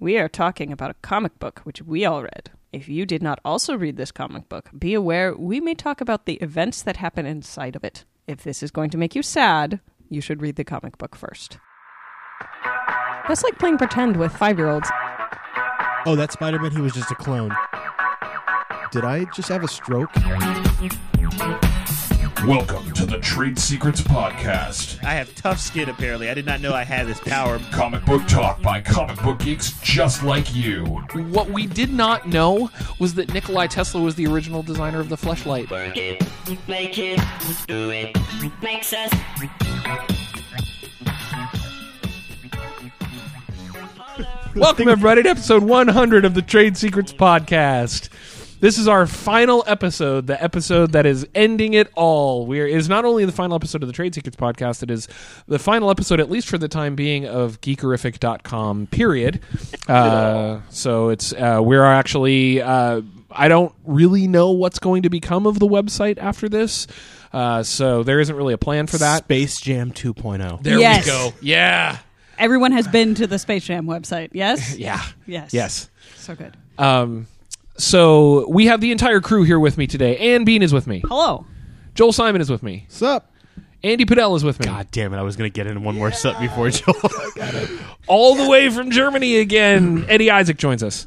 we are talking about a comic book which we all read. If you did not also read this comic book, be aware we may talk about the events that happen inside of it. If this is going to make you sad, you should read the comic book first. That's like playing pretend with five year olds. Oh, that Spider Man, he was just a clone. Did I just have a stroke? Welcome to the Trade Secrets Podcast. I have tough skin, apparently. I did not know I had this power. Comic book talk by comic book geeks just like you. What we did not know was that Nikolai Tesla was the original designer of the fleshlight. Work it, make it, do it, makes us. Welcome, everybody, to episode 100 of the Trade Secrets Podcast. This is our final episode, the episode that is ending it all. We are, it is not only the final episode of the Trade Secrets Podcast, it is the final episode, at least for the time being, of geekerific.com, period. Uh, so it's, uh, we're actually, uh, I don't really know what's going to become of the website after this. Uh, so there isn't really a plan for that. Space Jam 2.0. There Yes. we go. Yeah. Everyone has been to the Space Jam website, yes? Yeah. Yes. Yes. So good. Um, so we have the entire crew here with me today. Ann Bean is with me. Hello. Joel Simon is with me. Sup? Andy Padell is with me. God damn it, I was going to get in one more sup before Joel. All the way from Germany again. Eddie Isaac joins us.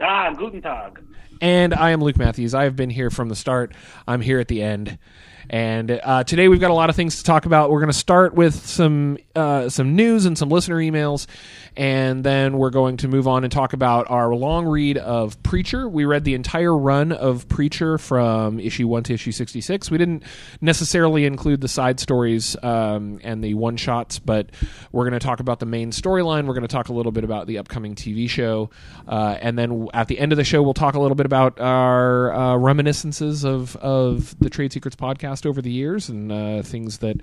Ah, guten Tag. And I am Luke Matthews. I have been here from the start. I'm here at the end. And uh, today we've got a lot of things to talk about. We're going to start with some uh, some news and some listener emails, and then we're going to move on and talk about our long read of Preacher. We read the entire run of Preacher from issue one to issue sixty six. We didn't necessarily include the side stories um, and the one shots, but we're going to talk about the main storyline. We're going to talk a little bit about the upcoming TV show, uh, and then at the end of the show, we'll talk a little bit about our uh, reminiscences of of the Trade Secrets podcast over the years and uh, things that.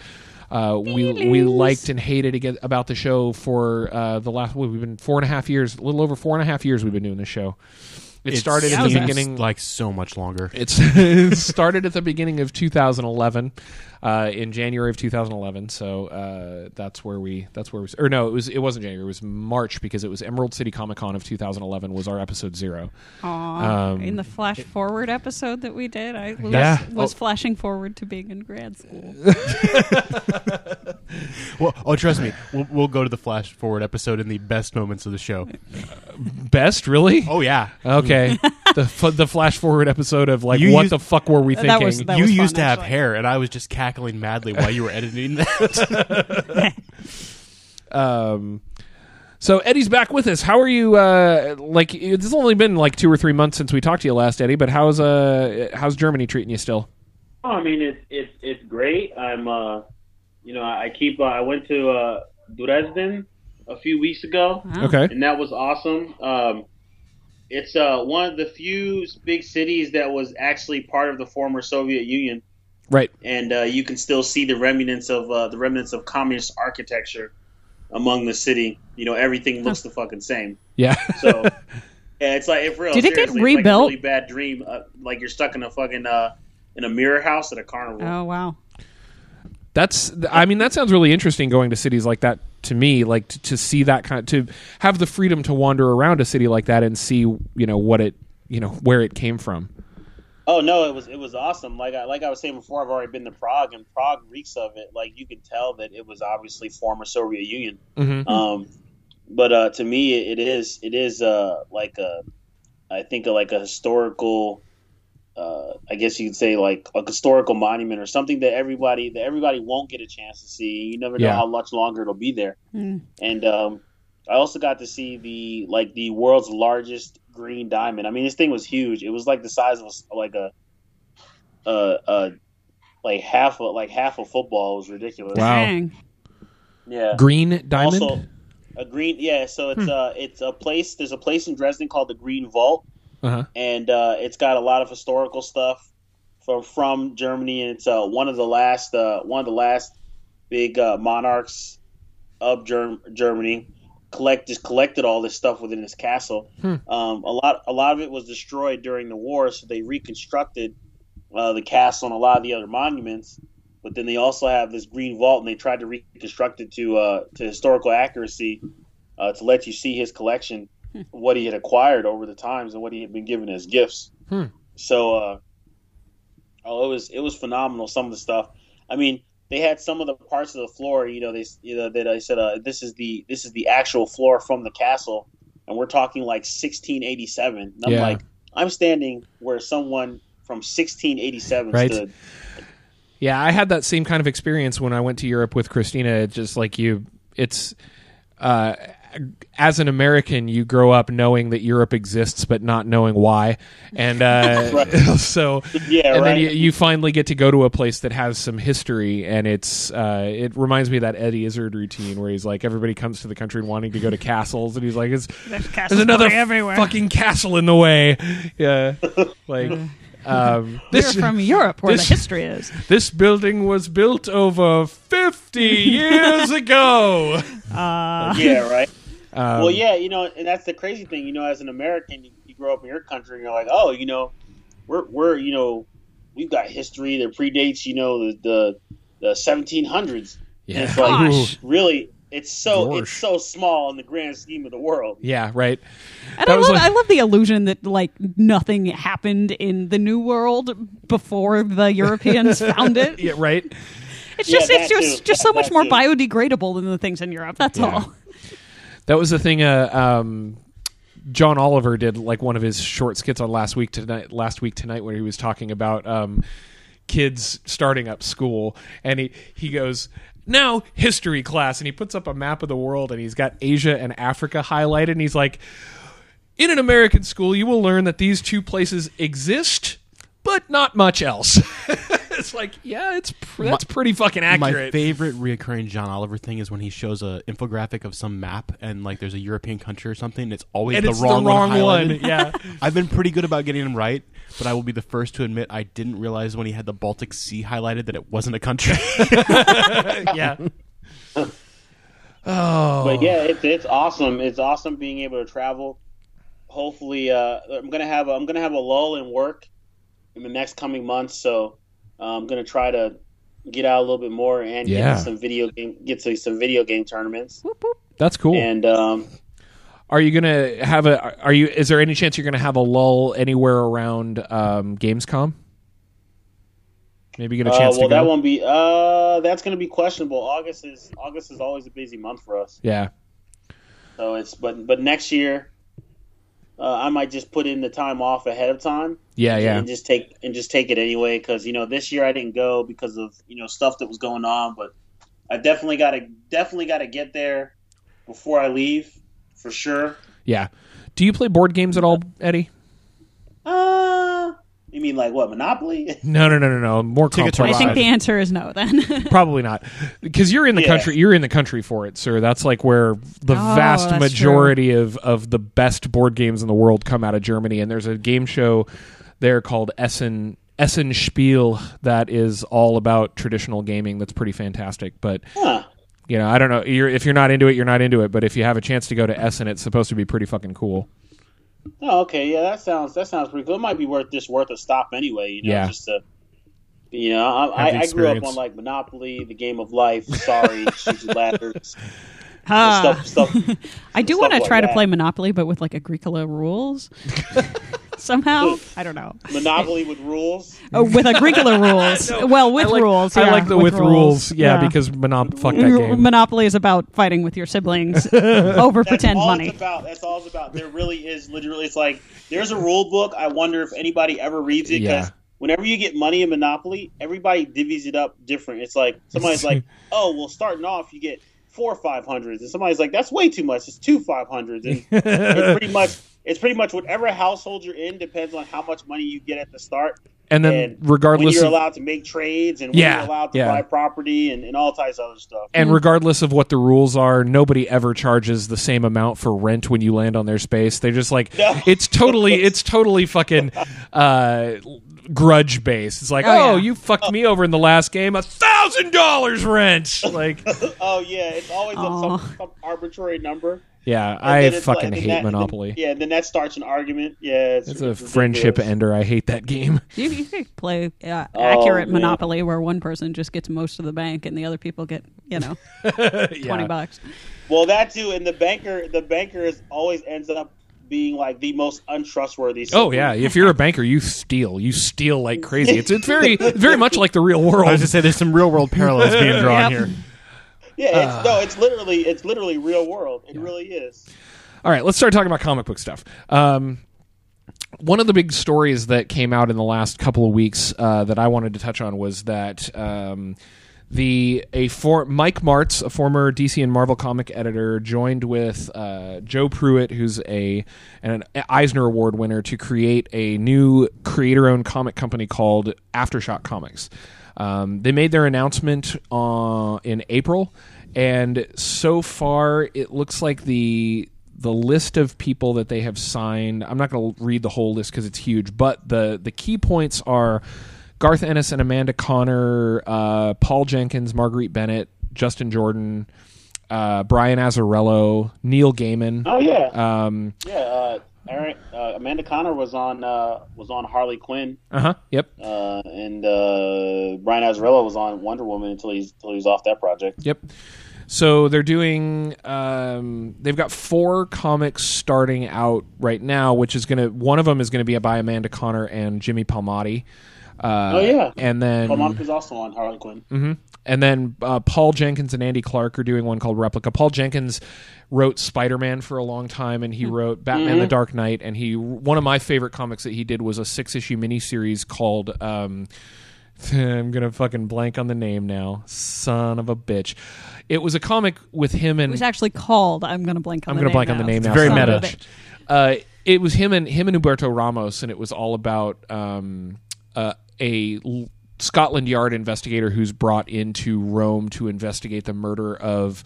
Uh, we we liked and hated again about the show for uh, the last what, we've been four and a half years, a little over four and a half years we've been doing this show. It started at the beginning like so much longer. it's it started at the beginning of 2011, uh, in January of 2011. So uh, that's where we that's where we or no, it was it wasn't January. It was March because it was Emerald City Comic Con of 2011 was our episode zero. Aw. Um, in the flash forward episode that we did, I was, Yeah. was flashing forward to being in grad school. Well, oh, trust me, we'll, we'll go to the flash forward episode in the best moments of the show. Best, really? Oh yeah, Okay, the f- the flash forward episode of like You what used- the fuck were we That thinking? was- that you was used fun, to have hair, and I was just cackling madly while you were editing that. Um, so Eddie's back with us. How are you? Uh, like it's only been like two or three months since we talked to you last, Eddie. But how's uh how's Germany treating you still? Oh, I mean, it's it's it's great. I'm, uh, you know, I keep. Uh, I went to uh, Dresden a few weeks ago, Wow. Okay. and that was awesome. Um, it's uh, one of the few big cities that was actually part of the former Soviet Union, Right. and uh, you can still see the remnants of uh, the remnants of communist architecture among the city. You know, everything looks the fucking same. Yeah. So. Yeah, it's like if real. Did it get seriously, it's like a rebuilt? really bad dream. Uh, like you're stuck in a fucking uh, in a mirror house at a carnival. Oh wow. That's. I mean, that sounds really interesting. Going to cities like that to me, like to, to see that kind, to have the freedom to wander around a city like that and see, you know, what it, you know, where it came from. Oh no, it was it was awesome. Like I like I was saying before, I've already been to Prague, and Prague reeks of it. Like you can tell that it was obviously former Soviet Union. Mm-hmm. Um, but uh, to me, it is it is uh, like a I think like a historical. Uh, I guess you could say like a historical monument or something that everybody that everybody won't get a chance to see. You never know Yeah. how much longer it'll be there. Mm. And um, I also got to see the like the world's largest green diamond. I mean, this thing was huge. It was like the size of a, like a, uh, uh, like half a like half a football. It was ridiculous. Wow. Dang. Yeah. Green diamond. Also, a green. Yeah. So Hmm. it's uh it's a place. There's a place in Dresden called the Green Vault, uh-huh. and uh, it's got a lot of historical stuff from from Germany, and it's uh one of the last uh one of the last big uh, monarchs of Germ- Germany. Collect just collected all this stuff within this castle. Hmm. Um, a lot a lot of it was destroyed during the war, so they reconstructed uh, the castle and a lot of the other monuments. But then they also have this green vault, and they tried to reconstruct it to uh, to historical accuracy uh, to let you see his collection. what he had acquired over the times and what he had been given as gifts. Hmm. So, uh, oh, it was it was phenomenal. Some of the stuff. I mean, they had some of the parts of the floor. You know, they you know that I said uh, this is the this is the actual floor from the castle, and we're talking like 1687. And I'm Yeah. like, I'm standing where someone from 1687 Right. stood. Yeah, I had that same kind of experience when I went to Europe with Christina. Just like you, it's uh, as an American, you grow up knowing that Europe exists, but not knowing why, and uh, Right. so Yeah, and then you, you finally get to go to a place that has some history, and it's uh, it reminds me of that Eddie Izzard routine where he's like everybody comes to the country wanting to go to castles, and he's like, "It's There's there's another everywhere. fucking castle in the way." Yeah, like um, We're from Europe, where this- the history is. this building was built over 50 years ago. yeah, right. Um, well, yeah, you know, and that's the crazy thing. You know, as an American, you, you grow up in your country, and you're like, oh, you know, we're we're you know, we've got history that predates you know the the, the 1700s. Yeah. And it's like Gosh. really, it's so Gosh. it's so small in the grand scheme of the world. Yeah, right. And That I love, like- I love the illusion that like nothing happened in the New World before the Europeans found it. Yeah, right. It's Yeah, just it's just too. just so That much more too. biodegradable than the things in Europe. That's Yeah. all. That was the thing. Uh, um, John Oliver did like one of his short skits on last week tonight. Last week tonight, where he was talking about um, kids starting up school, and he he goes. Now history class, and he puts up a map of the world, and he's got Asia and Africa highlighted, and he's like, "In an American school, you will learn that these two places exist, but not much else." it's like, yeah, it's pr- that's pretty fucking accurate. My favorite reoccurring John Oliver thing is when he shows a infographic of some map and like there's a European country or something. And it's always and the it's wrong, the wrong one. one. Yeah. I've been pretty good about getting him right, but I will be the first to admit I didn't realize when he had the Baltic Sea highlighted that it wasn't a country. yeah. Oh. But yeah, it's it's awesome. It's awesome being able to travel. Hopefully, uh, I'm gonna have a, I'm gonna have a lull in work in the next coming months. So I'm gonna try to get out a little bit more and get Yeah. to some video game get to some video game tournaments. That's cool. And um, Are you gonna have a? Are you? Is there any chance you're gonna have a lull anywhere around um, Gamescom? Maybe get a uh, chance well, to go. that won't be. Uh, that's gonna be questionable. August is August is always a busy month for us. Yeah. So it's but but next year, uh, I might just put in the time off ahead of time. Yeah. Yeah. and just take and just take it anyway because you know this year I didn't go because of you know stuff that was going on, but I definitely got to definitely got to get there before I leave for sure. Yeah. Do you play board games at all, Eddie? Uh, you mean like what Monopoly? No, no, no, no, no. More Ticket to I think the answer is no. Then Probably not, because you're in the Yeah. country. You're in the country for it, sir. That's like where the Oh, vast that's majority of of the best board games in the world come out of Germany. And there's a game show there called Essen Essen Spiel that is all about traditional gaming. That's pretty fantastic. But Huh. you know, I don't know. You're, if you're not into it, you're not into it. But if you have a chance to go to Essen, it's supposed to be pretty fucking cool. Oh, okay, yeah, that sounds that sounds pretty cool. It might be worth just worth a stop anyway. You know, Yeah. just to. You know, I, I, I grew up on like Monopoly, the game of life. Sorry, shoes ladders, Ah. stuff, stuff. I do want to like try to play Monopoly, but with like Agricola rules. Somehow, I don't know. Monopoly with rules. Oh, with Agricola rules. Well, with I like, rules. I like the with, rules. Yeah, because Monop fuck that game. Monopoly is about fighting with your siblings over That's pretend all money. It's about. That's all it's about. There really is literally. It's like there's a rule book. I wonder if anybody ever reads it because Yeah. whenever you get money in Monopoly, everybody divvies it up different. It's like somebody's like, "Oh, well, starting off, you get four five hundreds," and somebody's like, "That's way too much. It's two five hundreds." And it's pretty much. It's pretty much whatever household you're in depends on how much money you get at the start. And then, and when regardless you're of allowed to make trades and when Yeah, you're allowed to yeah. buy property and, and all types of other stuff. and regardless of what the rules are, nobody ever charges the same amount for rent when you land on their space. They're just like No. it's totally it's totally fucking uh, grudge based. It's like, Oh, oh, yeah. you fucked me over in the last game, a thousand dollars rent. Like, oh yeah, it's always Aw. some, some arbitrary number. Yeah, I fucking like- hate that- Monopoly. yeah, and then that starts an argument. Yeah, it's, It's a it's friendship ender. I hate that game. You, you could play uh, Oh, accurate man. Monopoly where one person just gets most of the bank and the other people get, you know, twenty Yeah. bucks. Well, that too, and the banker, the banker is always ends up being like the most untrustworthy. Oh yeah, if you're a banker, you steal. You steal like crazy. It's it's very very much like the real world. I was just say there's some real world parallels being drawn Yep. here. Yeah, it's, no, it's literally it's literally real world. It really is. All right, let's start talking about comic book stuff. Um, one of the big stories that came out in the last couple of weeks uh, that I wanted to touch on was that um, the a for Mike Marts, a former DC and Marvel comic editor, joined with uh, Joe Pruett, who's a an Eisner Award winner, to create a new creator-owned comic company called Aftershock Comics. Um, they made their announcement uh, in April, and so far it looks like the the list of people that they have signed. I'm not going to read the whole list because it's huge, but the the key points are Garth Ennis and Amanda Conner, uh, Paul Jenkins, Marguerite Bennett, Justin Jordan, uh, Brian Azzarello, Neil Gaiman. Oh yeah, Um, yeah. Uh, Aaron, uh, Amanda Conner was on uh, was on Harley Quinn, uh huh. Yep. uh, and uh, Brian Azzarello was on Wonder Woman until he's until he's off that project. Yep. So they're doing. Um, they've got four comics starting out right now, which is gonna. One of them is gonna be by Amanda Conner and Jimmy Palmiotti. Uh, Oh, yeah. and then Paul Monica's also on Harley Quinn. and then uh, Paul Jenkins and Andy Clarke are doing one called Replica. Paul Jenkins wrote Spider Man for a long time, and he wrote Batman: The Dark Knight. And he one of my favorite comics that he did was a six issue miniseries called. Um, I'm gonna fucking blank on the name now. Son of a bitch! It was a comic with him and. It was actually called. I'm going to blank on I'm the gonna name blank on the now. name now. very Son of a meta. Uh, it was him and him and Humberto Ramos, and it was all about um, uh, a l- Scotland Yard investigator who's brought into Rome to investigate the murder of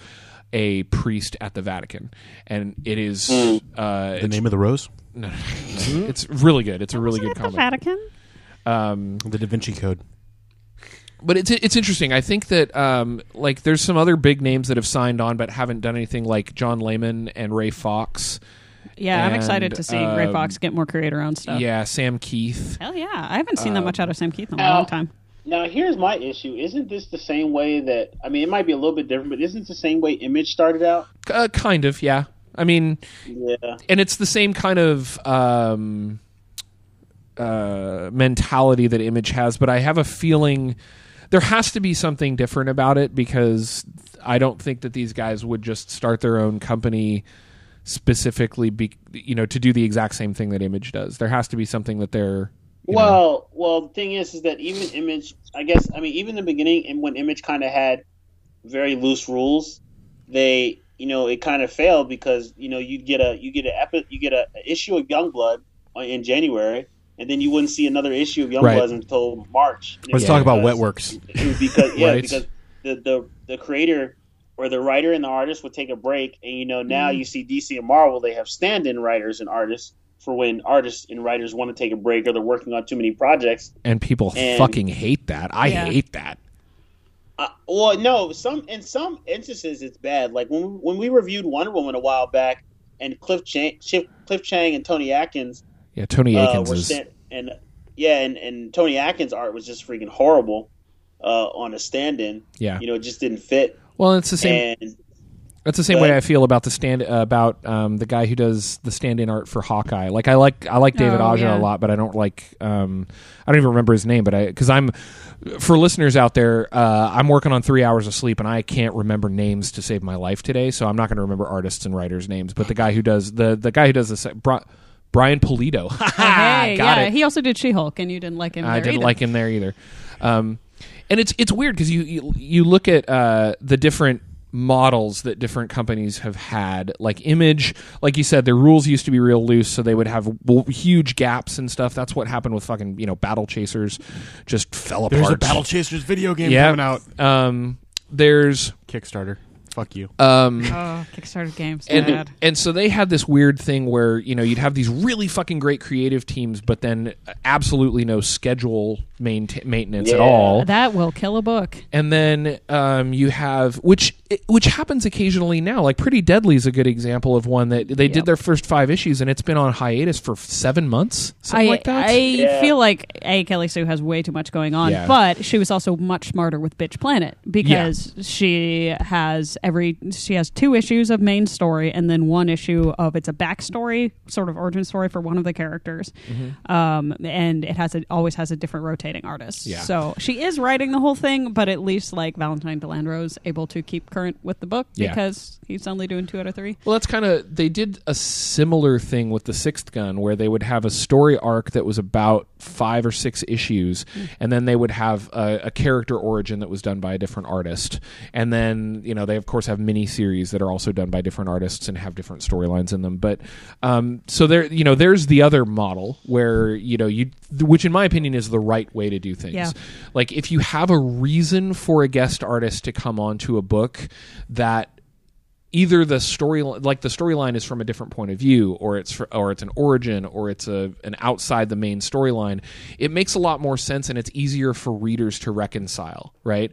a priest at the Vatican, and it is uh, The name of the rose, it's really good. It's a really good The comic. Vatican. the Da Vinci Code. but it's it's interesting. I think that um, like there's some other big names that have signed on but haven't done anything, like John Layman and Ray Fawkes. Yeah, I'm excited to see Ray um, Fawkes get more creator owned stuff. Yeah, Sam Kieth. Hell yeah. I haven't seen that much out of Sam Kieth in a Uh, long time. Now, here's my issue. Isn't this the same way that I mean, it might be a little bit different, but isn't it the same way Image started out? Uh, kind of, yeah. I mean, Yeah. and it's the same kind of um, uh, mentality that Image has, but I have a feeling there has to be something different about it because I don't think that these guys would just start their own company specifically, be, you know, to do the exact same thing that Image does. There has to be something that they're. you know- Well, well, the thing is, is that even Image, I guess, I mean, even in the beginning, and when Image kind of had very loose rules, they, you know, it kind of failed because you know you get a you get a epi- you get a, a issue of Youngblood in January, and then you wouldn't see another issue of Youngblood Right. until March. Let's talk about because- Wetworks. Because yeah, Right. because the, the the creator or the writer and the artist would take a break, and you know now Mm-hmm. you see DC and Marvel they have stand-in writers and artists for when artists and writers want to take a break or they're working on too many projects. and people and- fucking hate that. I Yeah. hate that. Uh, well, no, some in some instances it's bad. Like when we, when we reviewed Wonder Woman a while back, and Cliff Chiang, Cliff Chiang and Tony Atkins Yeah, Tony uh, Akins were is. stand- and yeah, and, and Tony Atkins' art was just freaking horrible uh, on a stand-in. Yeah. You know, it just didn't fit. Well, it's the same. And That's the same Go way. I feel about the stand uh, about um, the guy who does the stand-in art for Hawkeye. Like I like I like David Oh, Aja yeah. a lot, but I don't like um, I don't even remember his name. But I because I'm for listeners out there, uh, I'm working on three hours of sleep and I can't remember names to save my life today. So I'm not going to remember artists and writers' names. But the guy who does the the guy who does this Bri- Brian Polito. Oh, hey, Got yeah, it. he also did She Hulk, and you didn't like him. I there didn't either. like him there either. Um, and it's it's weird because you, you you look at uh, the different models that different companies have had like image like you said their rules used to be real loose so they would have w- huge gaps and stuff that's what happened with fucking you know battle chasers just fell apart There's a Battle Chasers video game yeah coming out. um there's Kickstarter. Fuck you. um Oh, Kickstarter games. and bad. and so they had this weird thing where you know you'd have these really fucking great creative teams, but then absolutely no schedule main maintenance at all. That will kill a book. And then um, you have which which happens occasionally now. Like Pretty Deadly is a good example of one that they did their first five issues and it's been on hiatus for seven months, something I, like that. I Yeah. feel like A. Kelly Sue has way too much going on, Yeah. but she was also much smarter with Bitch Planet because she has every she has two issues of main story and then one issue of it's a backstory sort of origin story for one of the characters, um, and it has a, always has a different rotating artist. Yeah. So she is writing the whole thing, but at least like Valentine De Landro is able to keep current with the book Yeah. because he's only doing two out of three. Well, that's kind of they did a similar thing with the Sixth Gun, where they would have a story arc that was about five or six issues, and then they would have a, a character origin that was done by a different artist, and then you know they of course have mini series that are also done by different artists and have different storylines in them. But um, so there, you know, there's the other model where you know you, which in my opinion is the right way to do things. Yeah. Like if you have a reason for a guest artist to come onto a book that either the story like the storyline is from a different point of view or it's for, or it's an origin or it's a an outside the main storyline it makes a lot more sense and it's easier for readers to reconcile right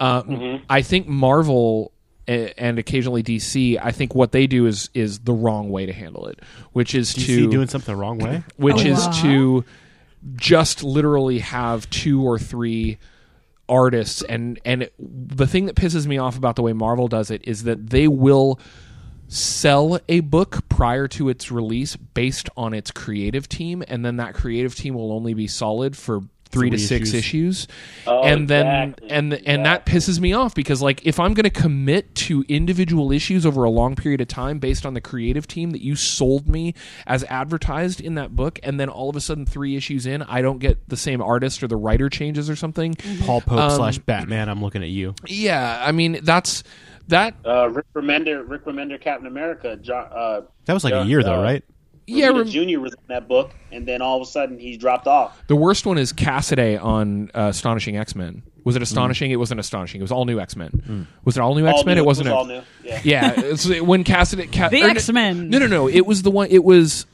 uh, i think marvel and occasionally DC, I think what they do is is the wrong way to handle it, which is DC to doing something the wrong way? which Oh, is wow. to just literally have two or three artists. And and the thing that pisses me off about the way Marvel does it is that they will sell a book prior to its release based on its creative team. And then that creative team will only be solid for 3 to 6 issues. issues Oh, and then exactly. and and that pisses me off because like if I'm going to commit to individual issues over a long period of time based on the creative team that you sold me as advertised in that book and then all of a sudden 3 issues in I don't get the same artist or the writer changes or something Paul Pope Um, slash Batman. I'm looking at you. yeah I mean that's that Uh, Rick Remender, Rick Remender, Captain America. John, uh, That was like Yeah, a year though, uh, right? Yeah rem- Junior was in that book, and then all of a sudden he dropped off. The worst one is Cassaday on uh, Astonishing X Men. Was it mm. astonishing? It wasn't astonishing. It was all new X Men. Mm. Was it all new X Men? It wasn't. was a- all new. Yeah. Yeah, it's when Cassaday. Ca- The er, X-Men. No, no, no. It was the one. It was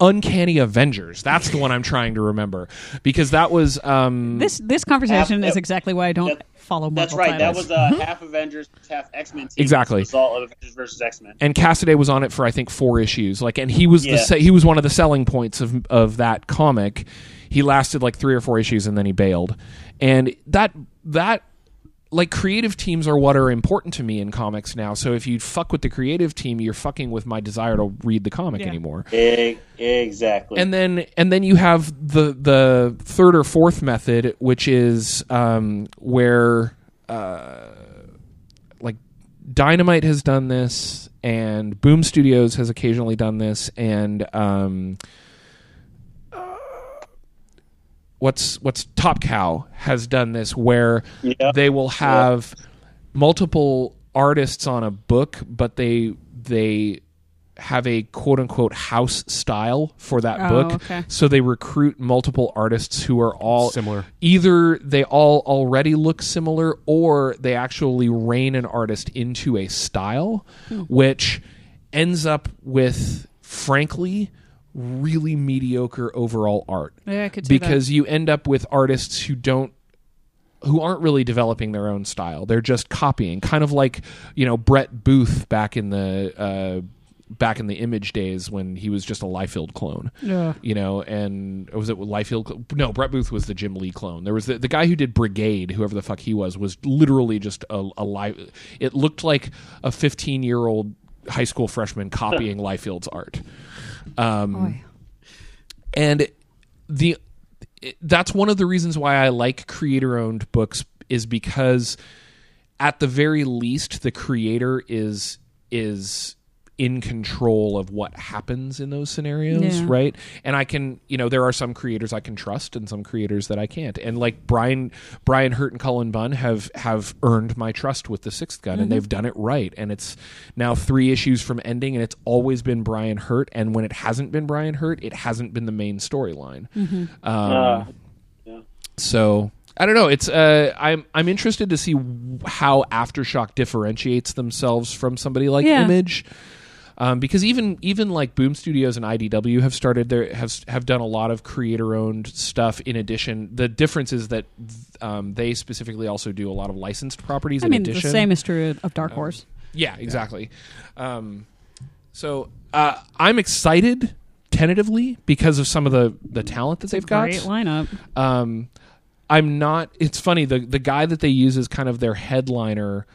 Uncanny Avengers. That's the one I'm trying to remember because that was. Um, This this conversation Half- is exactly why I don't That- follow Marvel That's right. That was uh, half Avengers, half X Men. Exactly. Result of Avengers versus X Men. and Cassaday was on it for I think four issues. Like, and he was Yeah. se- he was one of the selling points of of that comic. He lasted like three or four issues and then he bailed. And that that like creative teams are what are important to me in comics now. So if you fuck with the creative team, you're fucking with my desire to read the comic Yeah. anymore. E- exactly. And then and then you have the the third or fourth method, which is um, where uh, like Dynamite has done this, and Boom Studios has occasionally done this, and um, uh, what's what's Top Cow has done this, where Yeah. they will have multiple artists on a book, but they they have a quote unquote house style for that Oh, book. okay. So they recruit multiple artists who are all Similar. Either they all already look similar or they actually rein an artist into a style, Hmm. which ends up with, frankly, really mediocre overall art. Yeah, I could see that. because you end up with artists who don't who aren't really developing their own style. They're just copying, kind of like you know Brett Booth back in the uh, back in the Image days when he was just a Liefeld clone. Yeah. You know, and was it Liefeld? No, Brett Booth was the Jim Lee clone. There was the, the guy who did Brigade, whoever the fuck he was, was literally just a, a live. It looked like a fifteen year old high school freshman copying Liefeld's art. Um, and the that's one of the reasons why I like creator owned books is because at the very least the creator is is in control of what happens in those scenarios, Yeah. right? And I can, you know, there are some creators I can trust and some creators that I can't. And like Brian Brian Hurtt and Cullen Bunn have have earned my trust with the Sixth Gun and they've done it right. And it's now 3 issues from ending and it's always been Brian Hurtt and when it hasn't been Brian Hurtt, it hasn't been the main storyline. Um, Uh, so I don't know. It's uh, I'm I'm interested to see w- how Aftershock differentiates themselves from somebody like Yeah. Image. Um, because even even like Boom Studios and IDW have started their have have done a lot of creator owned stuff. In addition, the difference is that um, they specifically also do a lot of licensed properties. I in mean, addition, the same is true of Dark Horse. yeah, exactly. Um, so uh, I'm excited tentatively because of some of the the talent that they've got. Great lineup. Um, I'm not. It's funny. The the guy that they use as kind of their headliner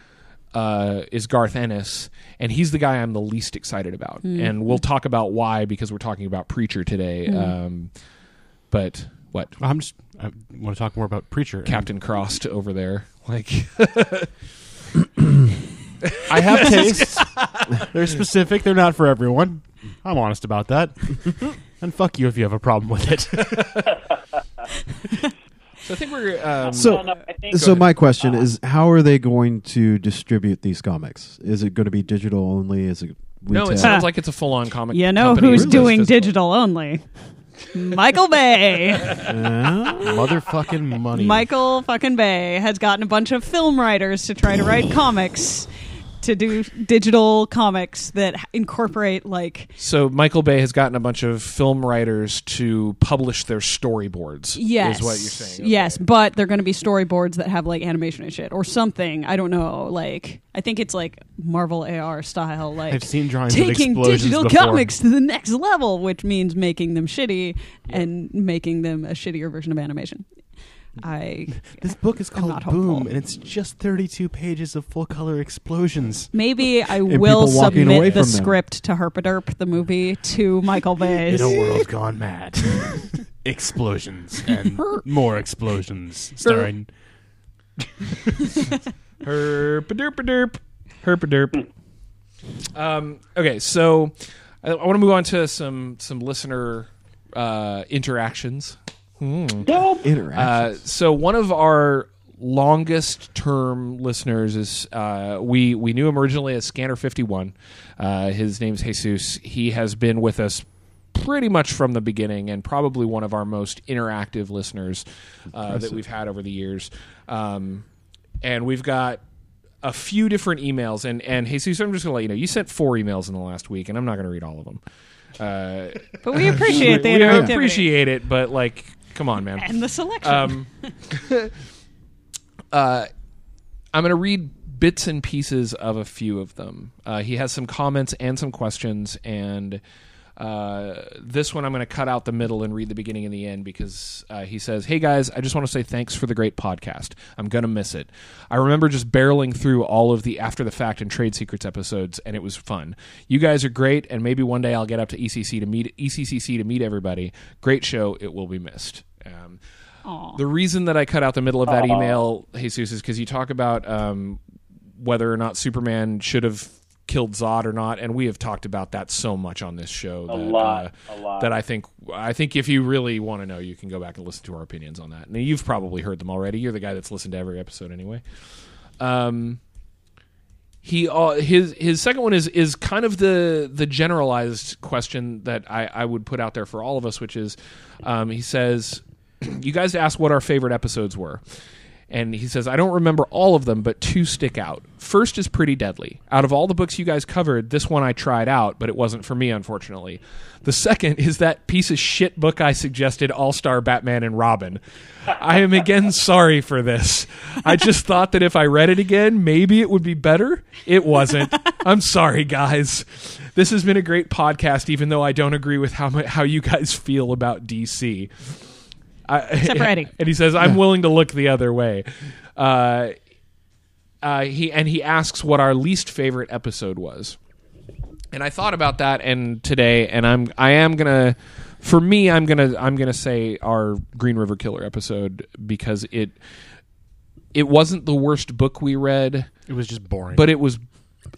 uh, is Garth Ennis, and he's the guy I'm the least excited about. And we'll talk about why because we're talking about Preacher today. Um, but what I'm just. I want to talk more about Preacher. and- Captain Crossed over there? Like I have tastes. They're specific. They're not for everyone. I'm honest about that. and fuck you if you have a problem with it. So, I think we're. Um, So- No, no, I think So my question is, how are they going to distribute these comics? Is it going to be digital only? Is it no, it sounds like it's a full on comic. You know company who's as doing digital only? Michael Bay. Yeah? Motherfucking money. Michael fucking Bay has gotten a bunch of film writers to try to write comics to do digital comics that incorporate like So Michael Bay has gotten a bunch of film writers to publish their storyboards. yes is what you're saying. yes but they're going to be storyboards that have like animation and shit or something i don't know like i think it's like marvel ar style like I've seen drawings of taking explosions digital before. comics to the next level which means making them shitty and making them a shittier version of animation i This book is I'm not called Boom, hopeful. and it's just 32 pages of full color explosions. Maybe I will walking away submit the from them. script to Herpaderp, the movie, to Michael Bay's. In a world gone mad. explosions and more explosions. Starring. Herpaderp, herpaderp. Um, okay, so I, I want to move on to some some listener uh, interactions. Interaction. Uh, so one of our longest term listeners is uh, we we knew him originally as Scanner Fifty One. Uh, his name's Jesus. He has been with us pretty much from the beginning, and probably one of our most interactive listeners uh, that we've had over the years. Um, and we've got a few different emails, and and Jesus, I'm just gonna let you know, you sent four emails in the last week, and I'm not gonna read all of them. Uh, But we appreciate the we interactivity appreciate it, but like, come on, man. and the selection. Um, uh, I'm going to read bits and pieces of a few of them. Uh, he has some comments and some questions, and uh, this one I'm going to cut out the middle and read the beginning and the end because uh, he says, Hey guys, I just want to say thanks for the great podcast. I'm going to miss it. I remember just barreling through all of the after the fact and trade secrets episodes, and it was fun. You guys are great, and maybe one day I'll get up to ECC to meet ECCC to meet everybody. Great show. It will be missed. Um, the reason that I cut out the middle of that email, Jesus, is because you talk about um, whether or not Superman should have killed Zod or not, and we have talked about that so much on this show A that, lot, uh, a lot. that I think I think if you really want to know, you can go back and listen to our opinions on that. And you've probably heard them already. You're the guy that's listened to every episode anyway. Um, he uh, his his second one is is kind of the the generalized question that I, I would put out there for all of us, which is, um, he says, you guys asked what our favorite episodes were. And he says, I don't remember all of them, but two stick out. First is Pretty Deadly. Out of all the books you guys covered, this one I tried out, but it wasn't for me, unfortunately. The second is that piece of shit book I suggested, All Star Batman and Robin. I am again sorry for this. I just thought that if I read it again, maybe it would be better. It wasn't. I'm sorry, guys. This has been a great podcast, even though I don't agree with how, how you guys feel about DC. I, Except for Eddie. And he says, "I'm willing to look the other way." Uh, uh, he and he asks what our least favorite episode was, and I thought about that and today, and I'm I am gonna, for me, I'm gonna I'm gonna say our Green River Killer episode because it it wasn't the worst book we read It was just boring. but it was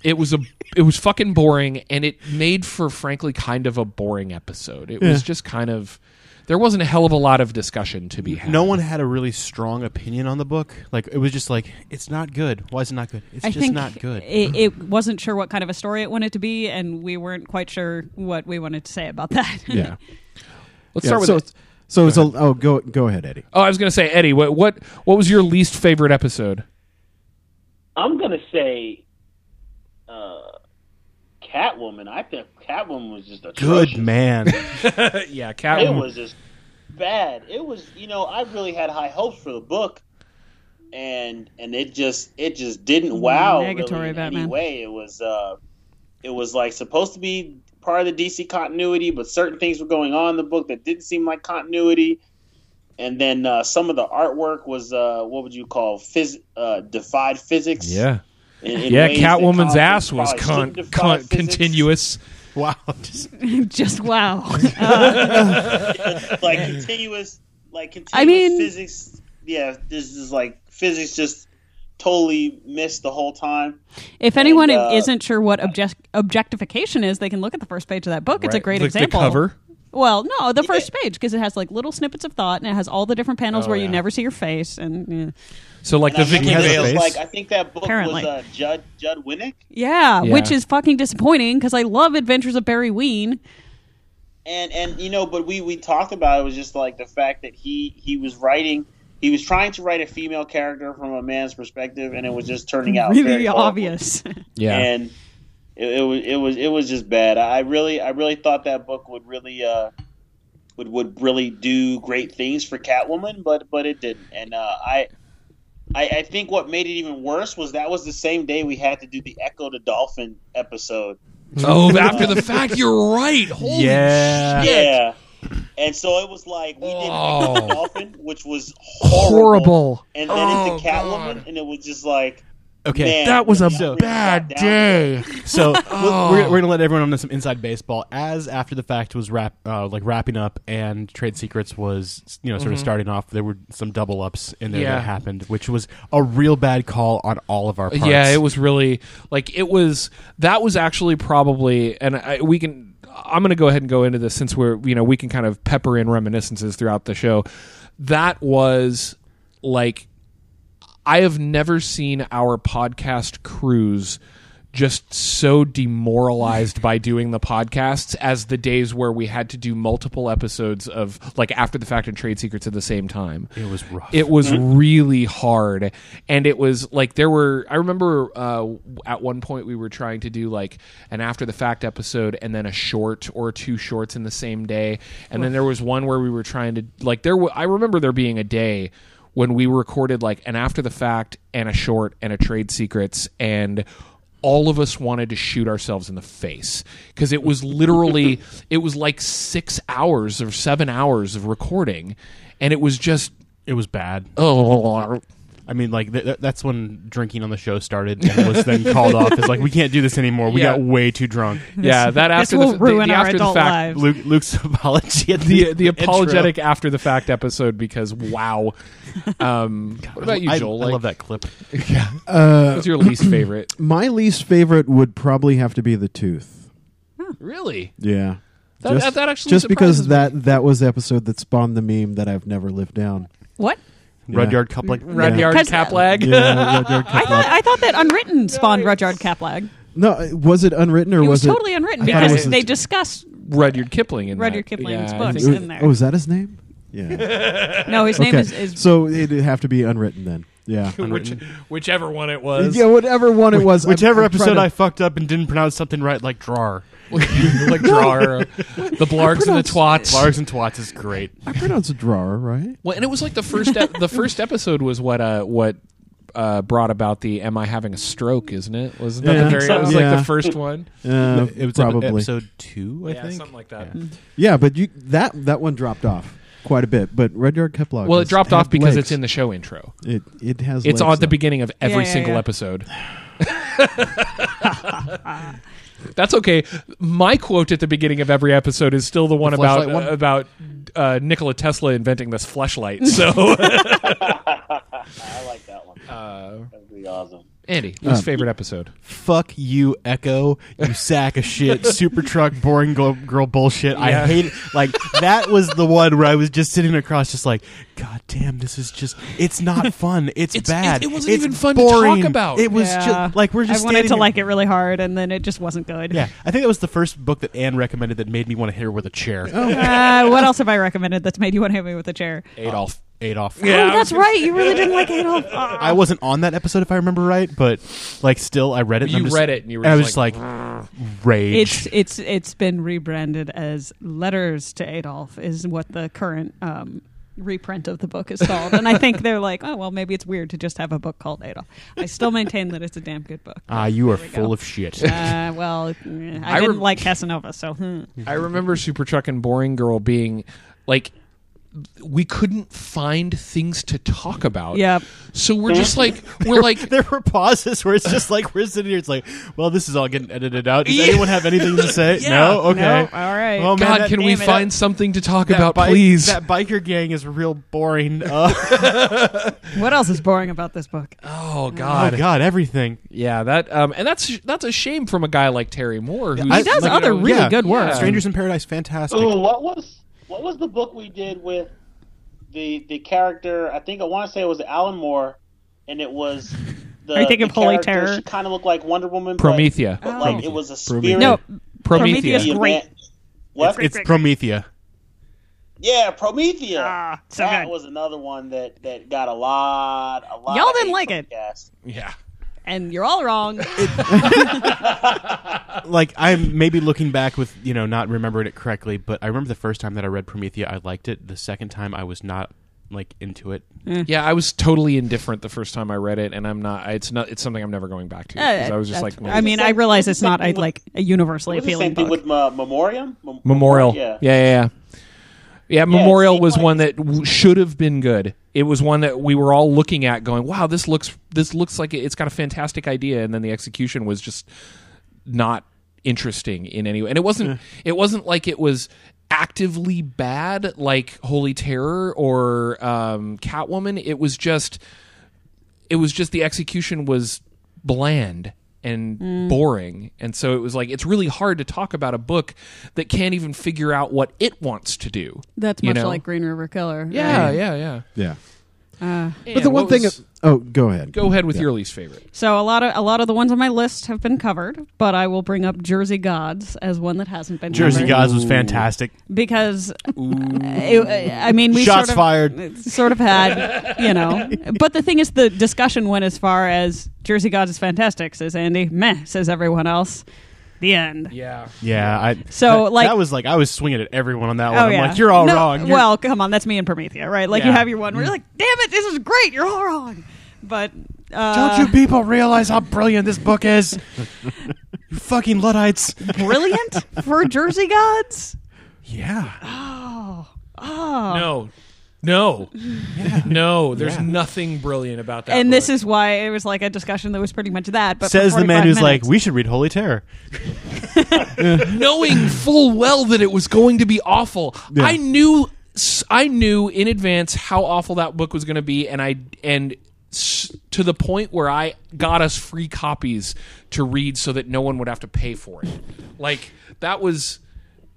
it was a it was fucking boring and it made for frankly kind of a boring episode it was just kind of there wasn't a hell of a lot of discussion to be had no one had a really strong opinion on the book. Like it was just like it's not good. Why is it not good? It's I just think not good. It, it wasn't sure what kind of a story it wanted to be, and we weren't quite sure what we wanted to say about that. yeah let's Yeah, start with so, it. so it's a, oh go go ahead, Eddie. oh i was gonna say eddie what what what was your least favorite episode I'm gonna say uh, Catwoman. I think Catwoman was just a Good man. yeah, Catwoman It Catwoman. was just bad. It was, you know, I really had high hopes for the book, and and it just it just didn't wow Negatory really in any way. It was uh, it was like supposed to be part of the DC continuity, but certain things were going on in the book that didn't seem like continuity. And then uh, some of the artwork was uh, what would you call phys- uh, defied physics? yeah, in- in yeah. ways that Catwoman's ass was probably con- con- continuous. wow. Just, Just wow. like continuous, like continuous I mean- physics. Yeah, this is like physics just totally missed the whole time. if anyone And, uh, isn't sure what object- objectification is, they can look at the first page of that book. It's a great Like example. The cover. Well, no, the first page because it has like little snippets of thought and it has all the different panels Oh, where yeah. you never see your face and yeah. So like And the I Vicky remember has a it was Vale. Like I think that book Apparently. was uh, Judd Judd Winick, Yeah, Yeah. which is fucking disappointing because I love Adventures of Barry Ween. and and you know, but we we talked about it was just like the fact that he he was writing. He was trying to write a female character from a man's perspective, and it was just turning out Really very horrible. obvious. Yeah, and it, it was it was it was just bad. I really I really thought that book would really uh would would really do great things for Catwoman, but but it didn't. And uh, I, I I think what made it even worse was that was the same day we had to do the Echo the Dolphin episode. oh, after the fact, you're right. Holy Yeah. shit. Yeah. And so it was like we did Echo Oh. the Dolphin, which was horrible, Horrible. and then Oh, into Catwoman, and it was just like okay. man, That was a really bad got down to it. day. So Oh. we're, we're gonna let everyone know some inside baseball. As after the fact was wrap uh, like wrapping up, and Trade Secrets was you know sort of starting off. There were some double ups in there Mm-hmm. Yeah. that happened, which was a real bad call on all of our parts. Yeah, it was really like it was. That was actually probably, and I, we can. I'm going to go ahead and go into this since we're you know we can kind of pepper in reminiscences throughout the show. That was like I have never seen our podcast crews just so demoralized by doing the podcasts as the days where we had to do multiple episodes of like after the fact and trade secrets at the same time. It was rough. It was really hard, and it was like there were. I remember uh, at one point we were trying to do like an after the fact episode, and then a short or two shorts in the same day, and then there was one where we were trying to like there. wa- I remember there being a day when we recorded like an after the fact and a short and a trade secrets and all of us wanted to shoot ourselves in the face because it was literally it was like six hours or seven hours of recording and it was just it was bad. oh I mean, like th- th- that's when drinking on the show started and was then called off. It's like we can't do this anymore. We Yeah. got way too drunk. yeah that this after will the, ruin the, the our after adult the fact lives. Luke, Luke's apology at the the intro. apologetic after the fact episode because wow um what about you I, joel I Like, love that clip. Uh, what's your least favorite my least favorite would probably have to be the tooth. really Yeah. That- just, that- that actually just because surprises me. that that was the episode that spawned the meme that I've never lived down. what? Rudyard Kipling. rudyard Because- caplag Yeah, Rudyard I thought Kipling. I thought that Unwritten spawned Rudyard Kaplag. no, uh, was it unwritten or It was, was, it? totally unwritten I thought it because was they a- discuss. rudyard kipling in Rudyard that. Kipling's yeah, I books. think- in there. Oh, is that his name? Yeah. No, his name okay. is, is so it'd have to be unwritten then. Yeah. Which, whichever one it was Yeah, whatever one it was. I'm- Whichever I'm trying episode to- I fucked up and didn't pronounce something right, like drawer. like drawer the blargs and the twats Lars and Twats is great. I pronounced a drawer, right? Well, and it was like the first ep- the first episode was what uh what uh brought about the am I having a stroke, isn't it? Wasn't that Yeah. the very that was like the first one? Uh, it was probably. episode two, I yeah, think. something like that. Yeah, but you that that one dropped off quite a bit. But Rudyard Kipling. Well, it dropped off because legs. it's in the show intro. It it has. It's legs, on at the though. beginning of every Yeah, yeah, single yeah. episode. That's okay. My quote at the beginning of every episode is still the one The about one? uh, about uh, Nikola Tesla inventing this flashlight. So, I like that one. uh, That'd be awesome. Andy, least Um, favorite episode? Fuck you, Echo. You sack of shit. Super Chuck, boring girl, girl bullshit. I hate it. Like that was the one where I was just sitting across, just like, God damn, this is just. It's not fun. It's, It's- bad. it- it wasn't It's even fun to talk about. It was Yeah. just like we're just. I wanted to here- like it really hard, and then it just wasn't good. Yeah, I think that was the first book that Anne recommended that made me want to hit her with a chair. Uh, what else have I recommended that's made you want to hit me with a chair? Adolf. Adolf. oh, that's right. You really didn't like Adolf. I wasn't on that episode if I remember right, but like still I read it. and You I'm just- read it and you were I was just just like, rage. It's it's it's been rebranded as Letters to Adolf is what the current um, reprint of the book is called, and I think they're like, oh well, maybe it's weird to just have a book called Adolf. I still maintain that it's a damn good book. ah, you are full go. of shit. Uh, well, I, I didn't rem- like Casanova, so hmm. I remember Super Chuck and Boring Girl being like we couldn't find things to talk about. Yep. So we're just like we're like there were pauses where it's just like we're sitting here. It's like, well, this is all getting edited out. Does Yeah. anyone have anything to say? Yeah. No. Okay. No, all right. Well, man, God, that- can we damn it, find that- something to talk that about, bike- please? That biker gang is real boring. Uh, What else is boring about this book? oh oh God. God, everything. Yeah, that um and that's that's a shame from a guy like Terry Moore who I- He does like, other you know, really yeah. good work. Yeah. Strangers in Paradise, fantastic. Ooh, what was what was the book we did with the the character? I think I want to say it was Alan Moore, and it was. The, Are you thinking of Holy character, Terror? She kind of looked like Wonder Woman. but- Promethea. But, Oh. like it was a Prometheus. spirit. No, Promethea. Prometheus great. What? It's Promethea. yeah, Promethea. Ah, so that good. was another one that that got a lot. A lot. Y'all didn't like it. the cast. Yeah. And you're all wrong. Like I'm maybe looking back with you know not remembering it correctly, but I remember the first time that I read Promethea, I liked it. The second time, I was not like into it. Yeah, I was totally indifferent the first time I read it, and I'm not. It's not. It's something I'm never going back to. 'cause I was just like, I mean, I realize it's not a, Same thing with- like a universally Was the appealing same thing book. with uh, Memoriam? Mem- Memorial. Yeah. yeah, yeah. yeah. Yeah, Memorial was one that w- should have been good. It was one that we were all looking at, going, "Wow, this looks this looks like it- it's got a fantastic idea," and then the execution was just not interesting in any way. And it wasn't it wasn't like it was actively bad like Holy Terror or um, Catwoman. It was just it was just the execution was bland and hmm. boring and so it was like it's really hard to talk about a book that can't even figure out what it wants to do That's much know? like Green River Killer. yeah right? yeah yeah Yeah. Uh, But the one thing. was- oh, go ahead. go ahead with Yeah. your least favorite so a lot of a lot of the ones on my list have been covered, but I will bring up Jersey Gods as one that hasn't been Jersey covered Gods was fantastic. because it- I mean we Shots sort of, fired. sort of had you know, but the thing is the discussion went as far as Jersey Gods is fantastic, says Andy. Meh, says everyone else. The end. yeah Yeah, I So, that, like- that was like I was swinging at everyone on that one. Oh I'm yeah, like, you're all No, wrong. You're- Well, come on, that's me and Promethea, right? Like you have your one where you're like, "Damn it, this is great. You're all wrong." But uh, don't you people realize how brilliant this book is? you fucking luddites. brilliant for Jersey Gods? Yeah. Oh, oh. no no no there's nothing brilliant about that and this is why it was like a discussion that was pretty much that. But Says the man 45 who's like, we should read Holy Terror. knowing full well that it was going to be awful. Yeah. I knew I knew in advance how awful that book was going to be and I and s- to the point where I got us free copies to read so that no one would have to pay for it. Like that was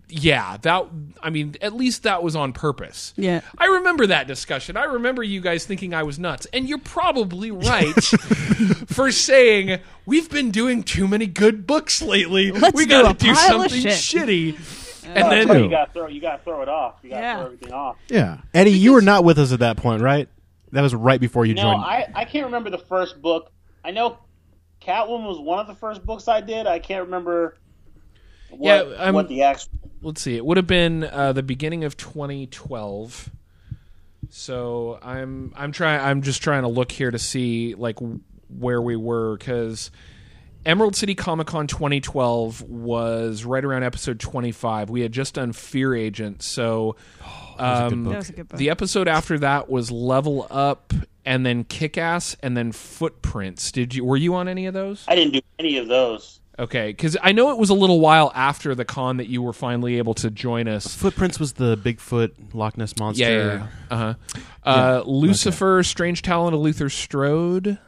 yeah, that I mean, at least that was on purpose. Yeah. I remember that discussion. I remember you guys thinking I was nuts. And you're probably right for saying we've been doing too many good books lately. Let's we gotta a do pile of something shit." shitty. And No, then you gotta throw you gotta throw it off. You gotta Yeah. throw everything off. Yeah. Eddie, you were not with us at that point, right? That was right before you No, joined. I, I can't remember the first book. I know Catwoman was one of the first books I did. I can't remember what, Yeah, I'm- what the actual. let's see. It would have been uh, the beginning of 2012. So I'm I'm trying I'm just trying to look here to see like where we were cuz Emerald City Comic Con 2012 was right around episode 25. We had just done Fear Agent, so um, That was a good book. the episode after that was Level Up, and then Kick Ass, and then Footprints. Did you were you on any of those? I didn't do any of those. Okay, because I know it was a little while after the con that you were finally able to join us. Footprints was the Bigfoot Loch Ness monster. Yeah, yeah, yeah. Uh-huh. Uh Lucifer, Strange Talent of Luther Strode.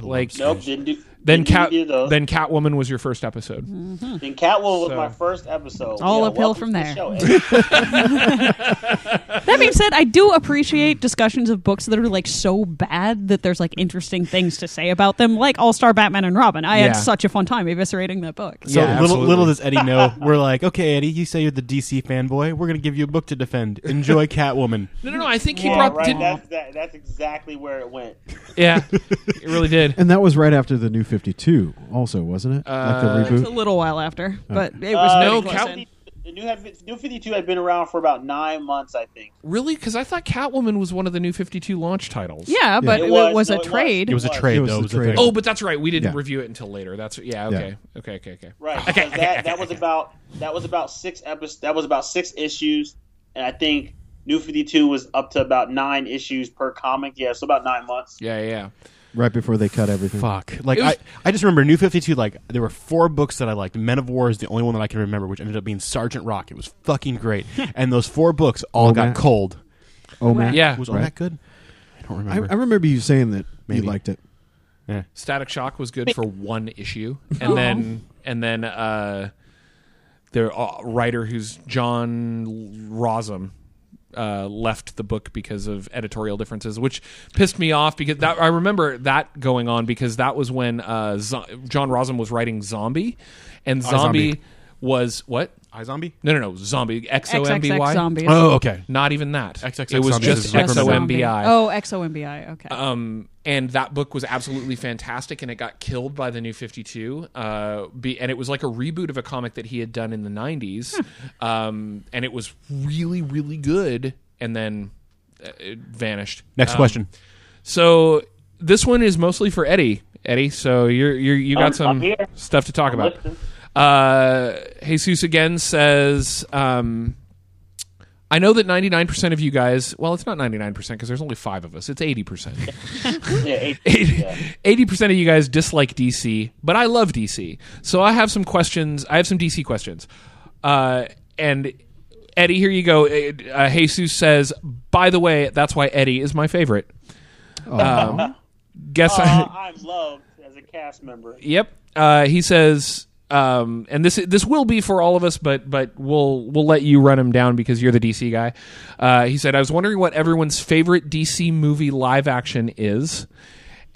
Like Nope, didn't do. Then Cat any then Catwoman was your first episode. Mm-hmm. Then Catwoman was my first episode. All Yeah, uphill from to the there. show, that That being said, I do appreciate discussions of books that are like so bad that there's like interesting things to say about them, like All Star Batman and Robin. I Yeah. had such a fun time eviscerating that book. So Yeah, little, little does Eddie know. We're like, okay, Eddie, you say you're the DC fanboy. We're gonna give you a book to defend. Enjoy Catwoman. No, no, no. I think he Yeah, brought. right. did- That's that, that's exactly where it went. yeah, it really did. And that was right after the new 52, also, wasn't it? like the Uh, It's a reboot? little while after, but it was Uh, no pretty Cat- in. The new, new 52 had been around for about nine months, I think. Really? Because I thought Catwoman was one of the new Fifty Two launch titles. Yeah, but It it was, was, no, a it was. trade. It was a It trade, was though. the It was the trade. thing. Oh, but that's right. We didn't Yeah. review it until later. That's yeah. Okay. Okay. Okay. Okay. Right. Okay, because okay, that, okay, that was okay. about that was about six episodes. That was about six issues, and I think New Fifty Two was up to about nine issues per comic. Yeah, so about nine months. Yeah. Yeah. Right before they cut everything. Fuck. Like was- I, I just remember New Fifty Two. Like there were four books that I liked. Men of War is the only one that I can remember, which ended up being Sergeant Rock. It was fucking great. and those four books all Oh, got man. cold. Oh, man. Yeah. Was all Right. that good? I don't remember. I remember you saying that Maybe. you liked it. yeah. Static Shock was good for one issue, and then and then uh, their uh, writer, who's John Rozum, uh, left the book because of editorial differences, which pissed me off because that I remember that going on because that was when uh, Zo- John Rozum was writing Zombie, and Zombie, Zombie. was what? iZombie. No, no, no, Zombie X O M B XXX zombies. Oh, okay. Not even that. XXX it was Zombies just is like X O M B I. Oh, XOMBI. Okay. Um, and that book was absolutely fantastic, and it got killed by the New Fifty Two. Uh, be, and it was like a reboot of a comic that he had done in the '90s, um, and it was really, really good. And then uh, it vanished. Next Um, question. So this one is mostly for Eddie. Eddie, so you're, you're you got I'm- some I'm here. stuff to talk I'm about. listening. Uh, Jesus again says, um, I know that 99% of you guys, well, it's not 99% because there's only five of us. It's 80%. Yeah, eight, yeah. 80% of you guys dislike DC, but I love DC. So I have some questions. I have some DC questions. Uh, and Eddie, here you go. Uh, Jesus says, by the way, that's why Eddie is my favorite. Um, guess Uh, I. I'm loved as a cast member. Yep. Uh, he says, um, and this this will be for all of us, but but we'll we'll let you run him down because you're the DC guy. Uh, he said, I was wondering what everyone's favorite DC movie live action is.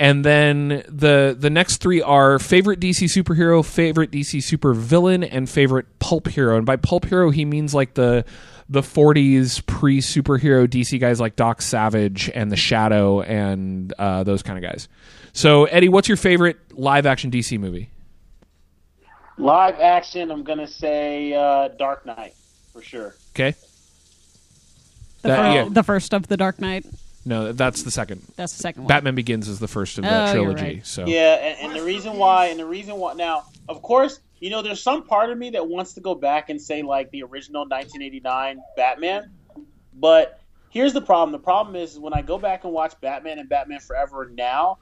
And then the the next three are favorite DC superhero, favorite DC super villain, and favorite pulp hero. And by pulp hero, he means like the the 40s pre superhero DC guys like Doc Savage and the Shadow and uh, those kind of guys. So Eddie, what's your favorite live action DC movie? Live action. I'm gonna say uh, Dark Knight for sure. Okay, the, that- fir- yeah. the first of the Dark Knight. no, that's the second. That's the second one. Batman Begins is the first of the Oh, you're trilogy. right. So Yeah, and, and the reason why, and the reason why. Now, of course, you know, there's some part of me that wants to go back and say like the original 1989 Batman, but here's the problem. The problem is when I go back and watch Batman and Batman Forever now.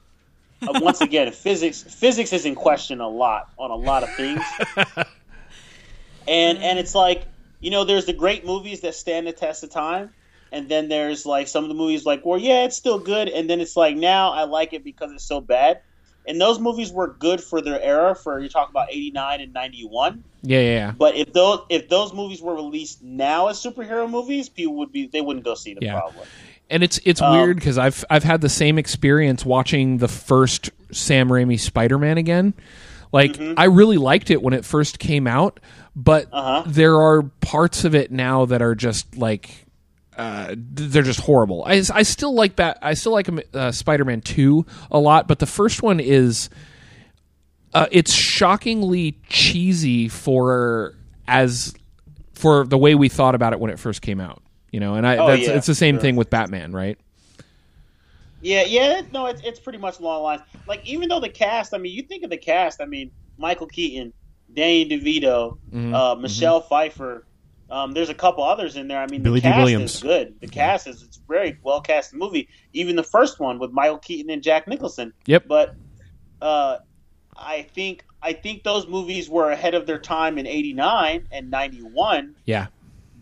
Uh, once again, physics physics is in question a lot on a lot of things, and and it's like you know, there's the great movies that stand the test of time, and then there's like some of the movies like, well, yeah, it's still good, and then it's like now I like it because it's so bad. And those movies were good for their era. For you talk about '89 and '91, yeah, yeah, yeah. but if those if those movies were released now as superhero movies, people would be they wouldn't go see them Yeah. probably. And it's it's Um, weird because I've I've had the same experience watching the first Sam Raimi Spider Man again. Like I really liked it when it first came out, but Uh-huh. there are parts of it now that are just like uh, they're just horrible. I, I still like that. I still like uh, Spider Man Two a lot, but the first one is uh, it's shockingly cheesy for as for the way we thought about it when it first came out. You know, and I Oh, that's yeah, it's the same sure. thing with Batman, right? Yeah, yeah, no, it's it's pretty much along the lines. Like even though the cast, I mean, you think of the cast, I mean, Michael Keaton, Danny DeVito, Mm-hmm. uh, Michelle Pfeiffer. Um, there's a couple others in there. I mean, Billy the cast Williams. is good. The cast is it's a very well cast movie. Even the first one with Michael Keaton and Jack Nicholson. Yep. But uh, I think I think those movies were ahead of their time in '89 and '91 Yeah.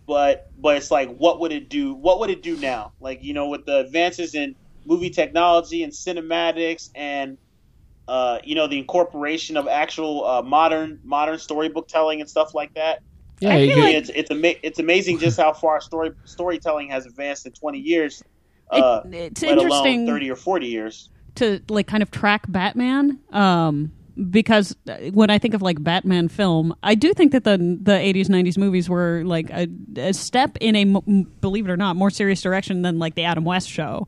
But but it's like what would it do what would it do now like you know with the advances in movie technology and cinematics and uh, you know the incorporation of actual uh, modern modern storybook telling and stuff like that Yeah, I feel could- like- it's it's ama- it's amazing just how far story storytelling has advanced in 20 years. Uh, It- it's let alone interesting 30 or 40 years. to like kind of track Batman. Um, because uh, when I think of like Batman film, I do think that the the 80s 90s movies were like a, a step in a believe it or not more serious direction than like the Adam West show.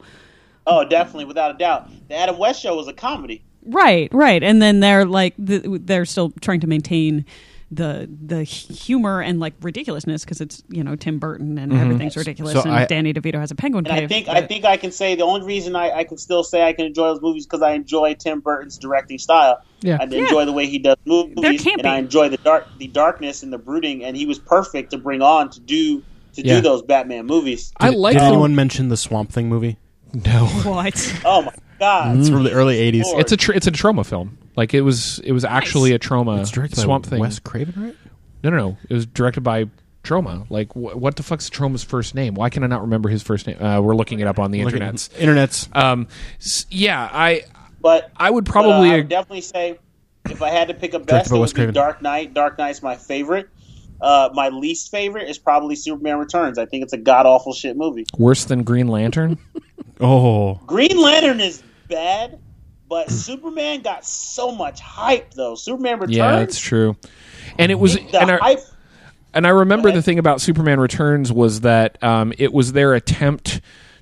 Oh, definitely, without a doubt. The Adam West show was a comedy. Right, right, and then they're like they're still trying to maintain the the humor and like ridiculousness because it's you know Tim Burton and mm-hmm. everything's ridiculous So and I- Danny DeVito has a penguin And I cave. think I think I can say the only reason I, I can still say I can enjoy those movies because I enjoy Tim Burton's directing style. Yeah. I enjoy the way he does movies, campy. and I enjoy the dark the darkness and the brooding. And he was perfect to bring on to do to Yeah. do those Batman movies. I like Did the- anyone mention the Swamp Thing movie? no. what Oh my god! It's from the early '80s. Lord. It's a tr- it's a Troma film. Like it was it was actually a Troma It's directed swamp by thing. Wes Craven, right? No, no, no. It was directed by Troma. Like wh- what the fuck's Troma's first name? Why can I not remember his first name? Uh, we're looking it up on the Look internet. Internet's. Um, s- yeah, I But I would but, uh, probably I would definitely say if I had to pick a Directed best, by it would be Dark Knight. Dark Knight's my favorite. Uh, my least favorite is probably Superman Returns. I think it's a god awful shit movie. worse than Green Lantern. Oh, Green Lantern is bad, but Superman got so much hype though. Superman Returns. yeah, that's true. And it was The and I, hype. And I remember the thing about Superman Returns was that um, it was their attempt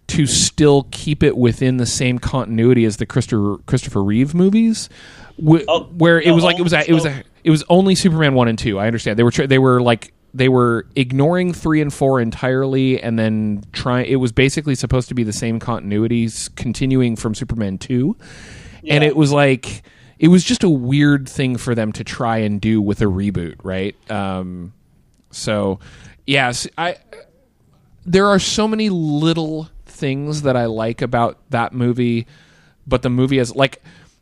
to still keep it within the same continuity as the Christopher Christopher Reeve movies, wh- Oh, where it was like it was a, it was a, it was only Superman one and two. I understand they were tr- they were like they were ignoring three and four entirely, and then trying. It was basically supposed to be the same continuities continuing from Superman two, and it was like it was just a weird thing for them to try and do with a reboot, right? Um, so, yes, I. There are so many little things that I like about that movie, but the movie is like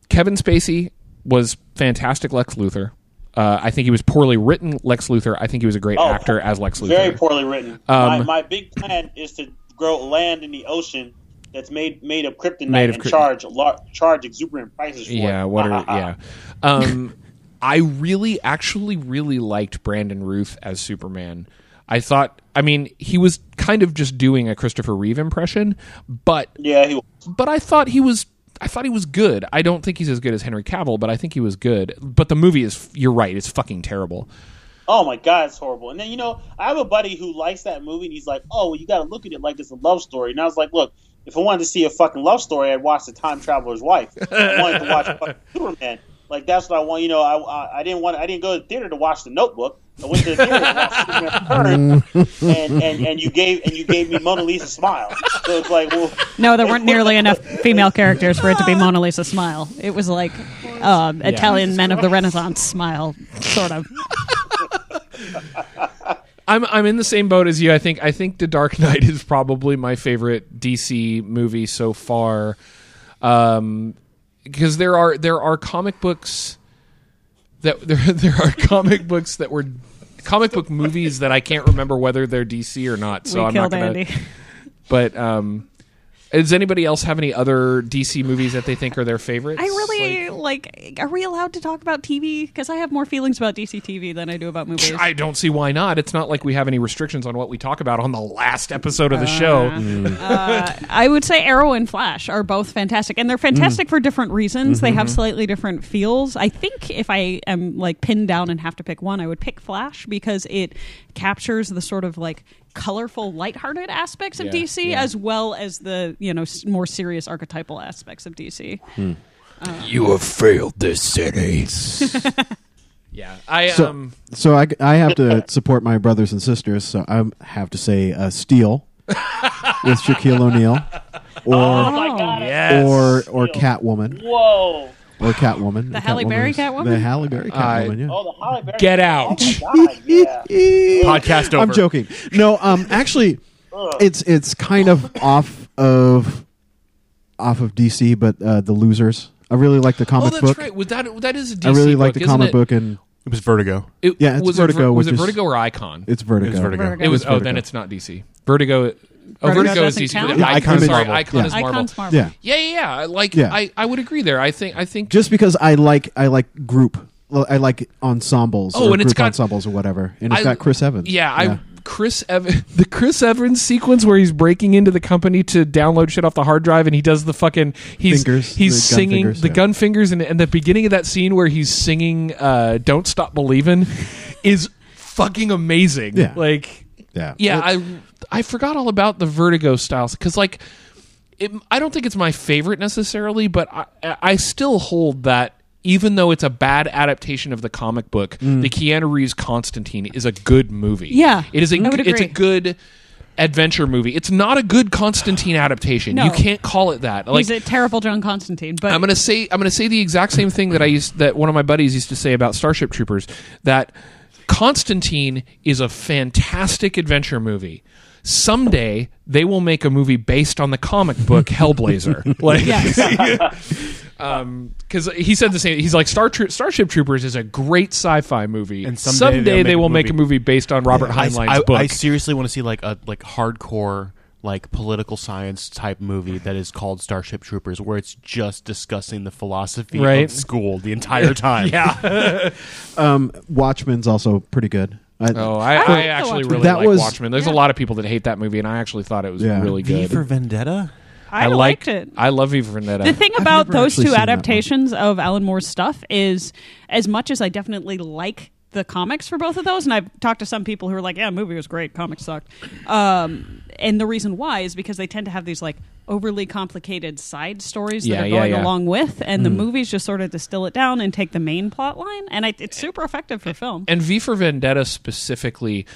Kevin Spacey was fantastic Lex Luthor. Uh, I think he was poorly written Lex Luthor. I think he was a great Oh, actor as Lex Luthor. Very poorly written. my, Um, my big plan is to grow land in the ocean that's made made of kryptonite Made of and charge lar- charge exuberant prices for Yeah, it. what are yeah. Um I really actually really liked Brandon Routh as Superman. I thought I mean, he was kind of just doing a Christopher Reeve impression, but Yeah, he was. but I thought he was I thought he was good. I don't think he's as good as Henry Cavill, but I think he was good. But the movie is you're right, it's fucking terrible. Oh my god, it's horrible. And then you know, I have a buddy who likes that movie, and he's like, "Oh, well, you got to look at it like it's a love story." And I was like, "Look, if I wanted to see a fucking love story, I'd watch The Time Traveler's Wife. I wanted to watch fucking Superman. Like that's what I want. You know, I, I I didn't want. I didn't go to the theater to watch The Notebook. I went to the theater to watch and, and and you gave and you gave me Mona Lisa smile. So it's like, well, No, there weren't nearly enough female characters for it to be Mona Lisa smile. It was like uh, Italian men of the Renaissance smile, sort of. I'm I'm in the same boat as you. I think I think The Dark Knight is probably my favorite DC movie so far, um, because there are there are comic books that there there are comic books that were comic book movies that I can't remember whether they're DC or not. So we I'm not gonna. Andy. But um, does anybody else have any other DC movies that they think are their favorites? I really like. Are we allowed to talk about TV? Because I have more feelings about DC TV than I do about movies. I don't see why not. It's not like we have any restrictions on what we talk about on the last episode of the uh, show. Uh, I would say Arrow and Flash are both fantastic, and they're mm. fantastic for different reasons. They have mm-hmm. slightly different feels. I think if I am like pinned down and have to pick one, I would pick Flash because it captures the sort of like colorful, lighthearted aspects of Yeah, DC yeah. as well as the you know s- more serious archetypal aspects of DC. You have failed this city. Yeah, I So, um. so I, I have to support my brothers and sisters. So I have to say uh, Steel with Shaquille O'Neal, or oh my god, Yes. or or Catwoman, whoa. Or Catwoman. The Halle Berry Catwoman? The Halle Berry Catwoman. yeah. Oh, the Halle Berry. Get out. Oh my god, yeah. podcast over. I'm joking. No, um, actually, it's it's kind of off of off of DC, but uh, the Losers. I really like the Oh, comic that's book. right. Was that that is a DC I really like book, the isn't comic it? book, and It was Vertigo. It, Yeah, it's was Vertigo, It, Ver- was which it is- Vertigo or Icon? it's Vertigo. It was Vertigo. Vertigo. It was. It's Oh, Vertigo. then it's not DC. Vertigo. Oh, Vertigo Vertigo, is doesn't DC. count? Yeah, Icon, Icon is sorry, Marvel. Icon Yeah. is Marvel. Icons Marvel. Yeah, Yeah, yeah, yeah. I Like, Yeah. I, I would agree there. I think, I think. just because I like I like group I like ensembles. Oh, or and it's group got- ensembles or whatever, and it's I- got Chris Evans. Yeah, I Chris Evans the Chris Evans sequence where he's breaking into the company to download shit off the hard drive and he does the fucking he's Fingers, he's the gun singing fingers, the yeah. gun fingers and, and the beginning of that scene where he's singing uh Don't Stop Believing is fucking amazing. Yeah. Like yeah, yeah, I I forgot all about the Vertigo styles because like it, I don't think it's my favorite necessarily, but I I still hold that even though it's a bad adaptation of the comic book, Mm. the Keanu Reeves Constantine is a good movie. Yeah, it is a it's a good adventure movie. It's not a good Constantine adaptation. No. You can't call it that. Like He's a terrible John Constantine, but I'm gonna say I'm gonna say the exact same thing that I used that one of my buddies used to say about Starship Troopers that Constantine is a fantastic adventure movie. Someday they will make a movie based on the comic book Hellblazer. like, um, because he said the same. He's like Star Tro- Starship Troopers is a great sci-fi movie, And someday they'll they make a will make a movie- movie based on Robert I, Heinlein's I- book. I seriously want to see like a like hardcore like political science type movie that is called Starship Troopers, where it's just discussing the philosophy Right. of school the entire time. yeah. um, Watchmen's also pretty good. I, Oh, I, like I the actually really That like was- Watchmen. There's a lot of people that hate that movie, and I actually thought it was Yeah. really V good. for Vendetta. I, liked liked it. I love V for Vendetta. The thing about those two seen that one. adaptations of Alan Moore's stuff is, as much as I definitely like the comics for both of those, and I've talked to some people who are like, "Yeah, movie was great, comics sucked," um, and the reason why is because they tend to have these like overly complicated side stories that Yeah, are yeah, going yeah. along with, and the movies just sort of distill it down and take the main plot line, and I, it's super effective for film. and V for Vendetta specifically,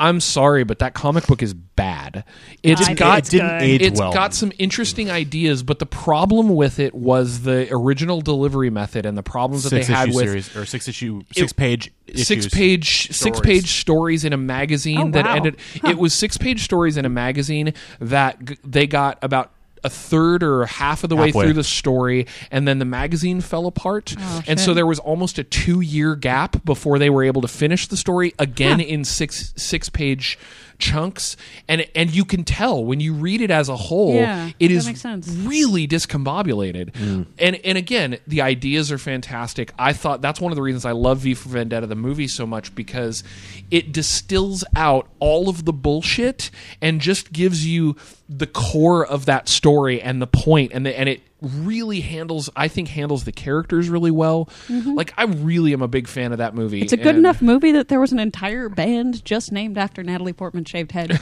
I'm sorry, but that comic book is bad. It's I got it didn't good. age it's well. got some interesting ideas, but the problem with it was the original delivery method and the problems that six they had with series or six issue six page six issues. page six Stories. page stories in a magazine Oh, that wow. ended it was six page stories in a magazine that g- they got about a third or half of the way through the story and then the magazine fell apart Oh, and so there was almost a two year gap before they were able to finish the story again in six six page chunks and and you can tell when you read it as a whole Yeah, it that is makes sense. really discombobulated. Hmm. And and again, the ideas are fantastic. I thought that's one of the reasons I love V for Vendetta the movie so much because it distills out all of the bullshit and just gives you the core of that story and the point and the, and it really handles I think handles the characters really well. Like I really am a big fan of that movie. Mm-hmm. It's a good and- enough movie that there was an entire band just named after Natalie Portman's shaved head.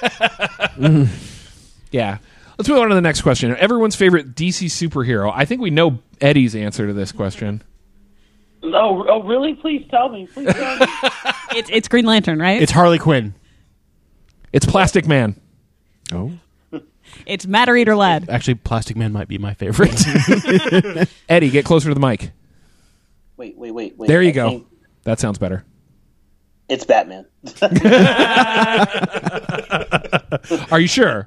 Yeah. Let's move on to the next question. Everyone's favorite DC superhero. I think we know Eddie's answer to this question. Oh, oh, really? Please tell me. Please tell me. it's, it's Green Lantern, right? It's Harley Quinn. It's Plastic Man. oh, It's Matter Eater Lad. Actually, Plastic Man might be my favorite. Eddie, get closer to the mic. wait, wait, wait, wait. There you I go. think That sounds better. It's Batman. Are you sure?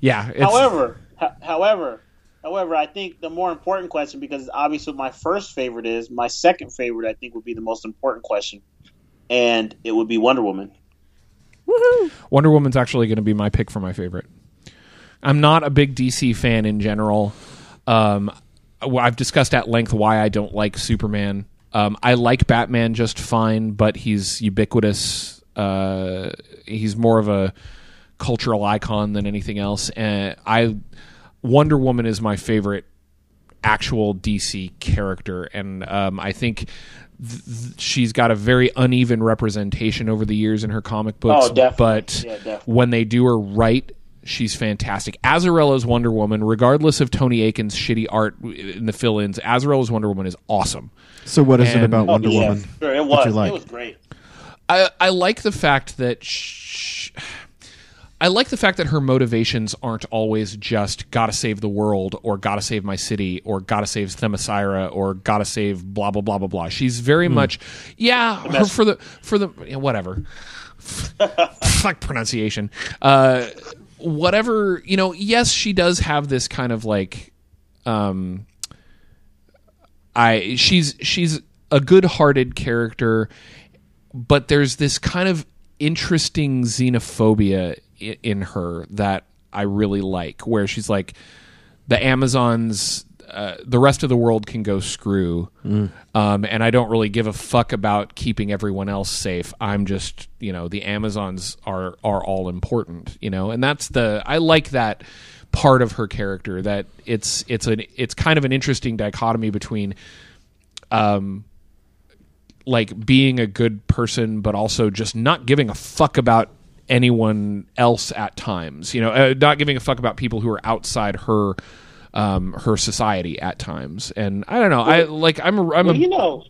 Yeah. It's, however, ho- however, however, I think the more important question, because obviously my first favorite is, my second favorite I think would be the most important question, and it would be Wonder Woman. Woohoo! Wonder Woman's actually going to be my pick for my favorite. I'm not a big DC fan in general. Um, I've discussed at length why I don't like Superman. Um, I like Batman just fine, but he's ubiquitous. Uh, he's more of a cultural icon than anything else. And I, Wonder Woman is my favorite actual DC character, and um, I think th- th- she's got a very uneven representation over the years in her comic oh, books. Oh, definitely. But Yeah, definitely. when they do her right, she's fantastic. Azzarello's Wonder Woman, regardless of Tony Akins' shitty art in the fill-ins, Azzarello's Wonder Woman is awesome. so what is it And- about Oh, Wonder yeah, Woman? sure, it that was. you like? It was great. I, I like the fact that sh- I like the fact that her motivations aren't always just gotta save the world or gotta save my city or gotta save Themyscira or gotta save blah blah blah blah blah. She's very much yeah her, for the for the yeah, whatever fuck pronunciation. Uh, whatever you know. Yes, she does have this kind of like um I she's she's a good-hearted character, but there's this kind of interesting xenophobia in her that I really like, where she's like the Amazons uh, the rest of the world can go screw, um, and I don't really give a fuck about keeping everyone else safe. I'm just, you know, the Amazons are are all important, you know, and that's the I like that part of her character that it's it's an it's kind of an interesting dichotomy between um like being a good person but also just not giving a fuck about anyone else at times you know uh, not giving a fuck about people who are outside her um her society at times and i don't know i like i'm a, i'm well, a you know,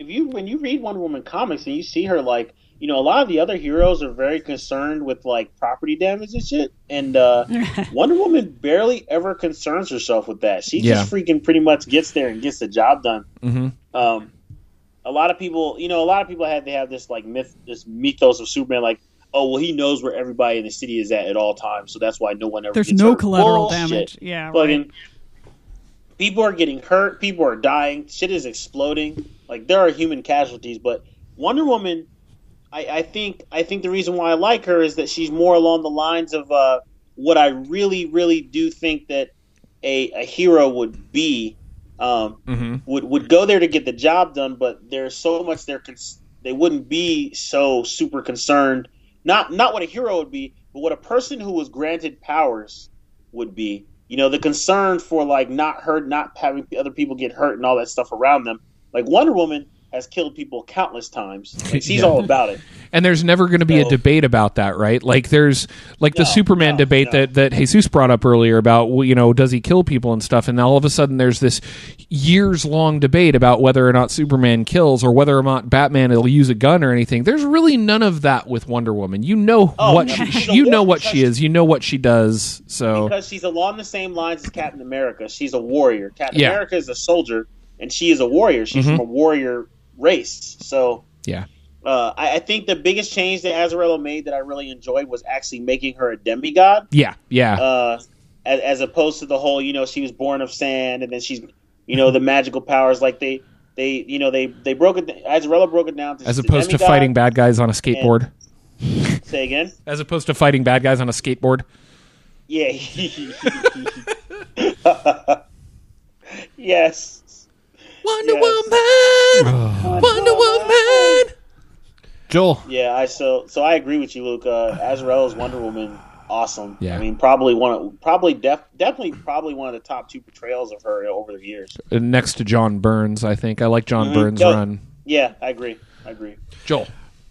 if you when you read Wonder Woman comics and you see her like, you know, a lot of the other heroes are very concerned with like property damage and shit, and uh, Wonder Woman barely ever concerns herself with that. She Yeah. just freaking pretty much gets there and gets the job done. mm-hmm. Um, a lot of people, you know, a lot of people have they have this like myth, this mythos of Superman, like. Oh well, he knows where everybody in the city is at at all times, so that's why no one ever. There's gets no hurt. collateral Bullshit. damage. Yeah, right. Fucking people are getting hurt, people are dying, shit is exploding. Like there are human casualties, but Wonder Woman, I, I think I think the reason why I like her is that she's more along the lines of uh, what I really, really do think that a, a hero would be. Um, Mhm. would would go there to get the job done, but there's so much there. Cons- they wouldn't be so super concerned. Not not what a hero would be, but what a person who was granted powers would be. You know, the concern for like not hurt, not having other people get hurt, and all that stuff around them. Like Wonder Woman has killed people countless times. Like, she's Yeah. all about it. and there's never going to be a debate about that, right? Like there's like the Superman no, debate no. that that Jesus brought up earlier about you know does he kill people and stuff, and now all of a sudden there's this years long debate about whether or not Superman kills or whether or not Batman will use a gun or anything. There's really none of that with Wonder Woman. You know Oh, what no, she, you know what she is. You know what she does. So because she's along the same lines as Captain America. She's a warrior. Captain Yeah. Mm-hmm. America is a soldier, and she is a warrior. She's from a warrior race. So yeah, uh, I, I think the biggest change that Azzarello made that I really enjoyed was actually making her a demigod, yeah, yeah. uh, as, as opposed to the whole you know she was born of sand and then she's you know the magical powers like they they you know they they broke it. Azzarello broke it down to As opposed to fighting bad guys on a skateboard. Say again. As opposed to fighting bad guys on a skateboard. Yeah. yes. Wonder Yes. Woman, Wonder Woman. Joel. Yeah, I so so I agree with you, Luke. Uh, Azrael's Wonder Woman, awesome. Yeah. I mean, probably one, of, probably def, definitely, probably one of the top two portrayals of her over the years. Uh, Next to John Byrne, I think I like John Mhm. Byrne's Yo- run. Yeah, I agree. I agree. Joel.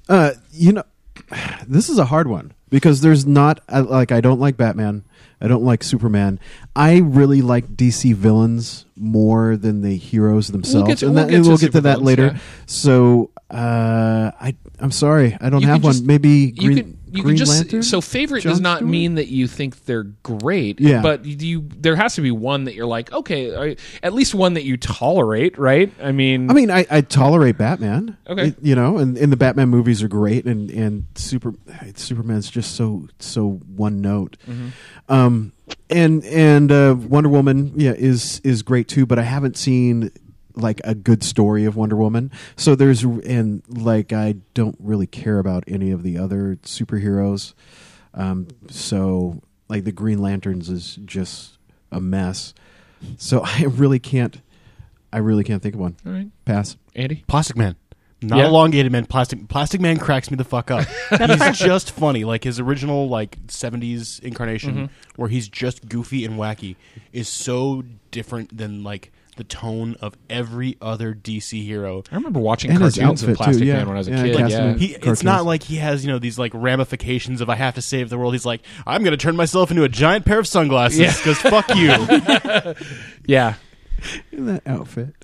Uh, you know, this is a hard one because there's not like I don't like Batman. I don't like Superman. I really like DC villains more than the heroes themselves, get to- and, we'll that, get and to we'll get to that later. yeah. So uh, I I'm sorry, I don't You have can one. just- Maybe You Green, can you Green can just Lantern. so favorite John does not Stewart? mean that you think they're great. Yeah. but you there has to be one that you're like okay, I- at least one that you tolerate, right? I mean, I mean, I, I tolerate Batman. Okay. It- you know, and, and the Batman movies are great, and and super Superman's just so so one note. Mm-hmm. Um, and and uh, Wonder Woman, yeah, is is great too. But I haven't seen like a good story of Wonder Woman. So there's and like I don't really care about any of the other superheroes. Um, so like the Green Lanterns is just a mess. So I really can't. I really can't think of one. all right, Pass. Andy. Plastic Man. Not Yeah. elongated man. Plastic Plastic Man cracks me the fuck up. he's just funny. Like his original like '70s incarnation, Mm-hmm. where he's just goofy and wacky, is so different than like the tone of every other DC hero. I remember watching And cartoons of outfit, too, Plastic yeah. Man when I was a Yeah, kid. Cast Yeah, He, it's not like he has you know these like ramifications of I have to save the world. He's like I'm going to turn myself into a giant pair of sunglasses Yeah. because fuck you. yeah. In that outfit.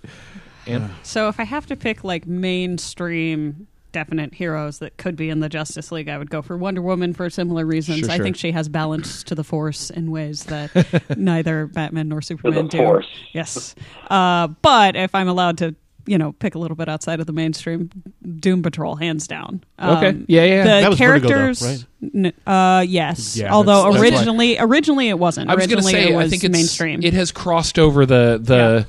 And uh. So if I have to pick like mainstream definite heroes that could be in the Justice League, I would go for Wonder Woman for similar reasons. Sure, I think she has balance to the Force in ways that neither Batman nor Superman do. Force. Yes, uh, but if I'm allowed to. You know, pick a little bit outside of the mainstream. Doom Patrol, hands down. Um, Okay. Yeah, yeah. The That was Vertigo, though, characters, right? n- uh, yes. Yeah, Although that's- that's why- originally, originally it wasn't. I was going to originally say, it was I think it's mainstream. It has crossed over the the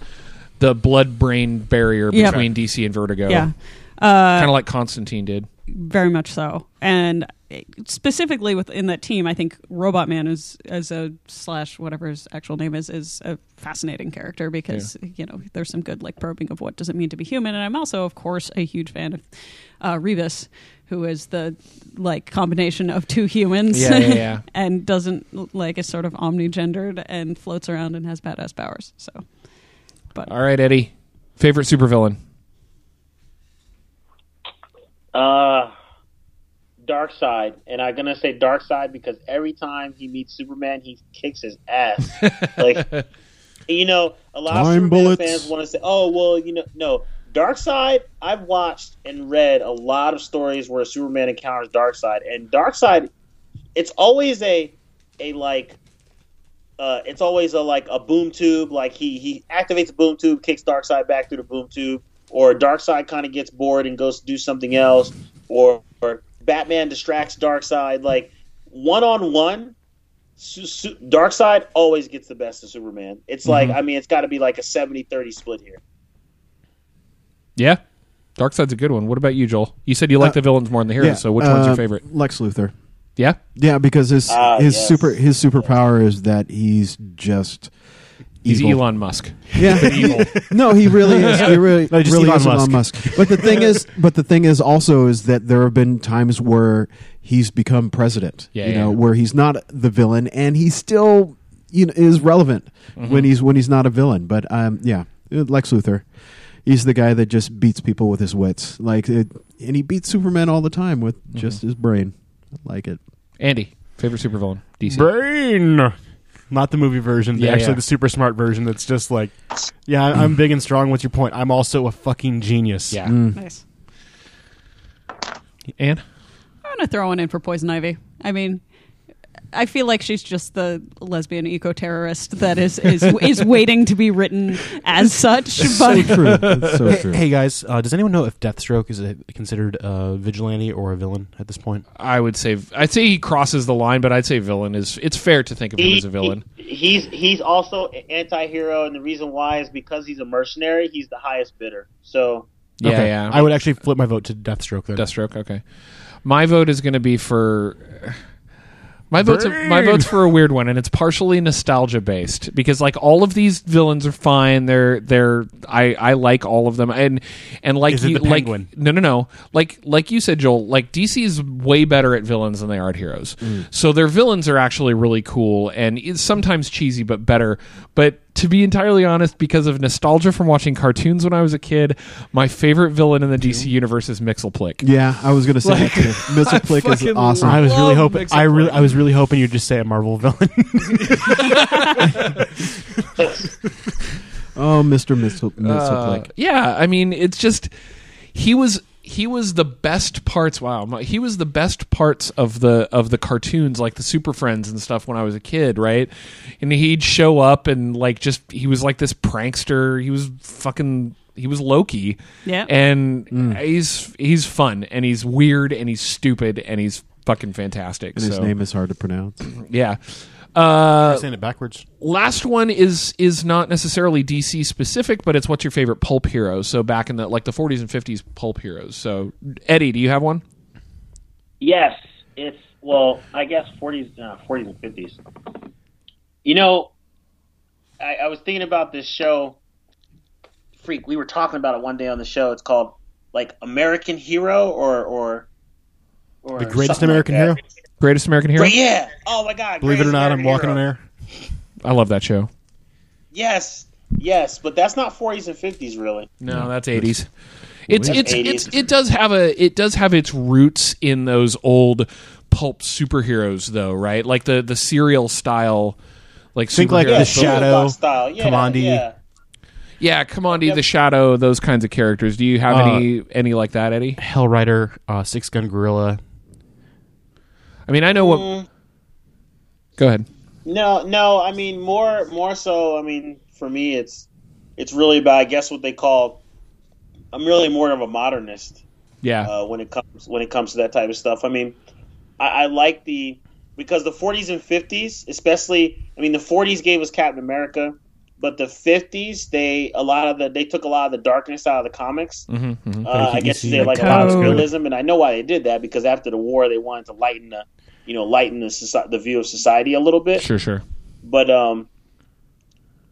the blood brain barrier Yeah. between DC and Vertigo. yeah, kind of like Constantine did. very much so. And specifically within that team, I think Robot Man is as a slash whatever his actual name is is a fascinating character because you know there's some good like probing of what does it mean to be human, and I'm also of course a huge fan of uh, Rebis, who is the like combination of two humans, Yeah, yeah, yeah. and doesn't like is sort of omnigendered and floats around and has badass powers. So, but All right, Eddie. Favorite supervillain? Uh, Darkseid, and I'm gonna say Darkseid because every time he meets Superman, he kicks his ass. like, you know, a lot of Time Superman bullets. fans want to say, "Oh, well, you know, no." Darkseid, I've watched and read a lot of stories where Superman encounters Darkseid, and Darkseid, it's always a, a like, uh, it's always a like a boom tube. Like he he activates a boom tube, kicks Darkseid back through the boom tube, or Darkseid kind of gets bored and goes to do something else, or, or Batman distracts Darkseid. Like one on one, Darkseid always gets the best of Superman. It's like I mean, it's got to be like a 70-30 split here. Yeah. Darkseid's a good one. What about you, Joel? You said you like Uh, the villains more than the heroes, Yeah, so which one's your uh, favorite? Lex Luthor. Yeah? Yeah, because his Ah, his yes. super his superpower is that he's just He's evil. Elon Musk. Yeah, evil. no, he really is. He really, No, just really Elon is Elon Musk. Musk. But the thing is, but the thing is also is that there have been times where he's become president. Yeah, you yeah. know, where he's not the villain and he still you know is relevant Mm-hmm. when he's when he's not a villain. But um, yeah, Lex Luthor. He's the guy that just beats people with his wits, like, it, and he beats Superman all the time with Mm-hmm. just his brain. I like it. Andy, favorite supervillain? DC. Brain. Not the movie version. Yeah, actually, yeah. the super smart version. That's just like, yeah, I- I'm mm. big and strong. What's your point? I'm also a fucking genius. Yeah. Mm. nice. Anne? I'm gonna throw one in for Poison Ivy. I mean, I feel like she's just the lesbian eco terrorist that is is is waiting to be written as such. So But true. That's so Hey, true. hey, guys, uh, does anyone know if Deathstroke is a, considered a vigilante or a villain at this point? I would say I'd say he crosses the line, but I'd say villain is it's fair to think of him as a villain. he- he's he's also an anti-hero, and the reason why is because he's a mercenary. He's the highest bidder. So yeah, Okay. yeah. I would actually flip my vote to Deathstroke then. Deathstroke. Okay, my vote is going to be for. My vote's a, my vote's for a weird one, and it's partially nostalgia based because like all of these villains are fine. They're they're I, I like all of them, and and like Is you the like no no no like like you said Joel like DC is way better at villains than they are at heroes. Mm. So their villains are actually really cool and it's sometimes cheesy but better. But to be entirely honest, because of nostalgia from watching cartoons when I was a kid, my favorite villain in the DC universe is Mxyzptlk. Yeah, I was going to say Like, that too. Mitchell Plick is fucking awesome. I was really Love hoping. Mxyzptlk. I really, I was really hoping you'd just say a Marvel villain. Oh, Mr. Mitchell, Mitchell Uh, Plick. yeah, I mean, it's just he was he was the best parts. Wow, he was the best parts of the of the cartoons, like the Super Friends and stuff when I was a kid, right? And he'd show up and like just he was like this prankster. He was fucking. He was Loki, Yeah. and Mm. he's he's fun and he's weird and he's stupid and he's fucking fantastic. And his name is hard to pronounce. yeah. Uh, saying it backwards. last one is is not necessarily DC specific, but it's what's your favorite pulp hero? So back in the like the 40s and 50s pulp heroes. So Eddie, do you have one? Yes, it's well, I guess forties, uh, forties and fifties. You know, I, I was thinking about this show. Freak, we were talking about it one day on the show. It's called like American Hero or or or The greatest American like hero. That. Greatest American hero? Great- yeah. Oh my God. Believe it or Greatest not, I'm walking Hero. on air. I love that show. Yes, yes, but that's not forties and fifties, really. No, that's 80s. It's That's it's 80s. it's it does have a it does have its roots in those old pulp superheroes though, right? Like the the serial style like Think like The Shadow, Fox style. Yeah, Kamandi. Yeah. Yeah, Kamandi, Yep. the Shadow, those kinds of characters. Do you have Uh, any any like that, Eddie? Hellrider, uh, Six Gun Gorilla. I mean, I know what Mm. Go ahead. No, no. I mean, more, more so. I mean, for me, it's it's really about, I guess, what they call. I'm really more of a modernist Yeah. uh, when it comes when it comes to that type of stuff. I mean, I, I like the because the 40s and 50s, especially. I mean, the 40s gave us Captain America, but the fifties they a lot of the they took a lot of the darkness out of the comics. Mm-hmm, Uh, I guess they the like a lot of realism, and I know why they did that because after the war they wanted to lighten the you know lighten the soci- the view of society a little bit. Sure, sure. But um,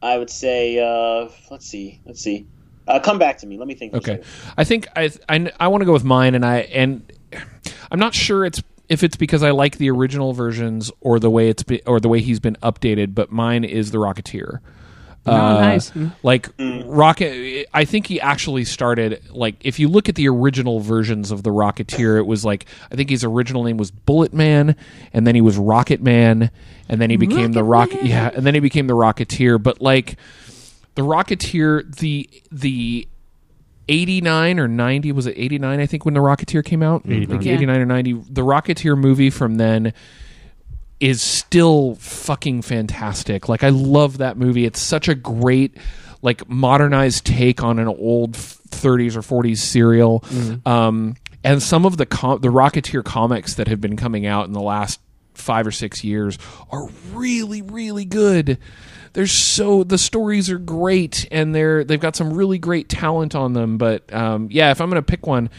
I would say uh, let's see, let's see. Uh, come back to me. Let me think. Okay. I think I I, I want to go with mine, and I and I'm not sure it's if it's because I like the original versions or the way it's be, or the way he's been updated, but mine is the Rocketeer. Oh, Uh, nice. Like Rocket, I think he actually started like if you look at the original versions of the Rocketeer, it was like I think his original name was Bullet Man, and then he was Rocket Man, and then he became the Rocket. Yeah, and then he became the Rocketeer. But like the Rocketeer, the the 89 or 90 was it 89 i think when the rocketeer came out 89. Like Yeah. 89 or 90 the rocketeer movie from then is still fucking fantastic. Like i love that movie. It's such a great like modernized take on an old 30s or 40s serial. Um, and some of the com- the rocketeer comics that have been coming out in the last five or six years are really really good. They're so the stories are great and they're they've got some really great talent on them but um, yeah if i'm gonna pick one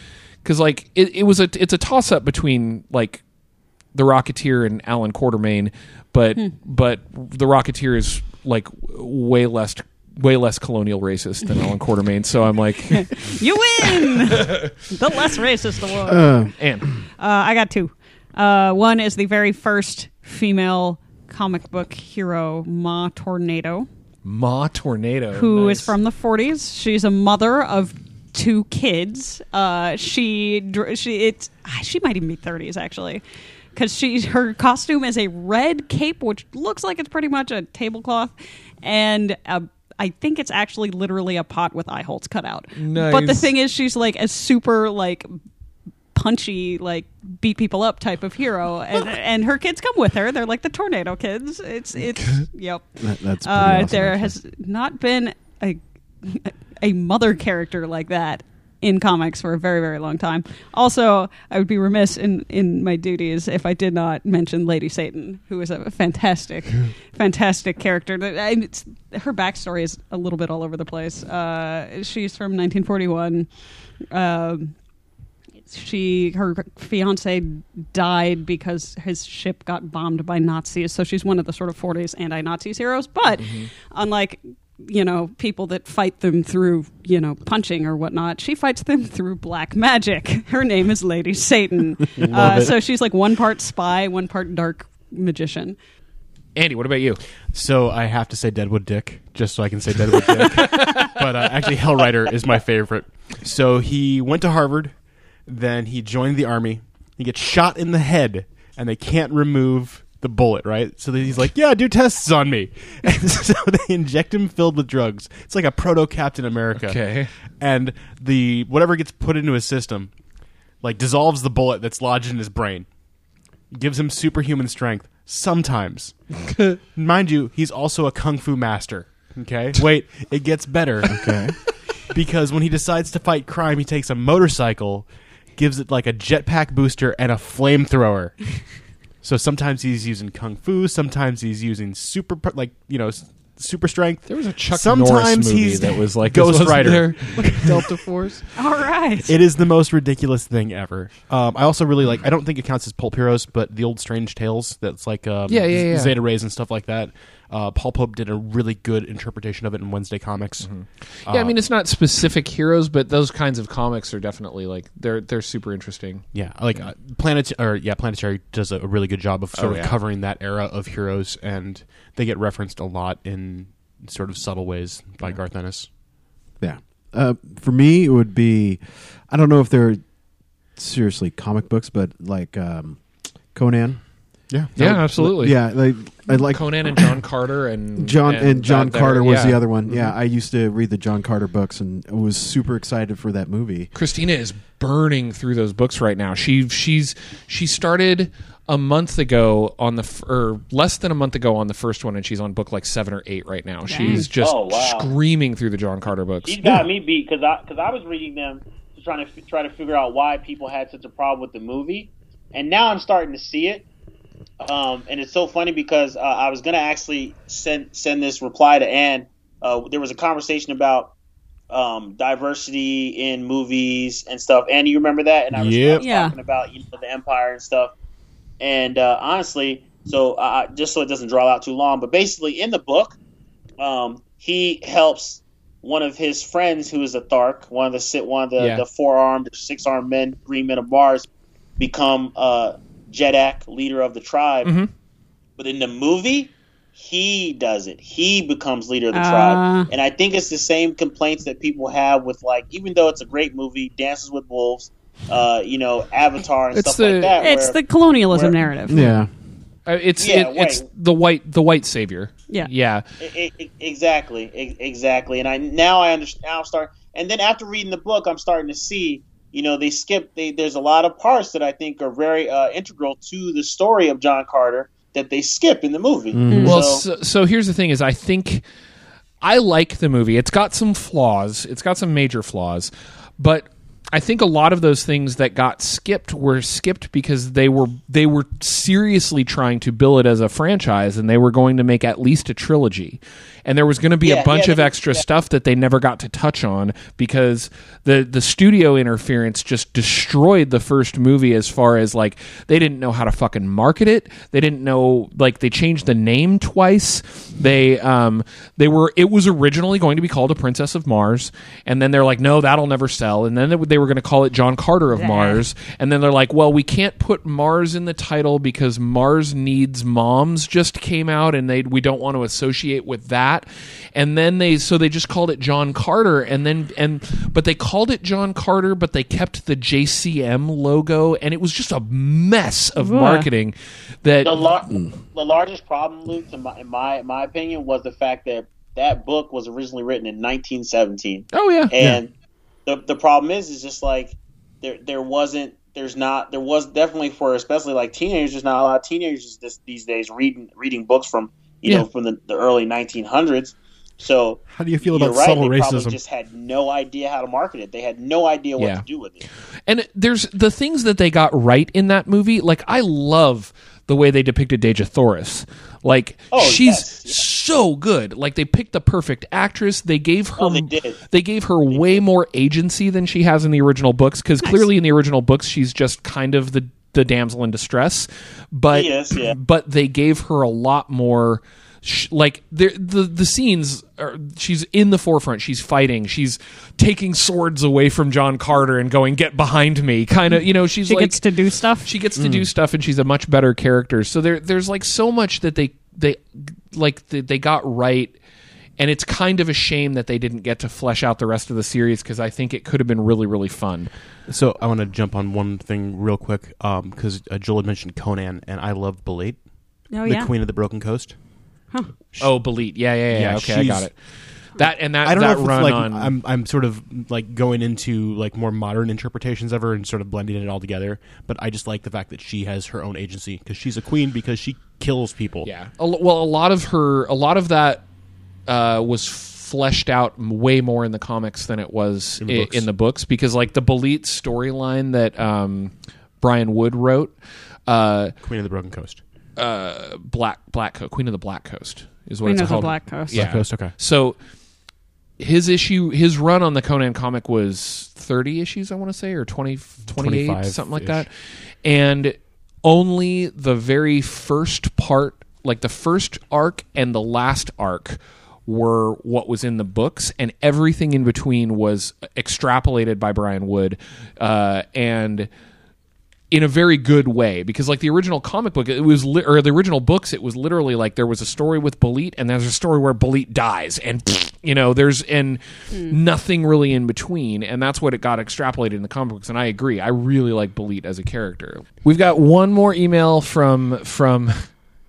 because like it, it was a it's a toss up between like the Rocketeer and Alan Quartermain, but but the Rocketeer is like way less way less colonial racist than Alan Quartermain. So I'm like, You win. the less racist the world. Uh, and Uh, I got two. Uh, one is the very first female comic book hero, Ma Tornado, Ma Tornado, who is Nice. from the 40s. She's a mother of two kids. Uh, she she it's ah, she might even be 30s actually. Because she her costume is a red cape, which looks like it's pretty much a tablecloth, and a, I think it's actually literally a pot with eye holes cut out. But the thing is, she's like a super like punchy, like beat people up type of hero, and and her kids come with her. They're like the tornado kids. It's it's yep. that, that's Uh, awesome, there actually. has not been a a mother character like that in comics for a very very long time. Also, I would be remiss in in my duties if I did not mention Lady Satan, who is a fantastic, fantastic character. And it's, her backstory is a little bit all over the place. Uh, she's from 1941. Um, she her fiance died because his ship got bombed by Nazis. So she's one of the sort of 40s anti-Nazis heroes. But unlike you know people that fight them through you know punching or whatnot, she fights them through black magic. Her name is Lady Satan. uh, so she's like one part spy, one part dark magician. Andy, what about you? So I have to say Deadwood Dick, just so I can say Deadwood Dick. but uh, actually, Hellrider is my favorite. So he went to Harvard, then he joined the army. He gets shot in the head, and they can't remove the bullet, right? So he's like, "Yeah, do tests on me." And so they inject him filled with drugs. It's like a proto Captain America. Okay. And the whatever gets put into his system, like dissolves the bullet that's lodged in his brain gives him superhuman strength sometimes. Mind you, he's also a kung fu master. Okay? Wait, it gets better. okay. because when he decides to fight crime, he takes a motorcycle, gives it like a jetpack booster and a flamethrower. So sometimes he's using kung fu, sometimes he's using super like, you know, super strength. There was a Chuck Sometimes Norris movie he's that was like Ghost this, Rider. there? Delta Force. All right. It is the most ridiculous thing ever. Um, I also really like. I don't think it counts as pulp heroes, but the old Strange Tales. That's like um, Yeah, yeah, yeah. Zeta Rays and stuff like that. Uh, Paul Pope did a really good interpretation of it in Wednesday Comics. Yeah, I mean it's not specific heroes, but those kinds of comics are definitely like they're they're super interesting. Yeah, like uh, Planet or yeah, Planetary does a, a really good job of sort Oh, of yeah. covering that era of heroes, and they get referenced a lot in sort of subtle ways by Garth Ennis. Yeah. Uh, for me, it would be. I don't know if they're seriously comic books, but like um, Conan. Yeah, Yeah, absolutely. Yeah, like I mm. like Conan and John Carter and John and, John that there- Carter was yeah. the other one. Yeah, mm-hmm. I used to read the John Carter books and was super excited for that movie. Christina is burning through those books right now. She she's she started a month ago on the f- or less than a month ago on the first one, and she's on book like seven or eight right now. She's just Oh, wow. screaming through the John Carter books. He's got me beat because I because I was reading them trying to f- try to figure out why people had such a problem with the movie, and now I'm starting to see it. Um, and it's so funny because uh, I was gonna actually send send this reply to Anne. uh, there was a conversation about um, diversity in movies and stuff. And you remember that? And I was, I was Yeah. talking about you know, the Empire and stuff. And uh, honestly, so uh, just so it doesn't draw out too long, but basically in the book, um, he helps one of his friends who is a Thark, one of the one of the, Yeah. the four armed, six armed men, green men of Mars, become uh, Jeddak, leader of the tribe. Mhm. But in the movie, he does it. He becomes leader of the Ah. tribe. And I think it's the same complaints that people have with like, even though it's a great movie, Dances with Wolves, uh, you know, Avatar and It's stuff the- like that. It's where- the colonialism where- narrative. Yeah. Uh, it's Yeah, it, it's the white the white savior. Yeah. yeah. I- I- exactly, exactly. And I now I understand. Now I'm starting, and then after reading the book, I'm starting to see. You know, they skip. They, there's a lot of parts that I think are very uh, integral to the story of John Carter that they skip in the movie. Well, So- so, so here's the thing: is I think I like the movie. It's got some flaws. It's got some major flaws, but I think a lot of those things that got skipped were skipped because they were they were seriously trying to bill it as a franchise, and they were going to make at least a trilogy. And there was going to be Yeah, a bunch yeah, of extra yeah. stuff that they never got to touch on because the the studio interference just destroyed the first movie as far as like they didn't know how to fucking market it. They didn't know like they changed the name twice. They um they were it was originally going to be called A Princess of Mars and then they're like no that'll never sell and then they, they were going to call it John Carter of Mars and then they're like well we can't put Mars in the title because Mars Needs Moms just came out and they we don't want to associate with that and then they so they just called it John Carter and then and but they called it John Carter but they kept the JCM logo and it was just a mess of Ugh. marketing that the, lar- the largest problem, Luke, in my, in my in my opinion, was the fact that that book was originally written in 1917. oh yeah and the the problem is is just like there there wasn't there's not there was definitely for especially like teenagers there's not a lot of teenagers this, these days reading reading books from you Yeah. know from the, the early 1900s so How do you feel about right, subtle they probably racism? just had no idea how to market it they had no idea what Yeah. to do with it And there's the things that they got right in that movie. Like I love the way they depicted Dejah Thoris. Like Oh, she's yes, yes. so good. Like they picked the perfect actress. They gave oh, her Oh, they did. they gave her way more agency than she has in the original books because clearly in the original books she's just kind of the the damsel in distress. But Yes, yeah. but they gave her a lot more like the the the scenes are she's in the forefront she's fighting she's taking swords away from John Carter and going get behind me kind of you know she's She like gets to do stuff. she gets to do mm. stuff and she's a much better character so there there's like so much that they they like they, they got right and it's kind of a shame that they didn't get to flesh out the rest of the series because I think it could have been really really fun So I want to jump on one thing real quick because uh, Joel had mentioned Conan, and I love Belit, oh the yeah. Queen of the Broken Coast. oh Belit yeah yeah yeah, Yeah, okay I got it that and that I don't that know if run it's like on I'm I'm sort of like going into like more modern interpretations of her and sort of blending it all together. But I just like the fact that she has her own agency because she's a queen because she kills people. Yeah. A well, a lot of her, a lot of that uh, was fleshed out way more in the comics than it was In in, the in, books. the books because, like, the Belit storyline that um, Brian Wood wrote, uh, Queen of the Broken Coast. uh, Black Black Co- Queen of the Black Coast is what Queen it's of the called. Black Coast. Yeah. Black Coast. Okay. So his issue, his run on the Conan comic was 30 issues, I want to say, or 20, 28, something like -ish. that. And only the very first part, like the first arc and the last arc, were what was in the books, and everything in between was extrapolated by Brian Wood. Uh, and in a very good way because like the original comic book it was li- or the original books it was literally like there was a story with Belit and there's a story where Belit dies and you know there's and nothing really in between and that's what it got extrapolated in the comic books and I agree I really like Belit as a character. We've got one more email from from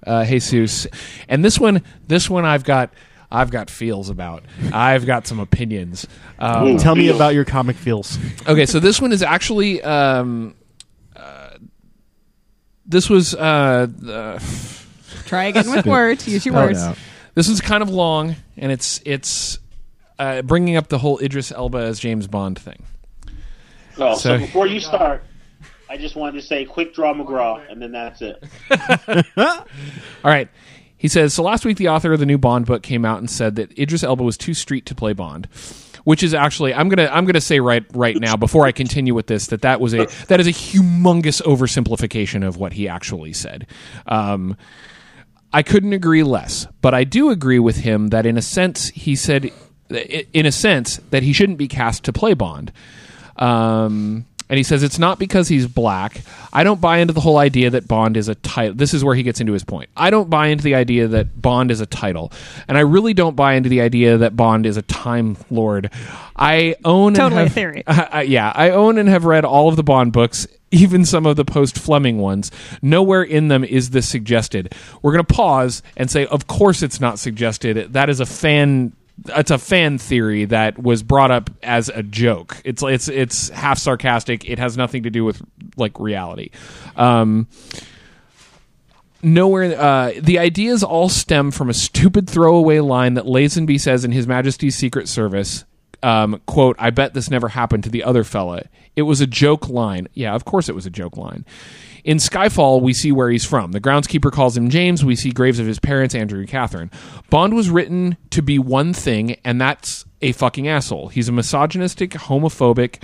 uh, Jesus and this one this one I've got I've got feels about. I've got some opinions. Um, Tell me about your comic feels. Okay, so this one is actually um, uh, this was uh, uh, Try again with words. Use your Spell it words. out. this one's kind of long, and it's it's uh, bringing up the whole Idris Elba as James Bond thing. Oh, so, So- before you start I just wanted to say quick draw McGraw and then that's it All right, He says, So last week, the author of the new Bond book came out and said that Idris Elba was too street to play Bond. Which is actually I'm gonna I'm gonna say right right now before I continue with this that that was a that is a humongous oversimplification of what he actually said. Um, I couldn't agree less, but I do agree with him that in a sense he said, in a sense that he shouldn't be cast to play Bond. Um, and he says it's not because he's black. I don't buy into the whole idea that Bond is a title. This is where he gets into his point. I don't buy into the idea that Bond is a title, and I really don't buy into the idea that Bond is a time lord. I own Totally have, theory. uh, yeah, I own and have read all of the Bond books, even some of the post Fleming ones. Nowhere in them is this suggested. We're going to pause and say, of course, it's not suggested. That is a fan. It's a fan theory that was brought up as a joke. It's it's it's half sarcastic. It has nothing to do with like reality. Um, nowhere uh, the ideas all stem from a stupid throwaway line that Lazenby says in His Majesty's Secret Service. Um, quote, I bet this never happened to the other fella. It was a joke line. Yeah, of course it was a joke line. In Skyfall, we see where he's from. The groundskeeper calls him James. We see graves of his parents, Andrew and Catherine. Bond was written to be one thing, and that's a fucking asshole. He's a misogynistic, homophobic,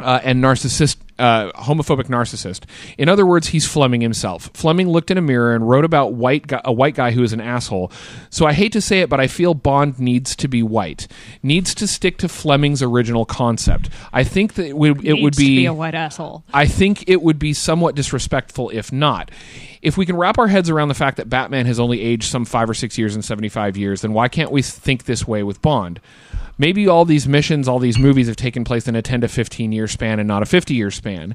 uh, and narcissist, uh, homophobic narcissist. In other words, he's Fleming himself. Fleming looked in a mirror and wrote about white gu- a white guy who is an asshole. So I hate to say it, but I feel Bond needs to be white. Needs to stick to Fleming's original concept. I think that it would, it would to be a white asshole. I think it would be somewhat disrespectful if not. If we can wrap our heads around the fact that Batman has only aged some five or six years in 75 years, then why can't we think this way with Bond? Maybe all these missions, all these movies have taken place in a 10 to 15 year span and not a 50 year span.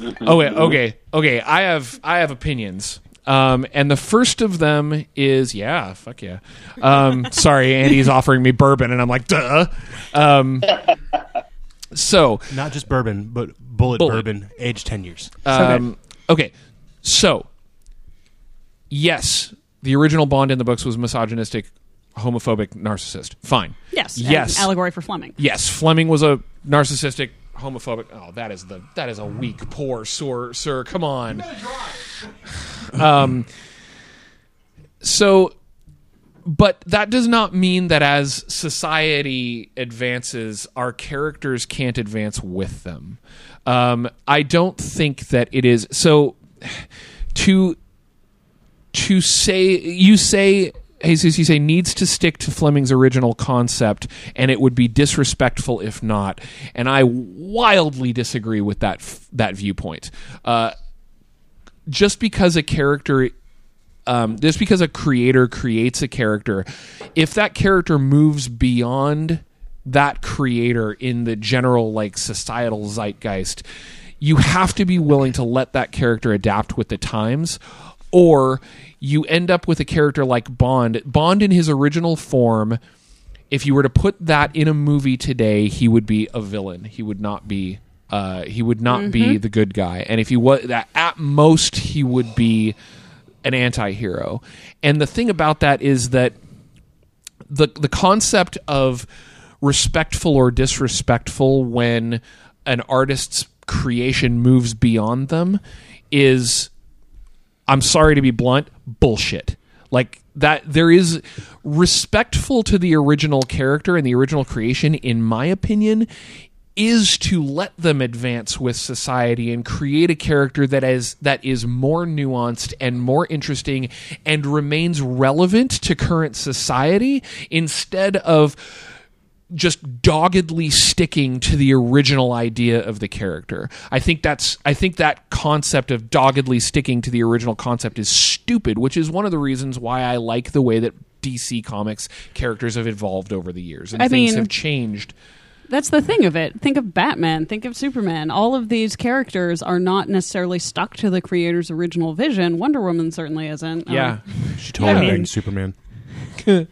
Okay, okay, okay. I have I have opinions. Um, and the first of them is yeah, fuck yeah. Um, sorry, Andy's offering me bourbon, and I'm like, duh. Um, so Not just bourbon, but Bulleit, Bulleit. bourbon, aged ten years. Um, okay, so yes, the original Bond in the books was misogynistic, homophobic, narcissist. Fine. Yes. and Yes. Allegory for Fleming. Yes, Fleming was a narcissistic, homophobic. Oh, that is the that is a weak, poor, sir. Sir, come on. Um. So, but that does not mean that as society advances, our characters can't advance with them. Um, I don't think that it is so. To to say you say Jesus, say needs to stick to Fleming's original concept, and it would be disrespectful if not. And I wildly disagree with that that viewpoint. Uh, just because a character, um, just because a creator creates a character, if that character moves beyond that creator in the general like societal zeitgeist, you have to be willing to let that character adapt with the times or you end up with a character like Bond. Bond in his original form, if you were to put that in a movie today, he would be a villain. He would not be uh, he would not be the good guy. And if he was that at most he would be an anti-hero. And the thing about that is that the the concept of respectful or disrespectful when an artist's creation moves beyond them is I'm sorry to be blunt, bullshit. Like that there is respectful to the original character and the original creation in my opinion is to let them advance with society and create a character that is that is more nuanced and more interesting and remains relevant to current society instead of just doggedly sticking to the original idea of the character. I think that's I think that concept of doggedly sticking to the original concept is stupid, which is one of the reasons why I like the way that DC Comics characters have evolved over the years and I things mean- have changed. That's the thing of it. Think of Batman, think of Superman. All of these characters are not necessarily stuck to the creator's original vision. Wonder Woman certainly isn't. Um, Yeah. She totally I mean- banged Superman.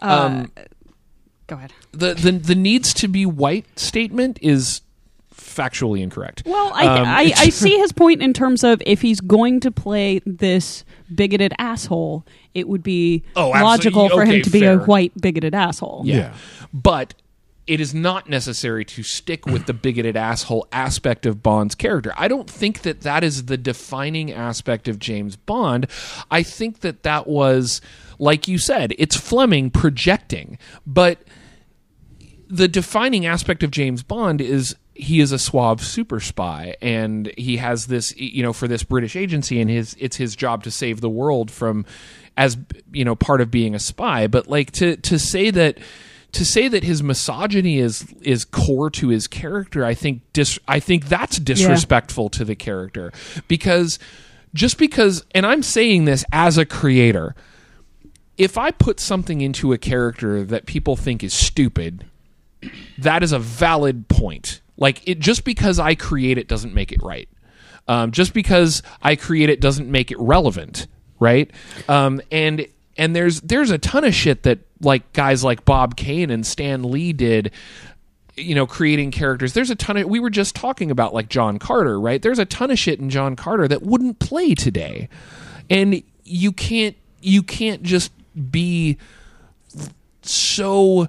uh, go ahead. the, the the needs to be white statement is factually incorrect. Well, I, Um, I, I see his point in terms of if he's going to play this bigoted asshole, it would be Oh, absolutely. logical for Okay, him to be fair. a white bigoted asshole. Yeah. But it is not necessary to stick with the bigoted asshole aspect of Bond's character. I don't think that that is the defining aspect of James Bond. I think that that was, like you said, it's Fleming projecting, but the defining aspect of James Bond is he is a suave super spy and he has this you know for this British agency and his it's his job to save the world from as you know part of being a spy. But like to to say that to say that his misogyny is is core to his character I think dis, I think that's disrespectful to the character. Because just because and I'm saying this as a creator if I put something into a character that people think is stupid that is a valid point. Like it just because I create it doesn't make it right. Um, just because I create it doesn't make it relevant, right? Um, and and there's there's a ton of shit that like guys like Bob Kane and Stan Lee did you know creating characters there's a ton of we were just talking about like John Carter right there's a ton of shit in John Carter that wouldn't play today and you can't you can't just be so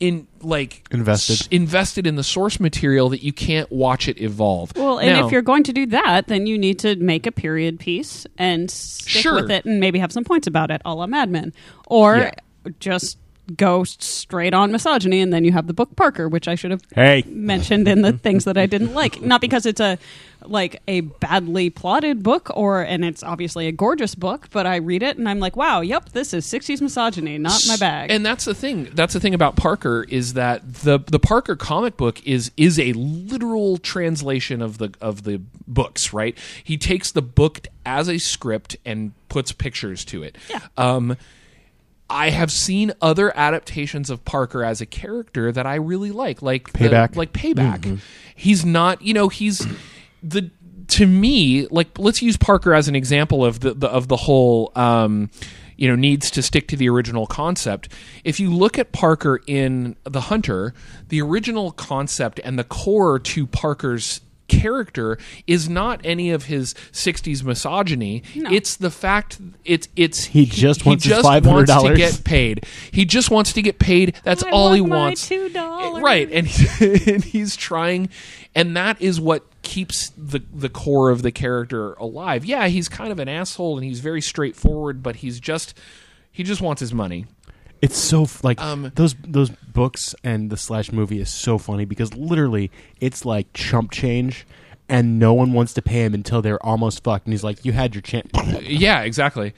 in like Invested. s- invested in the source material that you can't watch it evolve. Well, and Now- if you're going to do that, then you need to make a period piece and stick Sure. with it and maybe have some points about it, a la Mad Men. Or Yeah. just go straight on misogyny and then you have the book Parker, which I should have Hey. mentioned in the things that I didn't like. Not because it's a like a badly plotted book or and it's obviously a gorgeous book, but I read it and I'm like, wow, yep, this is 60s misogyny, not my bag. And that's the thing. That's the thing about Parker is that the the Parker comic book is is a literal translation of the of the books. Right? He takes the book as a script and puts pictures to it. Yeah. Um, I have seen other adaptations of Parker as a character that I really like, like the- Payback. like Payback. He's not, you know, he's the to me like let's use Parker as an example of the, the of the whole um, you know needs to stick to the original concept. If you look at Parker in The Hunter, the original concept and the core to Parker's character is not any of his 60s misogyny. It's the fact it's it's He just wants his $500. wants to get paid. He just wants to get paid. That's I all he want my wants. $2. right. And, he, and he's trying and that is what keeps the the core of the character alive. Yeah he's kind of an asshole and he's very straightforward but he's just he just wants his money It's so f- like Um, those those books and the slash movie is so funny because literally it's like chump change, and no one wants to pay him until they're almost fucked, and he's like, "You had your chance." yeah exactly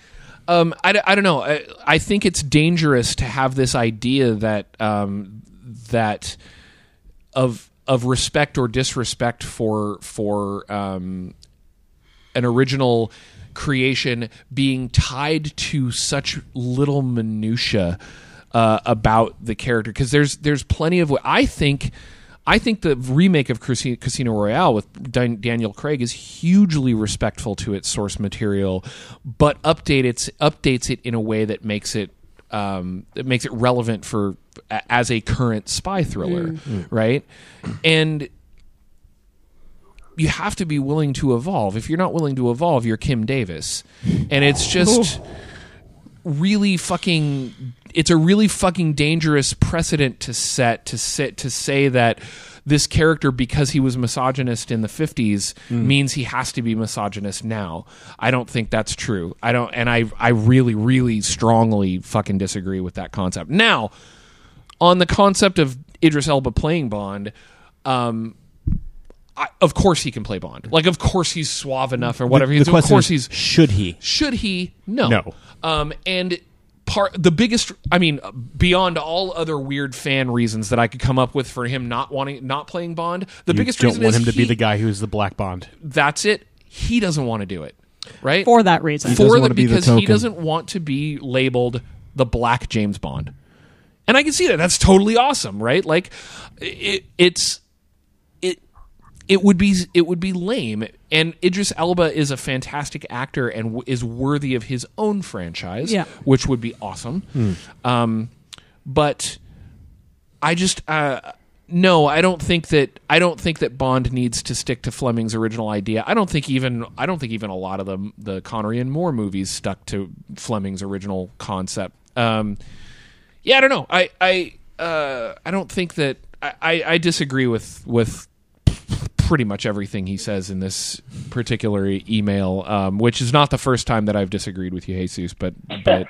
um, I, d- I don't know I, I think it's dangerous to have this idea that um, that of of respect or disrespect for for um, an original creation being tied to such little minutia uh, about the character because there's there's plenty of what I think I think the remake of Casino, Royale with Daniel Craig is hugely respectful to its source material, but update its updates it in a way that makes it um, that makes it relevant for as a current spy thriller, right? And you have to be willing to evolve. If you're not willing to evolve, you're Kim Davis. And it's just really fucking it's a really fucking dangerous precedent to set to sit to say that this character because he was misogynist in the 50s means he has to be misogynist now. I don't think that's true. I don't and I I really really strongly fucking disagree with that concept. Now, on the concept of Idris Elba playing Bond, um I, of course he can play Bond. Like of course he's suave enough or whatever. The, He's the of question course is, he's should he? should he? No. No. Um, and part the biggest, I mean, beyond all other weird fan reasons that I could come up with for him not wanting, not playing Bond, the biggest reason is. You biggest don't reason want is him to he- be the guy who's the Black Bond. That's it. He doesn't want to do it. Right for that reason. doesn't for the wanna be the because he doesn't want to be labeled the Black James Bond, and I can see that. That's totally awesome, right? Like, it, it's it it would be it would be lame. And Idris Elba is a fantastic actor and w- is worthy of his own franchise, Yeah. which would be awesome. Um, but I just uh, no, I don't think that I don't think that Bond needs to stick to Fleming's original idea. I don't think even I don't think even a lot of the the Connery and Moore movies stuck to Fleming's original concept. Um, yeah, I don't know. I I uh, I don't think that I, I, I disagree with with pretty much everything he says in this particular email, um, which is not the first time that I've disagreed with you, Jesus. But but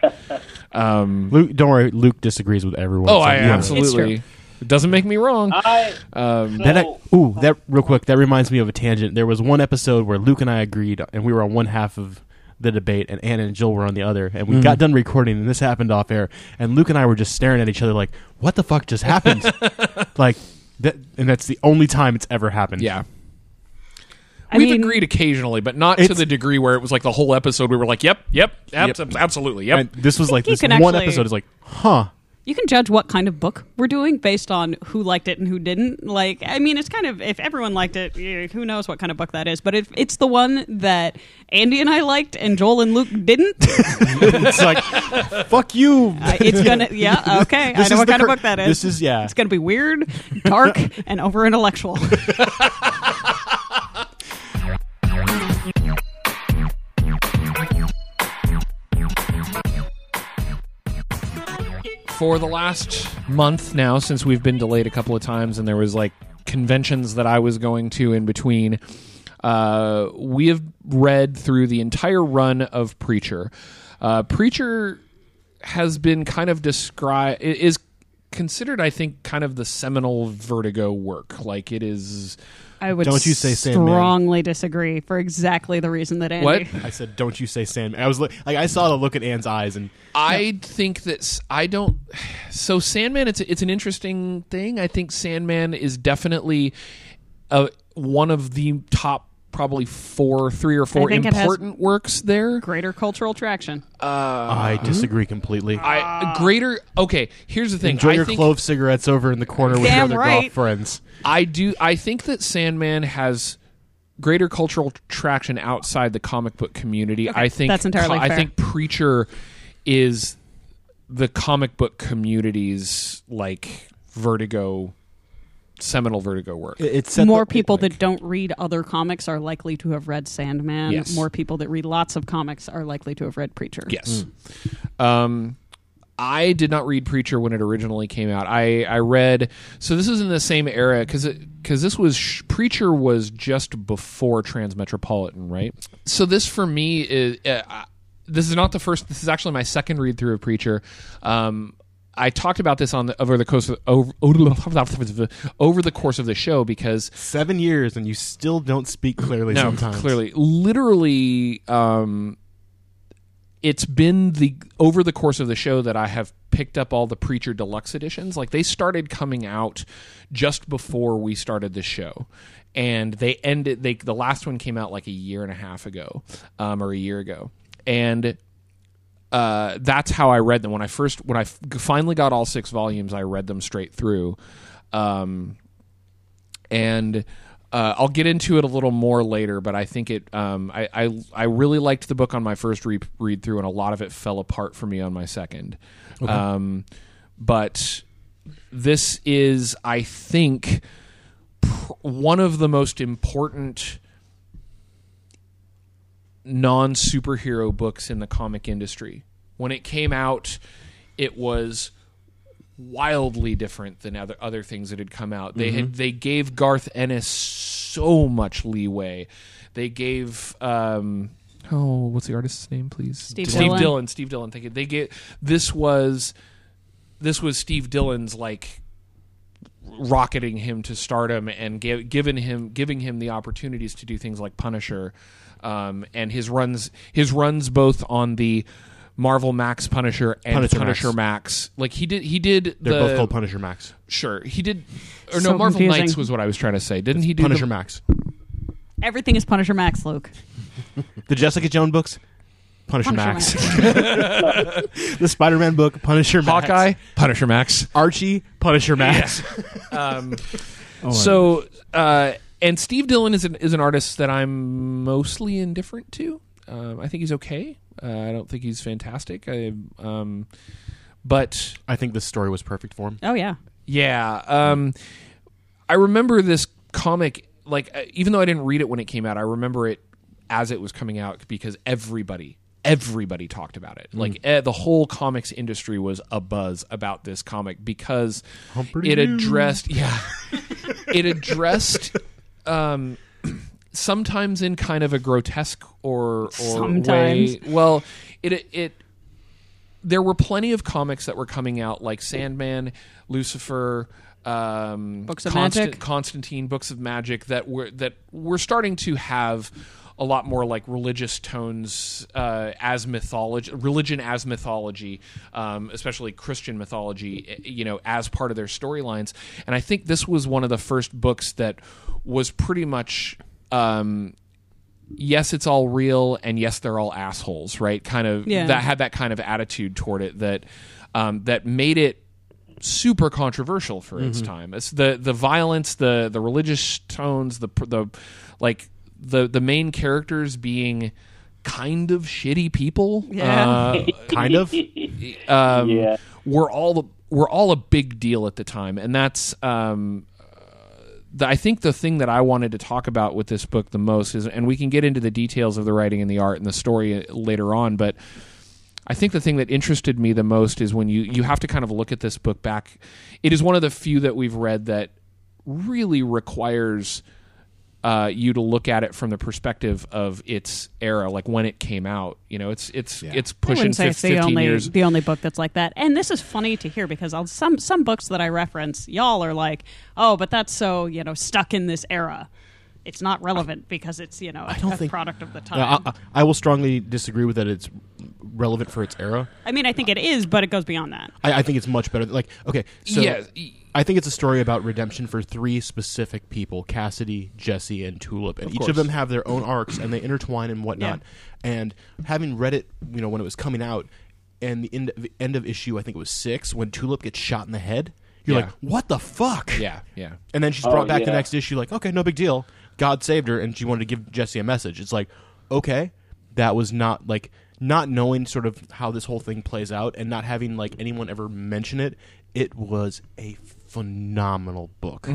um, Luke, don't worry, Luke disagrees with everyone. oh, so, I yeah. absolutely. It doesn't make me wrong. I Um, That I, ooh, that real quick. That reminds me of a tangent. There was one episode where Luke and I agreed, and we were on one half of the debate, and Anna and Jill were on the other. And we got done recording, and this happened off air. And Luke and I were just staring at each other like, "What the fuck just happened?" like, that, and that's the only time it's ever happened. yeah. I We've mean, agreed occasionally, but not to it's- the degree where it was like the whole episode. We were like, "Yep, yep, abs- Yep. absolutely, yep." And this was like think you this can you can judge what kind of book we're doing based on who liked it and who didn't. Like, I mean, it's kind of if everyone liked it, who knows what kind of book that is. But if it's the one that Andy and I liked and Joel and Luke didn't, it's like, fuck you. uh, it's gonna. Yeah, okay, I know what kind of book that is. This is yeah. It's gonna be weird, dark, and over intellectual. For the last month now since we've been delayed a couple of times and there was like conventions that I was going to in between uh, we have read through the entire run of Preacher. Uh, Preacher has been kind of described is considered I think kind of the seminal Vertigo work. Like it is I would Don't you say Sandman. strongly disagree for exactly the reason that Andy. what I said, "Don't you say Sandman?" I was li- like, I saw the look at Anne's eyes, and I think that I don't. So Sandman, it's it's an interesting thing. I think Sandman is definitely uh, one of the top, probably four, three or four think it has- important works there. Greater cultural traction. Uh, I disagree completely. I greater. Okay, here's the thing. Enjoy I your think, clove cigarettes over in the corner with your Damn other right. golf friends. I do. I think that Sandman has greater cultural traction outside the comic book community. I think that's entirely I fair. think Preacher is the comic book community's like Vertigo, seminal Vertigo work. It's set More the- people that don't read other comics are likely to have read Sandman. Yes. More people that read lots of comics are likely to have read Preacher. Yes. Um, I did not read Preacher when it originally came out. I, I read so this is in the same era because because this was sh- Preacher was just before Transmetropolitan, right? So this for me is uh, uh, this is not the first. This is actually my second read through of Preacher. Um, I talked about this on the, over the course of, over, over the course of the show because seven years, and you still don't speak clearly. no, sometimes clearly, literally, um, it's been the over the course of the show that I have picked up all the Preacher Deluxe editions. Like they started coming out just before we started the show, and they ended. They the last one came out like a year and a half ago, um, or a year ago, and uh, that's how I read them when I first when I f- finally got all six volumes. I read them straight through, um, and uh, I'll get into it a little more later. But I think it. Um, I, I I really liked the book on my first re- read through, and a lot of it fell apart for me on my second. Um, but this is, I think, pr- one of the most important non superhero books in the comic industry. When it came out, it was wildly different than other other things that had come out. They had they gave Garth Ennis so much leeway. They gave um oh what's the artist's name please Steve Steve Dillon. Dillon Steve Dillon thank you. They get this was this was Steve Dillon's like rocketing him to stardom and give, giving him giving him the opportunities to do things like Punisher, um, and his runs his runs both on the Marvel Max Punisher and Punisher Punisher, Max. Max. Like he did, he did. They're the, both called Punisher Max. Sure, he did. Or So no, Marvel confusing. Knights was what I was trying to say. Didn't he do Punisher the, Max. Everything is Punisher Max, Luke. The Jessica Jones books, Punisher, Punisher Max. the Spider-Man book, Punisher Max. Hawkeye? Punisher Max. Archie, Punisher Max. Um, so, uh, and Steve Dillon is an, is an artist that I'm mostly indifferent to. Um, I think he's okay. Uh, I don't think he's fantastic. I, um, but I think this story was perfect for him. Oh yeah. yeah, um, I remember this comic. Like, uh, even though I didn't read it when it came out, I remember it as it was coming out because everybody everybody talked about it. Like eh, the whole comics industry was a buzz about this comic because it addressed yeah, it addressed um, sometimes in kind of a grotesque or or Sometimes. way. Well, it it there were plenty of comics that were coming out like Sandman, Lucifer, um, Books of Magic. Constantine, Books of Magic that were that were starting to have a lot more like religious tones uh, as mythology, religion as mythology, um, especially Christian mythology, eh, you know, as part of their storylines. And I think this was one of the first books that was pretty much. Um, yes, it's all real, and yes, they're all assholes, right? Kind of Yeah. that had that kind of attitude toward it that um, that made it super controversial for its time. It's the the violence, the the religious tones, the the like the the main characters being kind of shitty people. Yeah. Uh, kind of. um, Yeah. were all the, were all a big deal at the time, and that's um, the, I think the thing that I wanted to talk about with this book the most is, and we can get into the details of the writing and the art and the story later on, but I think the thing that interested me the most is when you you have to kind of look at this book back. It is one of the few that we've read that really requires uh, you to look at it from the perspective of its era, like when it came out. You know, it's it's it's pushing wouldn't say fif- it's the fifteen only years. the only book that's like that. And this is funny to hear because on some some books that I reference, y'all are like, "Oh, but that's so you know stuck in this era. It's not relevant because it's you know a, don't a think- product of the time." Yeah, I, I- I will strongly disagree with that. It's relevant for its era. I mean, I think it is, but it goes beyond that. I, I think it's much better. Like, okay, so Yeah, y- I think it's a story about redemption for three specific people: Cassidy, Jesse, and Tulip, and each course. of them have their own arcs and they intertwine and whatnot. And having read it, you know, when it was coming out, and the end, the end of issue, I think it was six, when Tulip gets shot in the head, you're Yeah. like, "What the fuck?" yeah, yeah. And then she's Oh, brought back the yeah. next issue, like, okay, no big deal. God saved her, and she wanted to give Jesse a message. It's like, okay, that was not like not knowing sort of how this whole thing plays out, and not having like anyone ever mention it. It was a phenomenal book.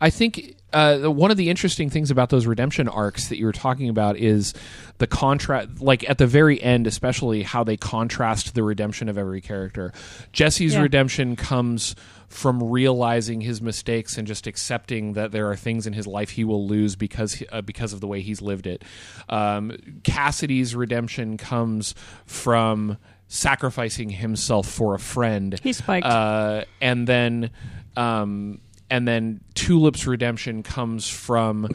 I think uh, one of the interesting things about those redemption arcs that you were talking about is the contrast, like at the very end, especially how they contrast the redemption of every character. Jesse's Yeah. redemption comes from realizing his mistakes and just accepting that there are things in his life he will lose because uh, because of the way he's lived it. Um, Cassidy's redemption comes from sacrificing himself for a friend. He spiked. Uh, and then um, and then Tulip's redemption comes from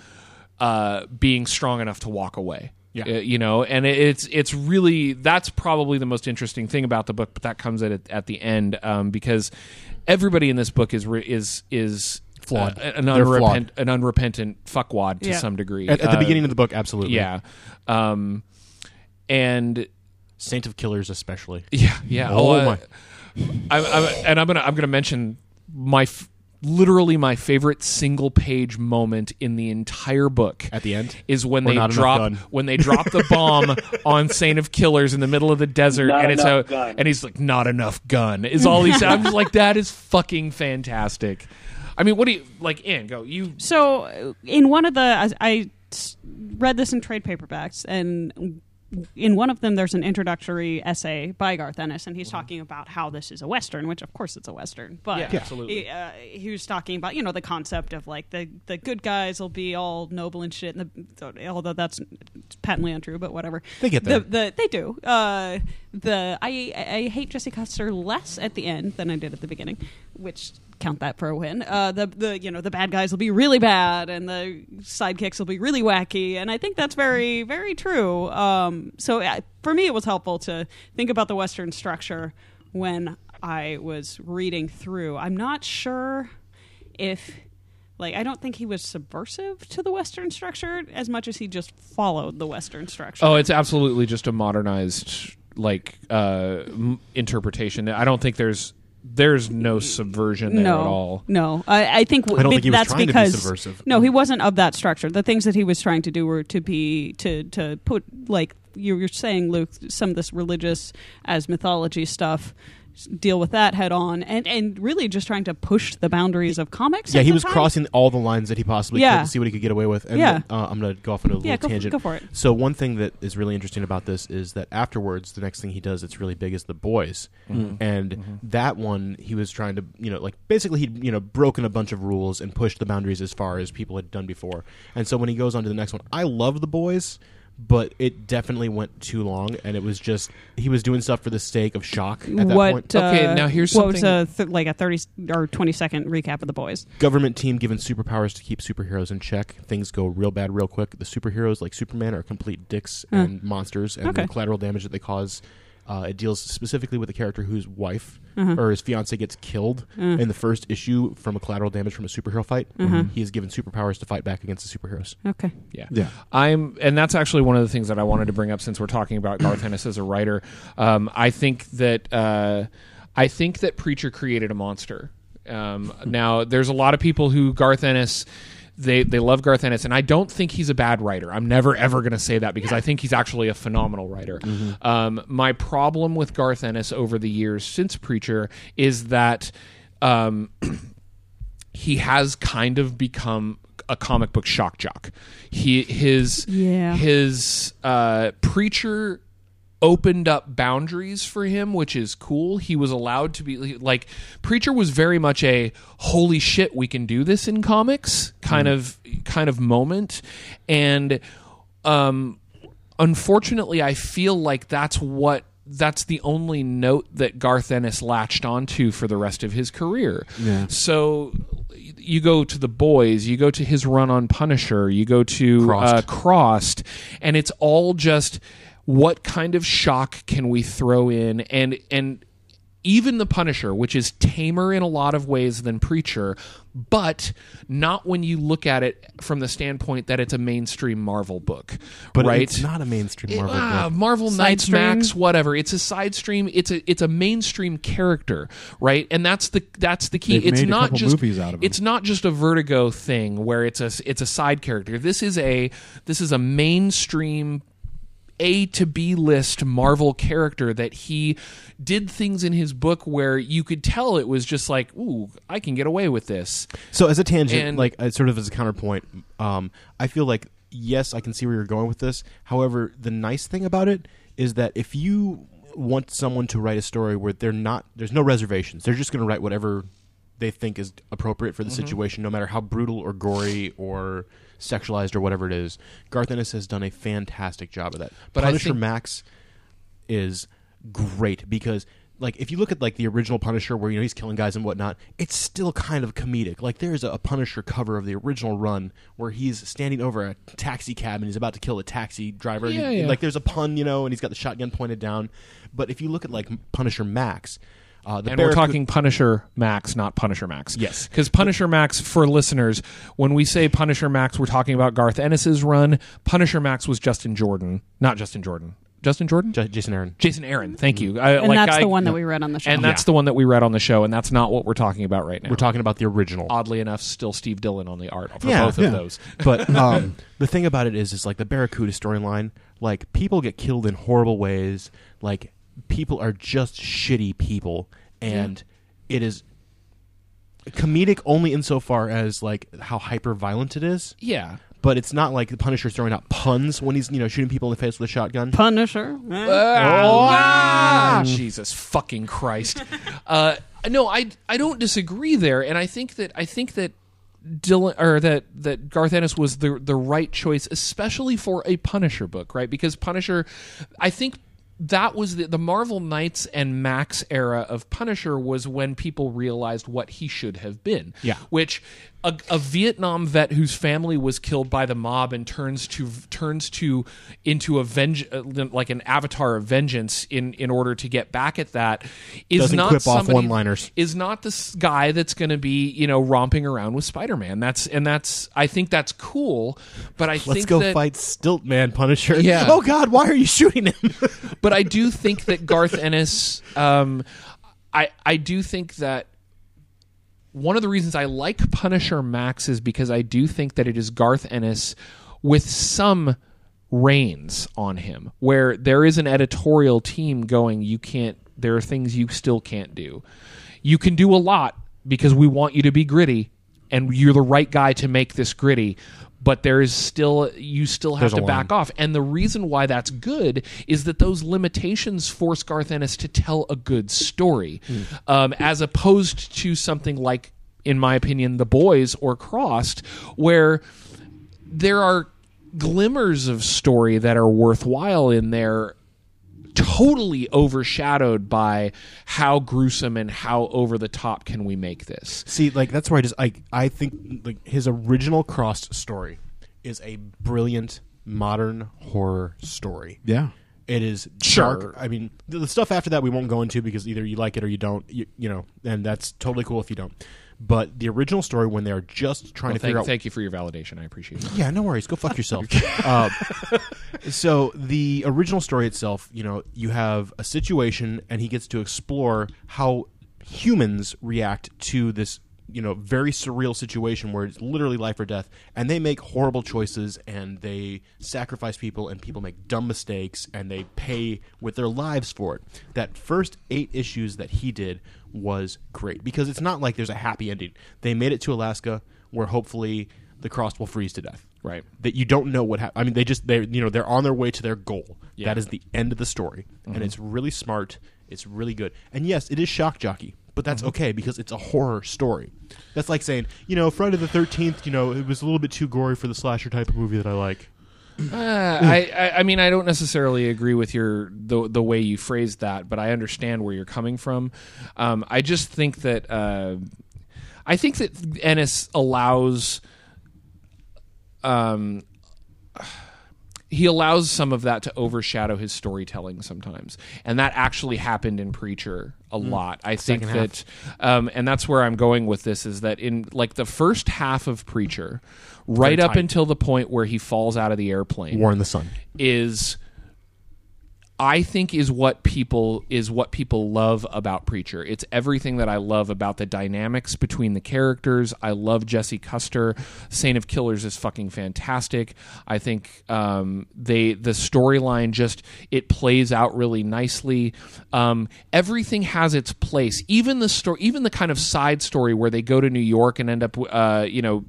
uh, being strong enough to walk away. Yeah. Uh, you know, and it's it's really that's probably the most interesting thing about the book, but that comes at at the end um, because everybody in this book is re- is is Flawed. uh, an, They're unrepent, an unrepentant fuckwad to Yeah. some degree. At, at the Uh, beginning of the book, absolutely. yeah, um, and Saint of Killers, especially. yeah, yeah. Oh, uh, my. I'm, I'm, and I'm gonna I'm gonna mention my f- literally my favorite single page moment in the entire book At the end? is when Or they drop when they drop the bomb on Saint of Killers in the middle of the desert, Not and it's enough a gun. and he's like, "Not enough gun." Is all he's. I'm just like, that is fucking fantastic. I mean, what do you like? Ann, go you. So, uh, in one of the, I read this in trade paperbacks, and in one of them, there's an introductory essay by Garth Ennis, and he's talking about how this is a western, which of course it's a western, but Yeah, absolutely. He, uh, he was talking about you know the concept of like the the good guys will be all noble and shit, and the, although that's patently untrue, but whatever. They get there. The, the they do. Uh, the I I hate Jesse Custer less at the end than I did at the beginning, which count that for a win. Uh, the the you know the bad guys will be really bad and the sidekicks will be really wacky, and I think that's very very true. Um, so uh, for me, it was helpful to think about the Western structure when I was reading through. I'm not sure if. Like I don't think he was subversive to the Western structure as much as he just followed the Western structure. Oh, it's absolutely just a modernized like uh, m- interpretation. I don't think there's there's no subversion there no, at all. No, I, I think w- I don't be- think he was that's trying to be because subversive. no, he wasn't of that structure. The things that he was trying to do were to be to to put like you were saying, Luke, some of this religious as mythology stuff deal with that head on, and and really just trying to push the boundaries of comics. Yeah, he was time. crossing all the lines that he possibly Yeah. could to see what he could get away with. And Yeah. then, uh, I'm going to go off on a little Yeah, go for- tangent. go for it. So one thing that is really interesting about this is that afterwards, the next thing he does that's really big is the boys, Mm-hmm. and that one he was trying to, you know, like basically he'd you know broken a bunch of rules and pushed the boundaries as far as people had done before. And so when he goes on to the next one, I love the boys. But it definitely went too long, and it was just he was doing stuff for the sake of shock at that what? point. Uh, Okay, now here's what was a th- like a thirty or twenty second recap of the boys. government team given superpowers to keep superheroes in check. Things go real bad real quick. The superheroes, like Superman, are complete dicks Uh. and monsters, and Okay. the collateral damage that they cause. Uh, it deals specifically with the character whose wife Uh-huh. or his fiance gets killed Uh. in the first issue from a collateral damage from a superhero fight. Uh-huh. He is given superpowers to fight back against the superheroes. Okay. Yeah. Yeah. I'm, and that's actually one of the things that I wanted to bring up since we're talking about Garth Ennis as a writer. Um, I think that uh, I think that Preacher created a monster. Um, now, there's a lot of people who Garth Ennis. They, they love Garth Ennis, and I don't think he's a bad writer. I'm never ever going to say that because I think he's actually a phenomenal writer. Um, my problem with Garth Ennis over the years since Preacher is that um, he has kind of become a comic book shock jock. He his Yeah. his uh, preacher opened up boundaries for him, which is cool. He was allowed to be like preacher was very much a holy shit, we can do this in comics kind of kind of moment, and um, unfortunately, I feel like that's what that's the only note that Garth Ennis latched onto for the rest of his career. Yeah. So you go to the boys, you go to his run on Punisher, you go to Crossed. Uh, Crossed, and it's all just what kind of shock can we throw in and and even the Punisher, which is tamer in a lot of ways than Preacher, but not when you look at it from the standpoint that it's a mainstream Marvel book, But right? it's not a mainstream marvel It- Marvel ah, book. Marvel Side Knights stream? Max, whatever. It's a side stream. It's a it's a mainstream character, right? And that's the that's the key. They've it's made not couple just movies out of 'em. it's not just a Vertigo thing where it's a it's a side character. This is a this is a mainstream a to B list Marvel character that he did things in his book where you could tell it was just like, ooh, I can get away with this. So as a tangent, And- like uh, sort of as a counterpoint, um, I feel like yes, I can see where you're going with this. However, the nice thing about it is that if you want someone to write a story where they're not, there's no reservations. They're just going to write whatever they think is appropriate for the Mm-hmm. situation, no matter how brutal or gory or sexualized or whatever it is. Garth Ennis has done a fantastic job of that. But I Punisher think- Max is great because like if you look at like the original Punisher where you know he's killing guys and whatnot, it's still kind of comedic. Like there's a, Punisher cover of the original run where he's standing over a taxi cab and he's about to kill a taxi driver. and Yeah, he- yeah. Like there's a pun, you know, and he's got the shotgun pointed down. But if you look at like Punisher Max, uh, the and we're talking Punisher Max, not Punisher Max. Yes. because Punisher Max for listeners, when we say Punisher Max, we're talking about Garth Ennis's run. Punisher Max was Justin Jordan, not Justin Jordan. Justin Jordan, J- Jason Aaron. Jason Aaron. Thank you. I, And like that's I- the one that we read on the show. and that's the one that we read on the show, and that's not what we're talking about right now. We're talking about the original. oddly enough, still Steve Dillon on the art for Yeah, both yeah. of those. but um, the thing about it is, is like the Barracuda storyline. Like people get killed in horrible ways. Like people are just shitty people, and it is comedic only insofar as like how hyper violent it is. Yeah. But it's not like the Punisher throwing out puns when he's you know shooting people in the face with a shotgun. Punisher. Eh. Ah, Jesus fucking Christ. uh, no, I I don't disagree there, and I think that I think that Dillon or that that Garth Ennis was the the right choice, especially for a Punisher book, right? Because Punisher, I think. That was the, the Marvel Knights and Max era of Punisher was when people realized what he should have been. Yeah. which a, a Vietnam vet whose family was killed by the mob and turns to turns to into a venge uh, like an avatar of vengeance in in order to get back at that is Doesn't not quip off somebody- one-liners. is not this guy that's going to be you know romping around with Spider-Man. That's and that's I think that's cool, but I Let's think go that, fight Stiltman Punisher. Yeah. Oh God, why are you shooting him? but I do think that Garth Ennis, um, I I do think that one of the reasons I like Punisher Max is because I do think that it is Garth Ennis with some reins on him, where there is an editorial team going, you can't there are things you still can't do. You can do a lot because we want you to be gritty, and you're the right guy to make this gritty. But there is still you still have There's to back off, and the reason why that's good is that those limitations force Garth Ennis to tell a good story, um, as opposed to something like, in my opinion, The Boys or Crossed, where there are glimmers of story that are worthwhile in there totally overshadowed by how gruesome and how over the top can we make this See, like that's where I just I I think like his original Crossed story is a brilliant modern horror story. Yeah. It is Sure. I mean, the, the stuff after that we won't go into because either you like it or you don't. You, you know, and that's totally cool if you don't. But the original story, when they are just trying Well, to figure thank, out thank you for your validation i appreciate it Yeah, no worries. Go fuck yourself. uh, so the original story itself, you know, you have a situation, and he gets to explore how humans react to this, you know, very surreal situation where it's literally life or death, and they make horrible choices, and they sacrifice people, and people make dumb mistakes, and they pay with their lives for it. That first eight issues that he did was great because it's not like there's a happy ending. They made it to Alaska, where hopefully the cross will freeze to death Right. that you don't know what happened. I mean, they just they you know they're on their way to their goal. Yeah. That is the end of the story, and mm-hmm. it's really smart. It's really good. And yes, it is shock jockey, but that's okay because it's a horror story. That's like saying you know Friday the Thirteenth. You know it was a little bit too gory for the slasher type of movie that I like. Uh, I, I I mean I don't necessarily agree with your the the way you phrased that, but I understand where you're coming from. Um, I just think that uh, I think that Ennis allows um he allows some of that to overshadow his storytelling sometimes, and that actually happened in Preacher a lot. I think that, um, and that's where I'm going with this is that in like the first half of Preacher, right up until the point where he falls out of the airplane, War in the Sun. is I think is what people is what people love about Preacher. It's everything that I love about the dynamics between the characters. I love Jesse Custer. Saint of Killers is fucking fantastic. I think um, they the storyline just it plays out really nicely. Um, everything has its place. Even the story, even the kind of side story where they go to New York and end up, uh, you know,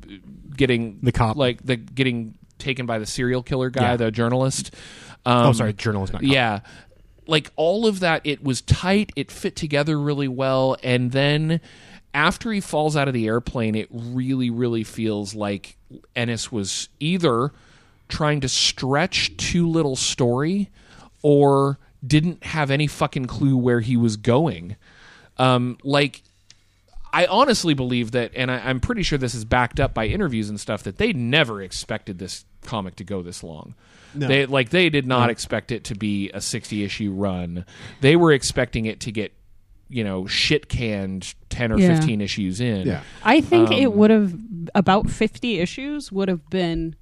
getting The cop. like the getting taken by the serial killer guy, Yeah. the journalist. Um, oh, sorry, journalist. Not yeah. Like all of that, it was tight, it fit together really well. And then after he falls out of the airplane, it really, really feels like Ennis was either trying to stretch too little story or didn't have any fucking clue where he was going. Um, like, I honestly believe that, and I, I'm pretty sure this is backed up by interviews and stuff, that they never expected this comic to go this long. They like they did not expect it to be a 60 issue run. They were expecting it to get, you know, shit canned 10 or Yeah. 15 issues in. Yeah. I think Um, it would have about 50 issues would have been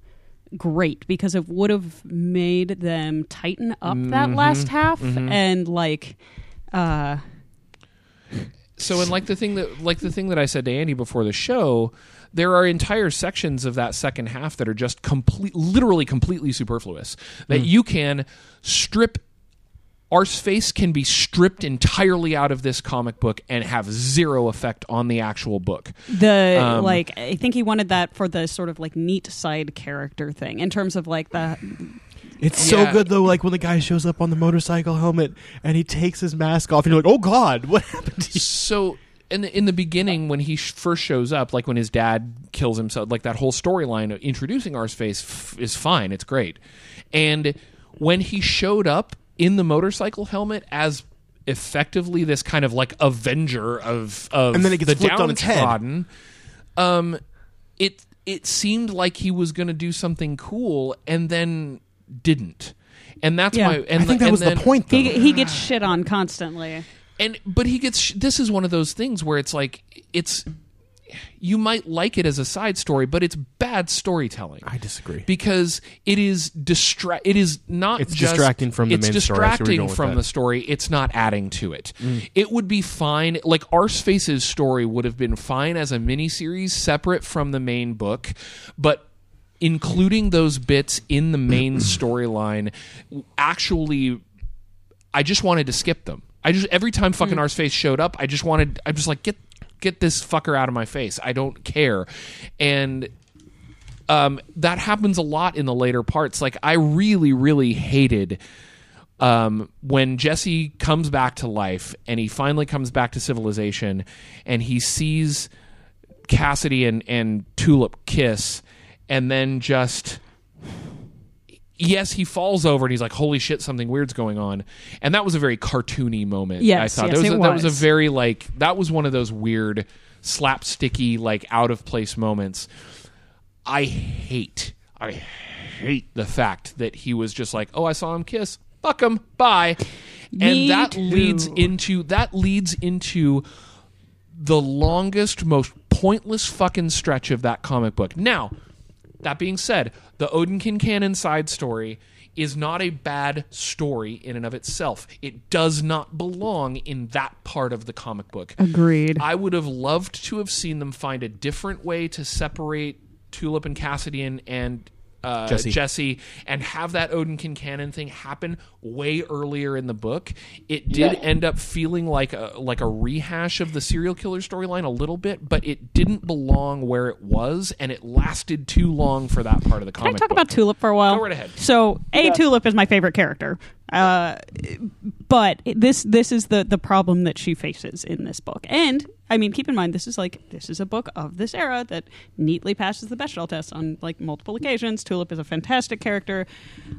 great because it would have made them tighten up that Mm-hmm. last half and like uh So and like the thing that like the thing that I said to Andy before the show, there are entire sections of that second half that are just complete literally completely superfluous. That you can strip Arseface can be stripped entirely out of this comic book and have zero effect on the actual book. the Um, like I think he wanted that for the sort of like neat side character thing in terms of like the It's so good though. Like when the guy shows up on the motorcycle helmet and he takes his mask off, and you're like, "Oh God, what happened to you?" So in the, in the beginning, when he sh- first shows up, like when his dad kills himself, like that whole storyline of introducing Arseface f- is fine. It's great. And when he showed up in the motorcycle helmet as effectively this kind of like avenger of of And then it gets the flipped on its head. um, it it seemed like he was going to do something cool, and then didn't. And that's Yeah. why. And I think that and was then, the point, though. he he gets shit on constantly. And but he gets this is one of those things where it's like it's you might like it as a side story but it's bad storytelling I disagree. because it is distra- it is not It's just- distracting from the it's main story. I see where you're distracting from that. the story it's not adding to it mm. it would be fine like Arseface's story would have been fine as a miniseries separate from the main book but including those bits in the main storyline actually I just wanted to skip them. I just every time fucking Arseface showed up, I just wanted. I'm just like get get this fucker out of my face. I don't care, and um, that happens a lot in the later parts. Like I really, really hated um, when Jesse comes back to life and he finally comes back to civilization and he sees Cassidy and, and Tulip kiss and then just yes he falls over and he's like holy shit something weird's going on. And that was a very cartoony moment Yes, i thought. yes, that, was a, that was a very like that was one of those weird slapsticky like out of place moments. I hate i hate the fact that he was just like oh i saw him kiss. Fuck him. Bye. And that too. leads into that leads into the longest, most pointless fucking stretch of that comic book. Now, that being said, the Odin Quincannon side story is not a bad story in and of itself. It does not belong in that part of the comic book. Agreed. I would have loved to have seen them find a different way to separate Tulip and Cassidy and, and uh, Jesse. Jesse. and have that Odin Quincannon thing happen way earlier in the book. It did Yeah. end up feeling like a like a rehash of the serial killer storyline a little bit, but it didn't belong where it was, and it lasted too long for that part of the Can I comic. talk book. about Tulip for a while? Go right ahead. So, a Tulip is my favorite character, uh, but this this is the the problem that she faces in this book. And I mean, keep in mind, this is like this is a book of this era that neatly passes the Bechdel test on like multiple occasions. Tulip is a fantastic character.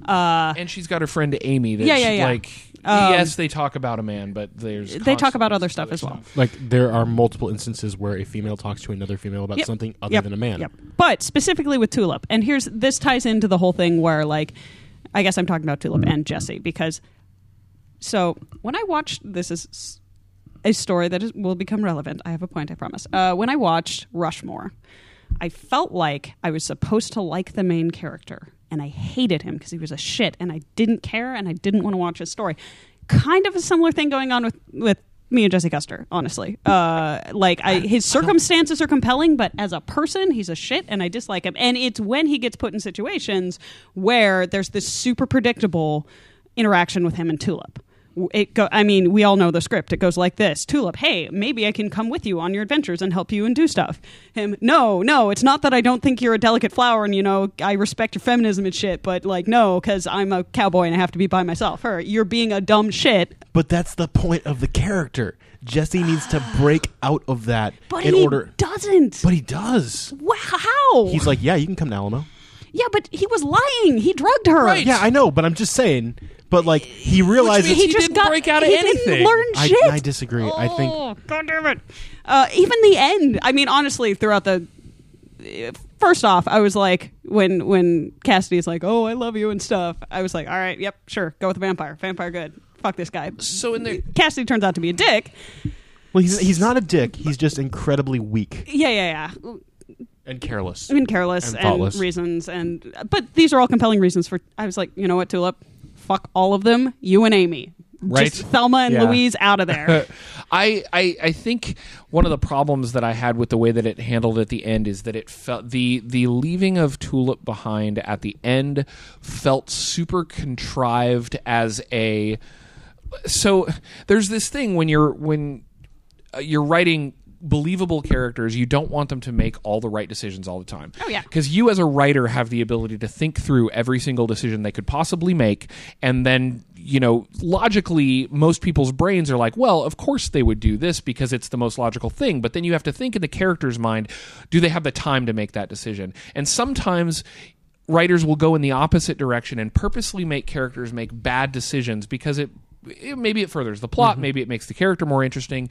Uh, And she's got her friend Amy. That Yeah, yeah, yeah. Like, Um, yes, they talk about a man, but there's they talk about other stuff as well. Like there are multiple instances where a female talks to another female about Yep. something other Yep. than a man. Yep. But specifically with Tulip, and here's this ties into the whole thing where like, I guess I'm talking about Tulip and Jesse because, so when I watched this is s- a story that is, will become relevant. I have a point, I promise. Uh, when I watched Rushmore, I felt like I was supposed to like the main character, and I hated him because he was a shit, and I didn't care, and I didn't want to watch his story. Kind of a similar thing going on with with me and Jesse Custer, honestly. Uh, like I, his circumstances are compelling, but as a person, he's a shit, and I dislike him. And it's when he gets put in situations where there's this super predictable interaction with him and Tulip. It go, I mean, we all know the script. It goes like this: Tulip, hey, maybe I can come with you on your adventures and help you and do stuff. Him, no, no, it's not that I don't think you're a delicate flower and you know I respect your feminism and shit, but like no, because I'm a cowboy and I have to be by myself. Her, you're being a dumb shit. But that's the point of the character. Jesse needs to break out of that But in he order. doesn't. But he does. How? He's like, yeah, you can come to Alamo. yeah, but he was lying. He drugged her. Yeah, I know, but I'm just saying. But like, he realizes. means he, he just didn't got break out of he anything. Didn't learn I, shit. I disagree. I think Oh, God damn it. Uh, even the end. I mean, honestly, throughout the. First off, I was like, when when Cassidy's like, "Oh, I love you" and stuff, I was like, "All right, yep, sure, go with the vampire. Vampire, good. Fuck this guy." So in there, Cassidy turns out to be a dick. Well, he's he's not a dick. He's just incredibly weak Yeah, yeah, yeah. and careless. I mean, careless And and, reasons, and but these are all compelling reasons for. I was like, you know what, Tulip, fuck all of them. You and Amy, Right. Just Thelma and Yeah. Louise out of there. I, I I think one of the problems that I had with the way that it handled at the end is that it felt the the leaving of Tulip behind at the end felt super contrived as a so there's this thing when you're when uh, you're writing believable characters you don't want them to make all the right decisions all the time. Oh, yeah. because you as a writer have the ability to think through every single decision they could possibly make and then you know logically most people's brains are like well of course they would do this because it's the most logical thing but then you have to think in the character's mind do they have the time to make that decision? And sometimes writers will go in the opposite direction and purposely make characters make bad decisions because it, it maybe it furthers the plot mm-hmm. maybe it makes the character more interesting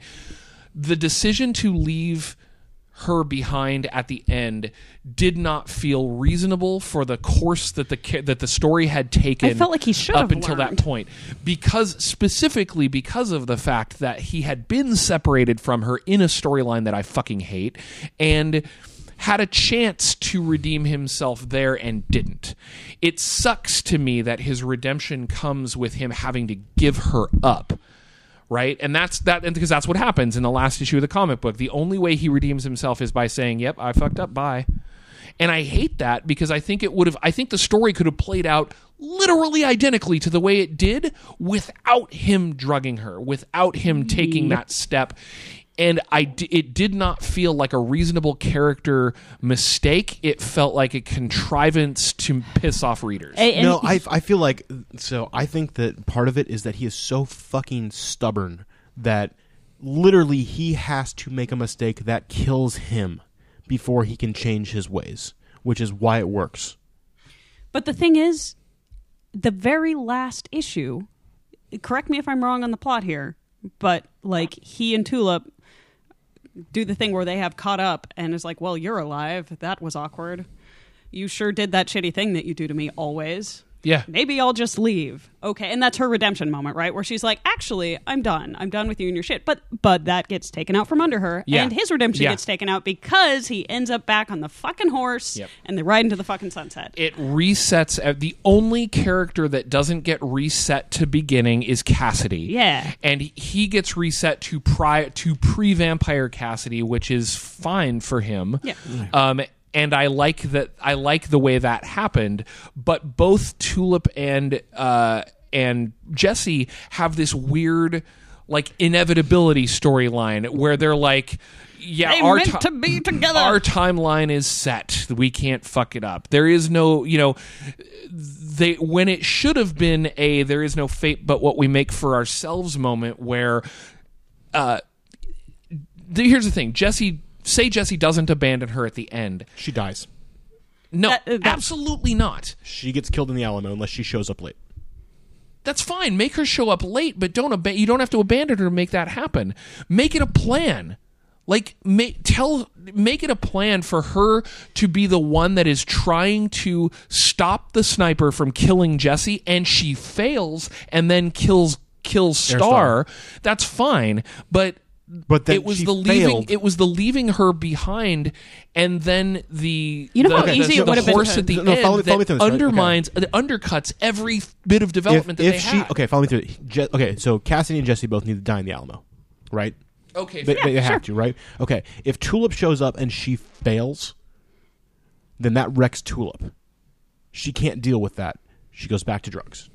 the decision to leave her behind at the end did not feel reasonable for the course that the that the story had taken I felt like he should up have until learned. that point because specifically because of the fact that he had been separated from her in a storyline that I fucking hate and had a chance to redeem himself there and didn't. It sucks to me that his redemption comes with him having to give her up right? And that's that, and because that's what happens in the last issue of the comic book. The only way he redeems himself is by saying, "Yep, I fucked up. Bye." And I hate that because I think it would have. I think the story could have played out literally identically to the way it did without him drugging her, without him taking that step. And I, d- it did not feel like a reasonable character mistake. It felt like a contrivance to piss off readers. A- and no, I, I feel like so. I think that part of it is that he is so fucking stubborn that literally he has to make a mistake that kills him before he can change his ways, which is why it works. But the thing is, the very last issue, correct me if I'm wrong on the plot here, but like he and Tulip do the thing where they have caught up and is like, well, you're alive. That was awkward. You sure did that shitty thing that you do to me always. Yeah. Maybe I'll just leave. Okay, and that's her redemption moment, right? Where she's like, "Actually, I'm done. I'm done with you and your shit." But but that gets taken out from under her, Yeah. and his redemption Yeah. gets taken out because he ends up back on the fucking horse, Yep. and they ride into the fucking sunset. it resets uh, the only character that doesn't get reset to beginning is Cassidy. Yeah. And he gets reset to pri- to pre-vampire Cassidy, which is fine for him. Yeah. Um and I like that I like the way that happened, but both Tulip and uh and Jesse have this weird like inevitability storyline where they're like yeah, They our meant to be together. Our timeline is set. We can't fuck it up. There is no, you know, they when it should have been a there is no fate but what we make for ourselves moment where uh the, here's the thing. Jesse say Jesse doesn't abandon her at the end. She dies. No, That- uh, that- absolutely not. She gets killed in the Alamo unless she shows up late. That's fine. Make her show up late, but don't ab- you don't have to abandon her to make that happen. Make it a plan. Like make tell make it a plan for her to be the one that is trying to stop the sniper from killing Jesse and she fails and then kills kills Starr. Starr. That's fine, but But then it was she the leaving it was the leaving her behind and then the You know the, how easy the it would have been horse to- at the No, end follow me- follow me that through this, right? Okay. undermines that undercuts every bit of If, development that if they she had. okay, follow me through. Je- okay, so Cassidy and Jesse both need to die in the Alamo, right? Okay, They, fair. they have to, right? Okay. If Tulip shows up and she fails, then that wrecks Tulip. She can't deal with that. She goes back to drugs.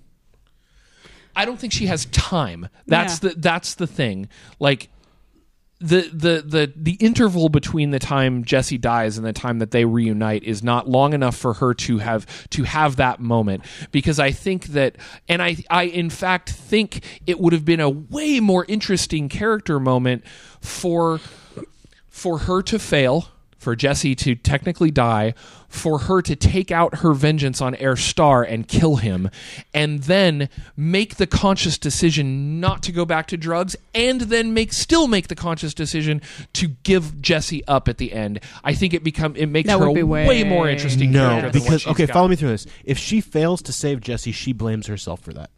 I don't think she has time. That's Yeah. the that's the thing. Like the the the the interval between the time Jesse dies and the time that they reunite is not long enough for her to have to have that moment. Because I think that and I I in fact think it would have been a way more interesting character moment for for her to fail, for Jesse to technically die, for her to take out her vengeance on Herr Starr and kill him, and then make the conscious decision not to go back to drugs, and then make still make the conscious decision to give Jesse up at the end. I think it become it makes That her be way- way more interesting No, character than what because okay, got. follow me through this. If she fails to save Jesse, she blames herself for that.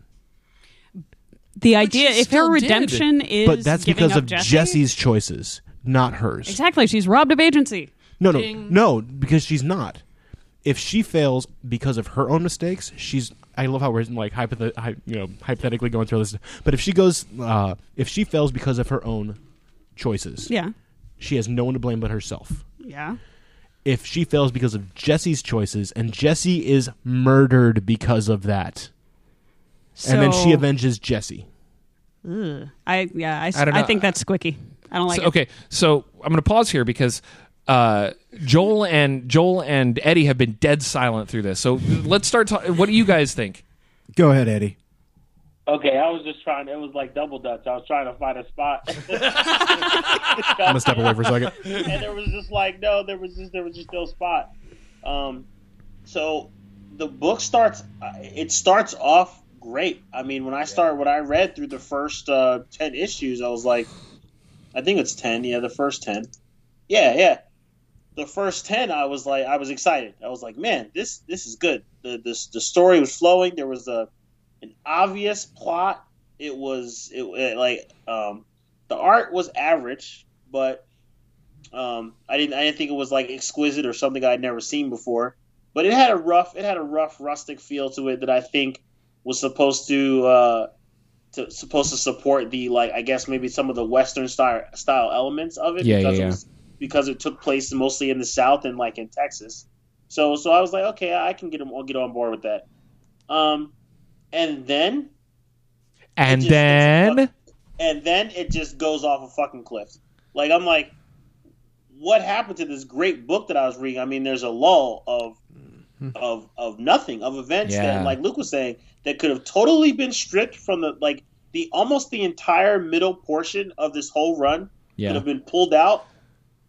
the idea, if her still did. redemption is But that's giving because up of Jesse, Jesse's choices, not hers. Exactly, she's robbed of agency. No, no, Ding. no, because she's not. If she fails because of her own mistakes, she's. I love how we're like hypothet- hy- you know hypothetically going through this. But if she goes, uh, if she fails because of her own choices, Yeah, she has no one to blame but herself. yeah. If she fails because of Jesse's choices, and Jesse is murdered because of that, and then she avenges Jesse. I yeah, I, s- I don't I know. think that's squicky. I don't like So- it. okay, so I'm going to pause here because uh, Joel and Joel and Eddie have been dead silent through this. So let's start. Ta- what do you guys think? Go ahead, Eddie. Okay, I was just trying. It was like double dutch. I was trying to find a spot. I'm gonna step away for a second. and there was just like no, there was just there was just no spot. Um, so the book starts. uh, It starts off great. I mean, when I started, when I read through the first uh, ten issues, I was like, I think it's ten. Yeah, the first ten. Yeah, yeah. The first ten, I was like, I was excited. I was like, man, this this is good. The this the story was flowing. There was a an obvious plot. It was it, it like um, the art was average, but um, I didn't I didn't think it was like exquisite or something I'd never seen before. But it had a rough it had a rough rustic feel to it that I think was supposed to uh, to supposed to support the like I guess maybe some of the western style style elements of it Yeah, because yeah, it was because it took place mostly in the south and like in Texas. So so I was like okay I can get 'em- I'll get on board with that. Um, and then And just- then and then it just goes off a fucking cliff. Like I'm like, what happened to this great book that I was reading? I mean, there's a lull of Mm-hmm. of of nothing of events Yeah. that, like Luke was saying, that could have totally been stripped from the like the almost the entire middle portion of this whole run Yeah. could have been pulled out,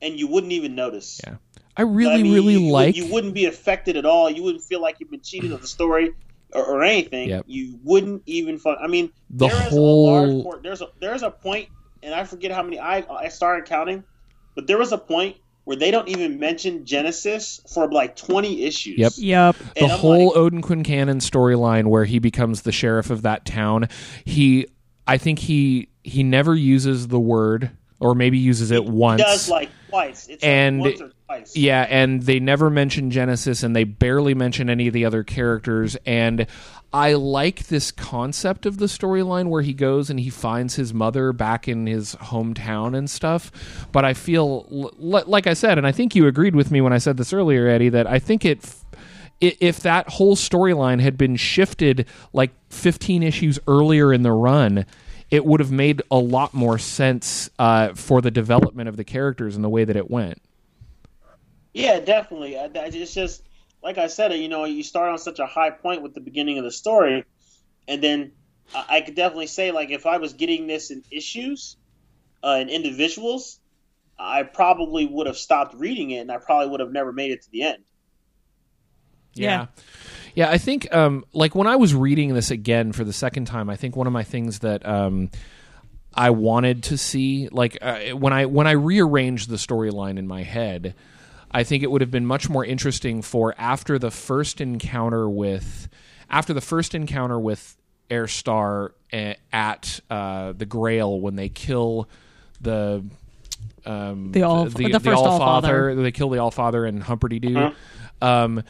and you wouldn't even notice. Yeah. I really, I mean, really you, like. You wouldn't be affected at all. You wouldn't feel like you've been cheated of the story or, or anything. Yep. You wouldn't even. Fun- I mean, The there is whole- a large por- there's a there's a point, and I forget how many I I started counting, but there was a point where they don't even mention Genesis for like 20 issues. Yep. Yep. the I'm whole like- Odin Quincannon storyline where he becomes the sheriff of that town. He, I think he he never uses the word, or maybe uses it once. He does like twice. It's And- like once or twice. Yeah, and they never mention Genesis, and they barely mention any of the other characters. And I like this concept of the storyline where he goes and he finds his mother back in his hometown and stuff. But I feel, like I said, and I think you agreed with me when I said this earlier, Eddie, that I think it if that whole storyline had been shifted like 15 issues earlier in the run, it would have made a lot more sense uh, for the development of the characters and the way that it went. Yeah, definitely. It's just like I said. You know, you start on such a high point with the beginning of the story, and then I, I could definitely say, like, if I was getting this in issues, uh, in individuals, I probably would have stopped reading it, and I probably would have never made it to the end. Yeah. Yeah, I think um, like when I was reading this again for the second time, I think one of my things that um, I wanted to see, like uh, when I when I rearranged the storyline in my head, I think it would have been much more interesting for after the first encounter with after the first encounter with Herr Starr a- at uh, the Grail when they kill the um, The All- the, the first Allfather. They kill the all father and Humperdee Doo. Um,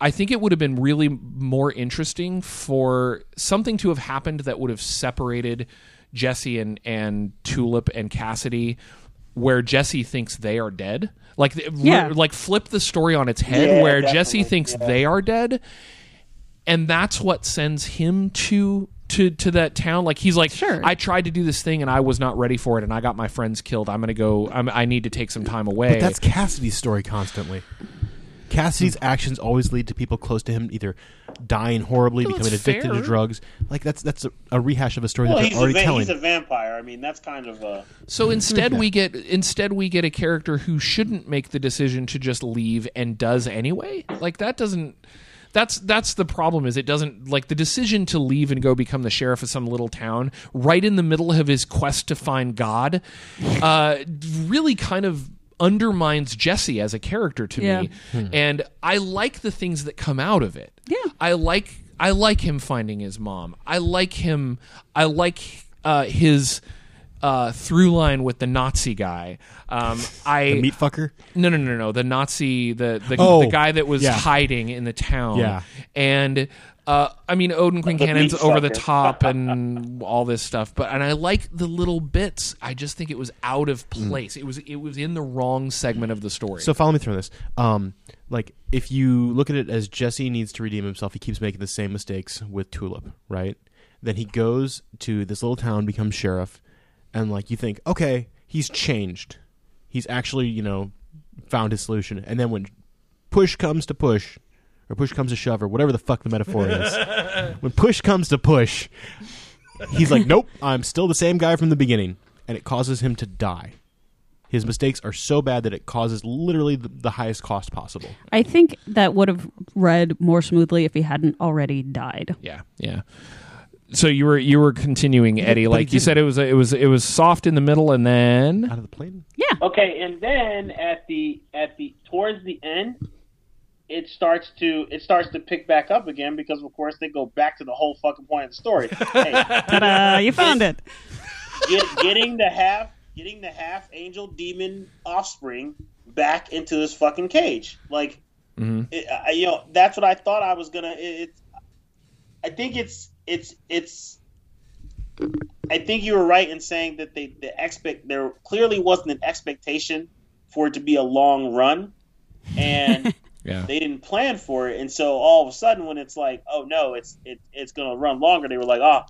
I think it would have been really more interesting for something to have happened that would have separated Jesse and, and Tulip and Cassidy, where Jesse thinks they are dead. Like, th- Yeah. like flip the story on its head, Yeah, where Jesse thinks yeah. they are dead, and that's what sends him to to to that town. Like he's like, Sure. I tried to do this thing and I was not ready for it, and I got my friends killed. I'm gonna go. I'm, I need to take some time away. But that's Cassidy's story constantly. Cassidy's actions always lead to people close to him either dying horribly, Well, becoming addicted fair. to drugs. Like that's that's a, a rehash of a story Well, that he's they're a, already va- telling. he's a vampire. I mean, that's kind of a. So instead, we get instead we get a character who shouldn't make the decision to just leave and does anyway. Like that doesn't. That's that's the problem. Is it doesn't like the decision to leave and go become the sheriff of some little town right in the middle of his quest to find God, uh, really kind of undermines Jesse as a character to Yeah. me. And I like the things that come out of it. Yeah. I like I like him finding his mom. I like him. I like uh, his uh, through line with the Nazi guy. Um, I the meat fucker. no no no no the Nazi the the, Oh, the guy that was yeah. hiding in the town. Yeah. and. Uh, I mean, Odin Quincannon's meat over the top and all this stuff, but and I like the little bits. I just think it was out of place. It was it was in the wrong segment of the story. So follow me through this. Um, like if you look at it as Jesse needs to redeem himself, he keeps making the same mistakes with Tulip, right? Then he goes to this little town, becomes sheriff, and like you think, okay, he's changed. He's actually, you know, found his solution. And then when push comes to push, or push comes to shove, or whatever the fuck the metaphor is, when push comes to push, he's like, nope, I'm still the same guy from the beginning, and it causes him to die. His mistakes are so bad that it causes literally the, the highest cost possible. I think that would have read more smoothly if he hadn't already died. Yeah, yeah. So you were you were continuing, Eddie. but Like you said, it was it was it was soft in the middle, and then Out of the plane? Yeah. Okay, and then at the at the towards the end, it starts to it starts to pick back up again because of course they go back to the whole fucking point of the story. hey, Ta-da! You found it. get, getting the half getting the half angel demon offspring back into this fucking cage. Like, mm-hmm. it, I, you know, that's what I thought I was gonna. It, it's I think it's it's it's. I think you were right in saying that they the expect there clearly wasn't an expectation for it to be a long run, and Yeah. they didn't plan for it, and so all of a sudden, when it's like, oh no, it's it, it's going to run longer, they were like, oh,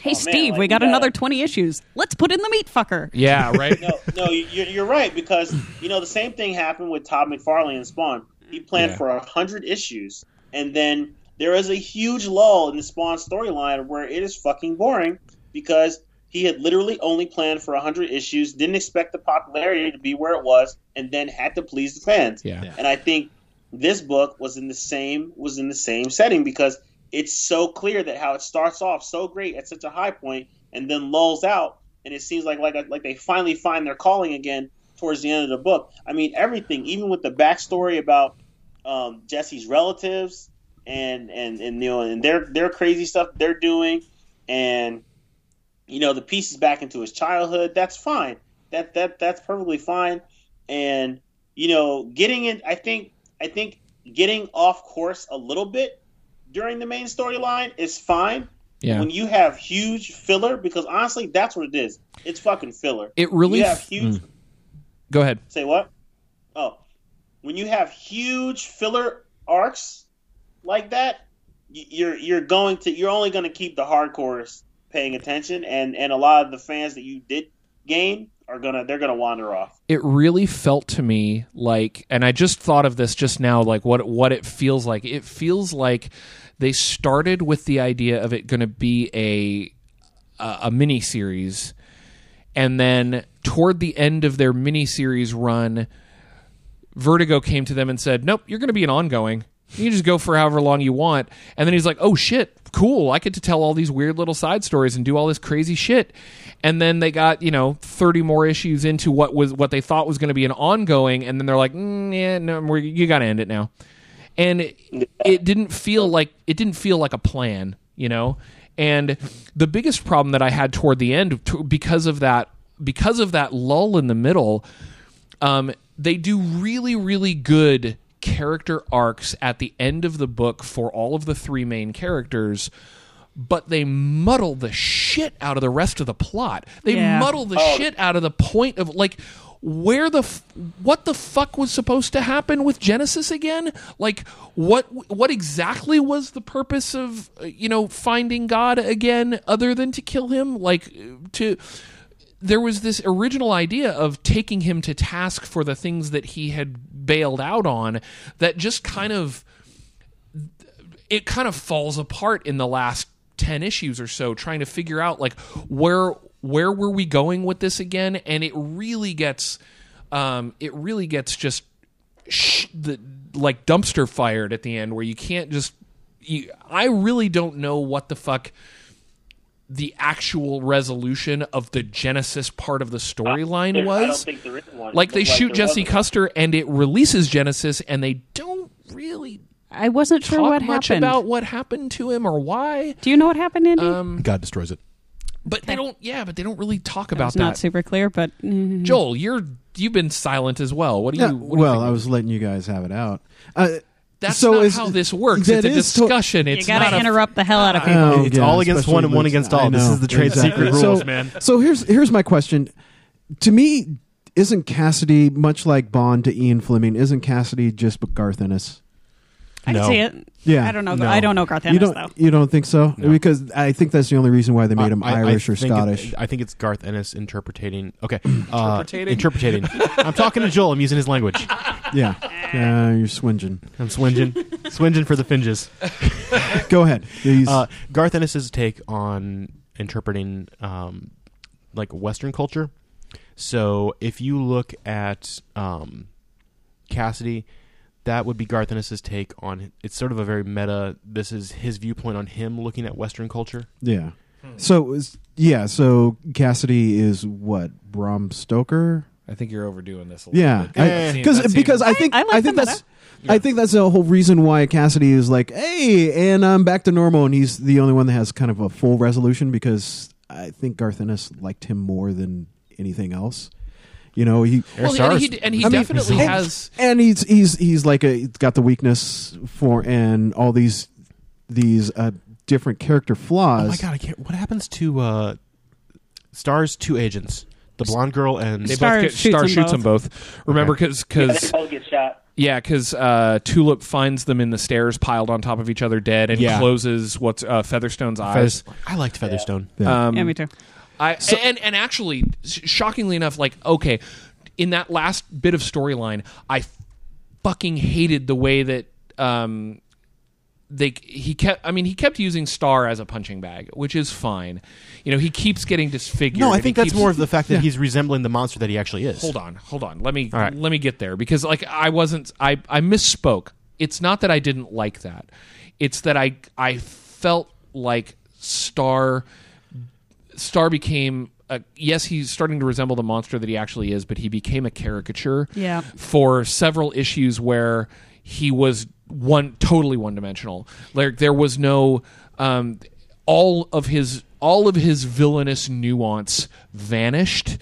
Hey, Oh, man, Steve, like, we we got gotta- another 20 issues. Let's put in the meat fucker. Yeah, right. no, no, you're, you're right because you know the same thing happened with Todd McFarlane and Spawn. He planned Yeah. for a hundred issues, and then there is a huge lull in the Spawn storyline where it is fucking boring because he had literally only planned for a hundred issues, didn't expect the popularity to be where it was, and then had to please the fans. Yeah. And I think this book was in the same was in the same setting because it's so clear that how it starts off so great at such a high point and then lulls out, and it seems like like like they finally find their calling again towards the end of the book. I mean, everything, even with the backstory about um, Jesse's relatives and and and you know and their their crazy stuff they're doing, and you know the pieces back into his childhood. That's fine. That that that's perfectly fine. And you know, getting in, I think I think getting off course a little bit during the main storyline is fine. Yeah. When you have huge filler, because honestly, that's what it is. It's fucking filler. It really You have huge. Mm. Go ahead. Say what? Oh, when you have huge filler arcs like that, you're you're going to you're only going to keep the hardcores paying attention, and and a lot of the fans that you did gain are gonna they're gonna wander off. it really felt to me like and i just thought of this just now like what what it feels like it feels like they started with the idea of it going to be a a, a mini series and then toward the end of their mini series run vertigo came to them and said nope you're going to be an ongoing you can just go for however long you want. And then he's like oh shit cool. I get to tell all these weird little side stories and do all this crazy shit. And then they got you know 30 more issues into what was what they thought was going to be an ongoing. And then they're like mm, yeah no you got to end it now. And it, it didn't feel like it didn't feel like a plan you know? And the biggest problem that i had toward the end t- because of that because of that lull in the middle um, they do really really good character arcs at the end of the book for all of the three main characters but they muddle the shit out of the rest of the plot they Yeah. muddle the oh. shit out of the point of like where the f- what the fuck was supposed to happen with Genesis again? Like what what exactly was the purpose of you know finding God again other than to kill him? Like to there was this original idea of taking him to task for the things that he had bailed out on that just kind of it kind of falls apart in the last 10 issues or so trying to figure out like where where were we going with this again? And it really gets um it really gets just sh- the like dumpster fired at the end where you can't just you, I really don't know what the fuck the actual resolution of the Genesis part of the storyline There- I don't was. think there is one. Like they Looks shoot Jesse wasn't. Custer and it releases Genesis and they don't really I wasn't sure talk what much happened. about what happened to him or why. Do you know what happened, Andy? Um, God destroys it. but they don't. Yeah, but they don't really talk That about was not super clear, but mm, Joel, you're you've been silent as well. What do you? Yeah, what do you well, think? I was letting you guys have it out. Uh, That's so not is- how this works. It's a is to- discussion. you it's got not to a- interrupt the hell out of people. Oh, It's yeah, all against especially one and one with- against all. This know, is the trade exactly. secret So- rules, man. So here's here's my question. To me, isn't Cassidy much like Bond to Ian Fleming? Isn't Cassidy just Garth Ennis? I No. can see it. Yeah. I don't know. No. I don't know Garth You don't though. you don't think so? Because I think that's the only reason why they made him I- I Irish or think it- Scottish. I think it's Garth Ennis interpreting. Okay, uh, interpreting. I'm talking to Joel. I'm using his language. yeah, yeah, you're swinging. I'm swinging, swinging for the finges. Go ahead. He's- Uh, Garth Ennis's take on interpreting um, like Western culture. So if you look at um, Cassidy, that would be Garth Ennis's take on. It's sort of a very meta. This is his viewpoint on him looking at Western culture. yeah. Hmm. So yeah, so Cassidy is what Bram Stoker. I think you're overdoing this. A little Yeah, bit. That seems- because that because I think I I, like think them that's I think that's the whole reason why Cassidy is like, hey, and I'm back to normal, and he's the only one that has kind of a full resolution because I think Garth Ennis liked him more than anything else. You know, he well, and he, and he I mean, definitely and- has. and he's he's he's like a he's got the weakness for and all these these uh, different character flaws. Oh my god! I can't. What happens to uh, Starr's two agents, the blonde girl and They Starr both get, shoots Starr them shoots them both. Remember, because Yeah, they both get shot. Yeah, because uh, Tulip finds them in the stairs, piled on top of each other, dead, and Yeah. closes what's uh, Featherstone's eyes. Feathers- I liked Featherstone. Um, yeah, me too. I and and actually, shockingly enough, like okay, in that last bit of storyline, I fucking hated the way that um they he kept. I mean, he kept using Starr as a punching bag, which is fine. You know, he keeps getting disfigured. No, I think that's keeps- more of the fact that he's resembling the monster that he actually is. Hold on, hold on. Let me right. let me get there because like I wasn't I I misspoke. It's not that I didn't like that. It's that I I felt like Starr Starr became a, yes, he's starting to resemble the monster that he actually is, but he became a caricature Yeah. for several issues where he was one totally one dimensional. Like there was no um, all of his all of his villainous nuance vanished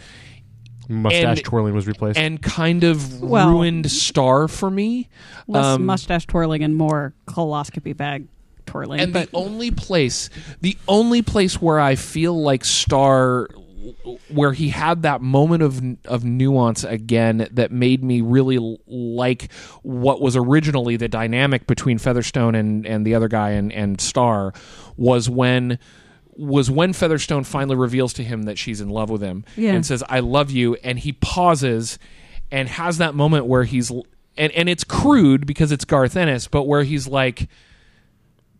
Mustache And- twirling was replaced. and kind of Well- ruined Starr for me. Less Um, mustache twirling and more colostomy bag and but the only place, the only place where I feel like Starr, where he had that moment of of nuance again that made me really like what was originally the dynamic between Featherstone and and the other guy and and Starr, was when. Was when Featherstone finally reveals to him that she's in love with him Yeah. and says, "I love you," and he pauses and has that moment where he's and and it's crude because it's Garth Ennis, but where he's like,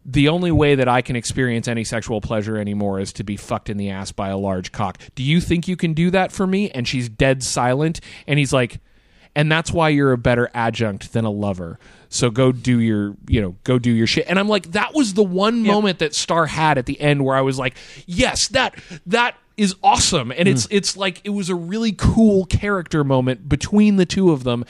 the only way that I can experience any sexual pleasure anymore is to be fucked in the ass by a large cock. Do you think you can do that for me? And she's dead silent. And he's like, and that's why you're a better adjunct than a lover. So go do your, you know, go do your shit. And I'm like, that was the one moment that Starr had at the end where I was like, yes, that that is awesome. And hmm. it's it's like it was a really cool character moment between the two of them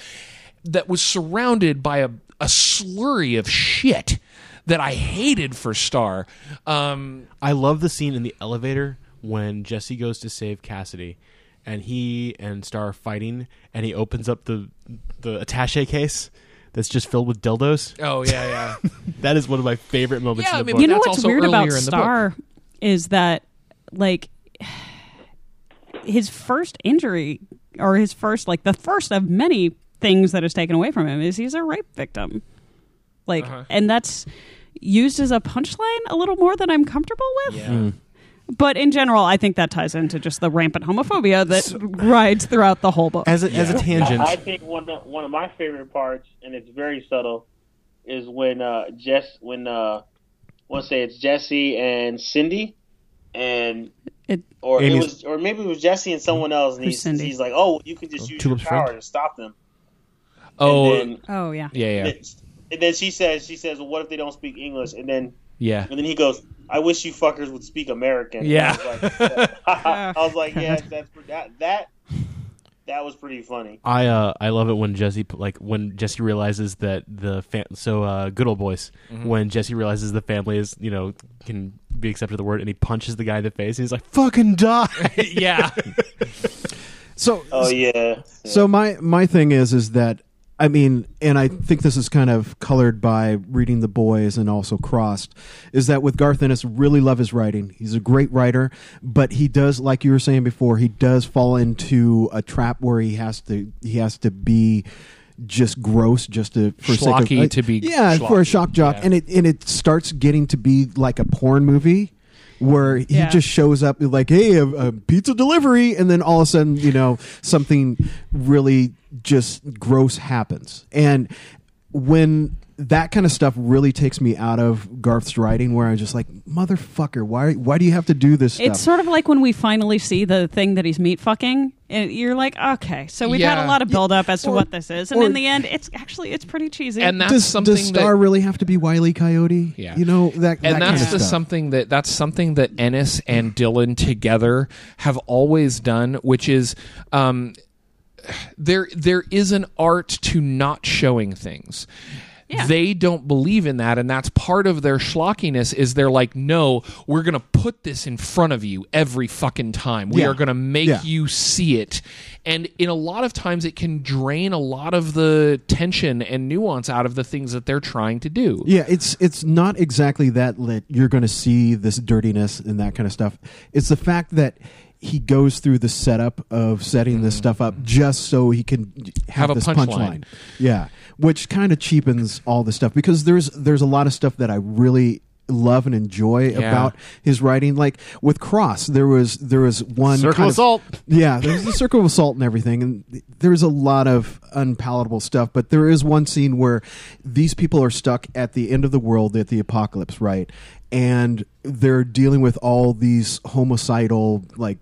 that was surrounded by a, a slurry of shit that I hated for Starr. Um, I love the scene in the elevator when Jesse goes to save Cassidy, and he and Starr are fighting, and he opens up the the attaché case that's just filled with dildos. oh yeah, yeah. That is one of my favorite moments Yeah, in the I mean, book. you know that's what's also weird about earlier in the book. Star is that like his first injury or his first like the first of many things that is taken away from him is he's a rape victim. Like Uh-huh. and that's used as a punchline a little more than I'm comfortable with. yeah. But in general, I think that ties into just the rampant homophobia that rides throughout the whole book. as a, as a tangent. I think one of, one of my favorite parts, and it's very subtle, is when uh, Jess when uh, let's say it's Jesse and Cindy, and It- or it was or maybe it was Jesse and someone else, and Who's he's, he's like, oh, you can just use your Tulip's power friend? to stop them. Oh and then, oh yeah. yeah, yeah, and then she says, she says, well, what if they don't speak English? And then yeah. and then he goes, I wish you fuckers would speak American. Yeah. I was like, I was like yeah, that's that that that was pretty funny. I uh I love it when Jesse like when Jesse realizes that the fam- so uh good old boys Mm-hmm. when Jesse realizes the family is you know can be accepted the word and he punches the guy in the face and he's like fucking die yeah. So Oh yeah. So my my thing is is that I mean, and I think this is kind of colored by reading the boys and also crossed, is that with Garth Ennis, really love his writing. He's a great writer, but he does, like you were saying before, he does fall into a trap where he has to he has to be just gross just to for sake of, Schlocky uh, to be yeah for a shock jock yeah. and it and it starts getting to be like a porn movie where he Yeah. just shows up like hey a, a pizza delivery and then all of a sudden you know something really just gross happens and when that kind of stuff really takes me out of Garth's writing where I'm just like motherfucker why why do you have to do this stuff It's sort of like when we finally see the thing that he's meat fucking, and you're like, okay, so we've had a lot of build up as to Or- what this is, and or- in the end, it's actually it's pretty cheesy. And that's does, something does Starr that really have to be Wiley Coyote Yeah. you know that and that that's kind of the stuff. something that that's something that Ennis and Dillon together have always done, which is um, there there is an art to not showing things. Yeah. They don't believe in that, and that's part of their schlockiness. Is they're like, no, we're gonna put this in front of you every fucking time. We Yeah. are gonna make Yeah. you see it, and in a lot of times, it can drain a lot of the tension and nuance out of the things that they're trying to do. Yeah, it's it's not exactly that lit. You're going to see this dirtiness and that kind of stuff. It's the fact that he goes through the setup of setting this mm-hmm. stuff up just so he can have, Have a this punchline. punchline. Yeah, which kind of cheapens all the stuff because there's there's a lot of stuff that I really love and enjoy Yeah. about his writing. Like with Cross, there was there was one Circle kind of Salt. yeah, there's the circle of salt and everything, and there's a lot of unpalatable stuff. But there is one scene where these people are stuck at the end of the world, at the apocalypse, right? And they're dealing with all these homicidal, like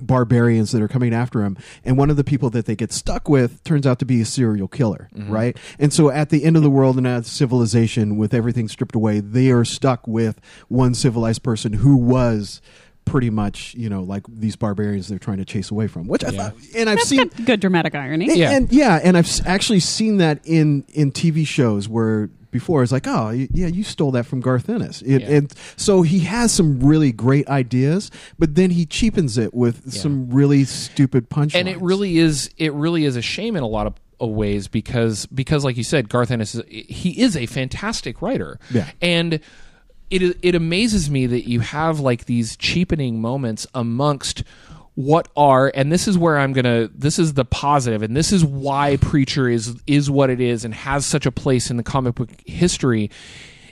barbarians that are coming after him and one of the people that they get stuck with turns out to be a serial killer mm-hmm. right and so at the end of the world and at civilization with everything stripped away they are stuck with one civilized person who was pretty much you know like these barbarians they're trying to chase away from which i thought and i've That's seen got good dramatic irony. and, Yeah. and yeah, and I've actually seen that in in TV shows where before it's like, oh, yeah, you stole that from Garth Ennis, It- Yeah. and so he has some really great ideas, but then he cheapens it with some really stupid punchlines. and it really is it really is a shame in a lot of, of ways because because like you said Garth Ennis is, he is a fantastic writer Yeah. and it it amazes me that you have like these cheapening moments amongst what are and this is where I'm going to this is the positive and this is why preacher is is what it is and has such a place in the comic book history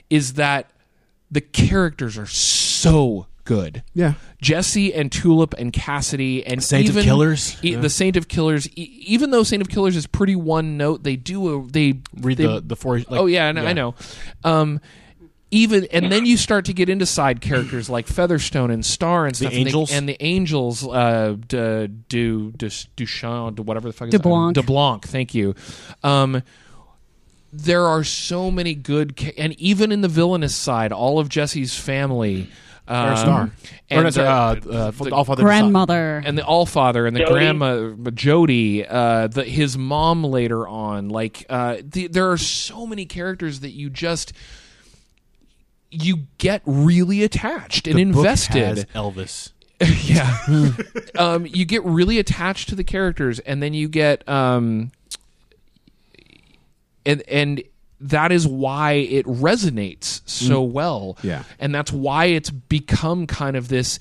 is that the characters are so good yeah. Jesse and Tulip and Cassidy and Saint of Killers. e- the Saint of Killers. E- even though Saint of Killers is pretty one note, they do a they Read they- the the four. Like, oh yeah, I know. I know. Um, even and then you start to get into side characters like Featherstone and Starr and stuff, and they- Angels? and the Angels, uh, D- Du Du Duchamp, whatever the fuck is De Blanc. De Blanc. Thank you. Um, there are so many good, ca- and even in the villainous side, all of Jesse's family. Um, Starr. and or no, sorry, the- uh, uh, the All Father Grandmother. and the Allfather and the Jody. grandma Jody, uh, the, his mom later on. Like uh, the, there are so many characters that you just you get really attached and The invested. Elvis. yeah, um, you get really attached to the characters, and then you get um, and and that is why it resonates so well. Yeah. and that's why it's become kind of this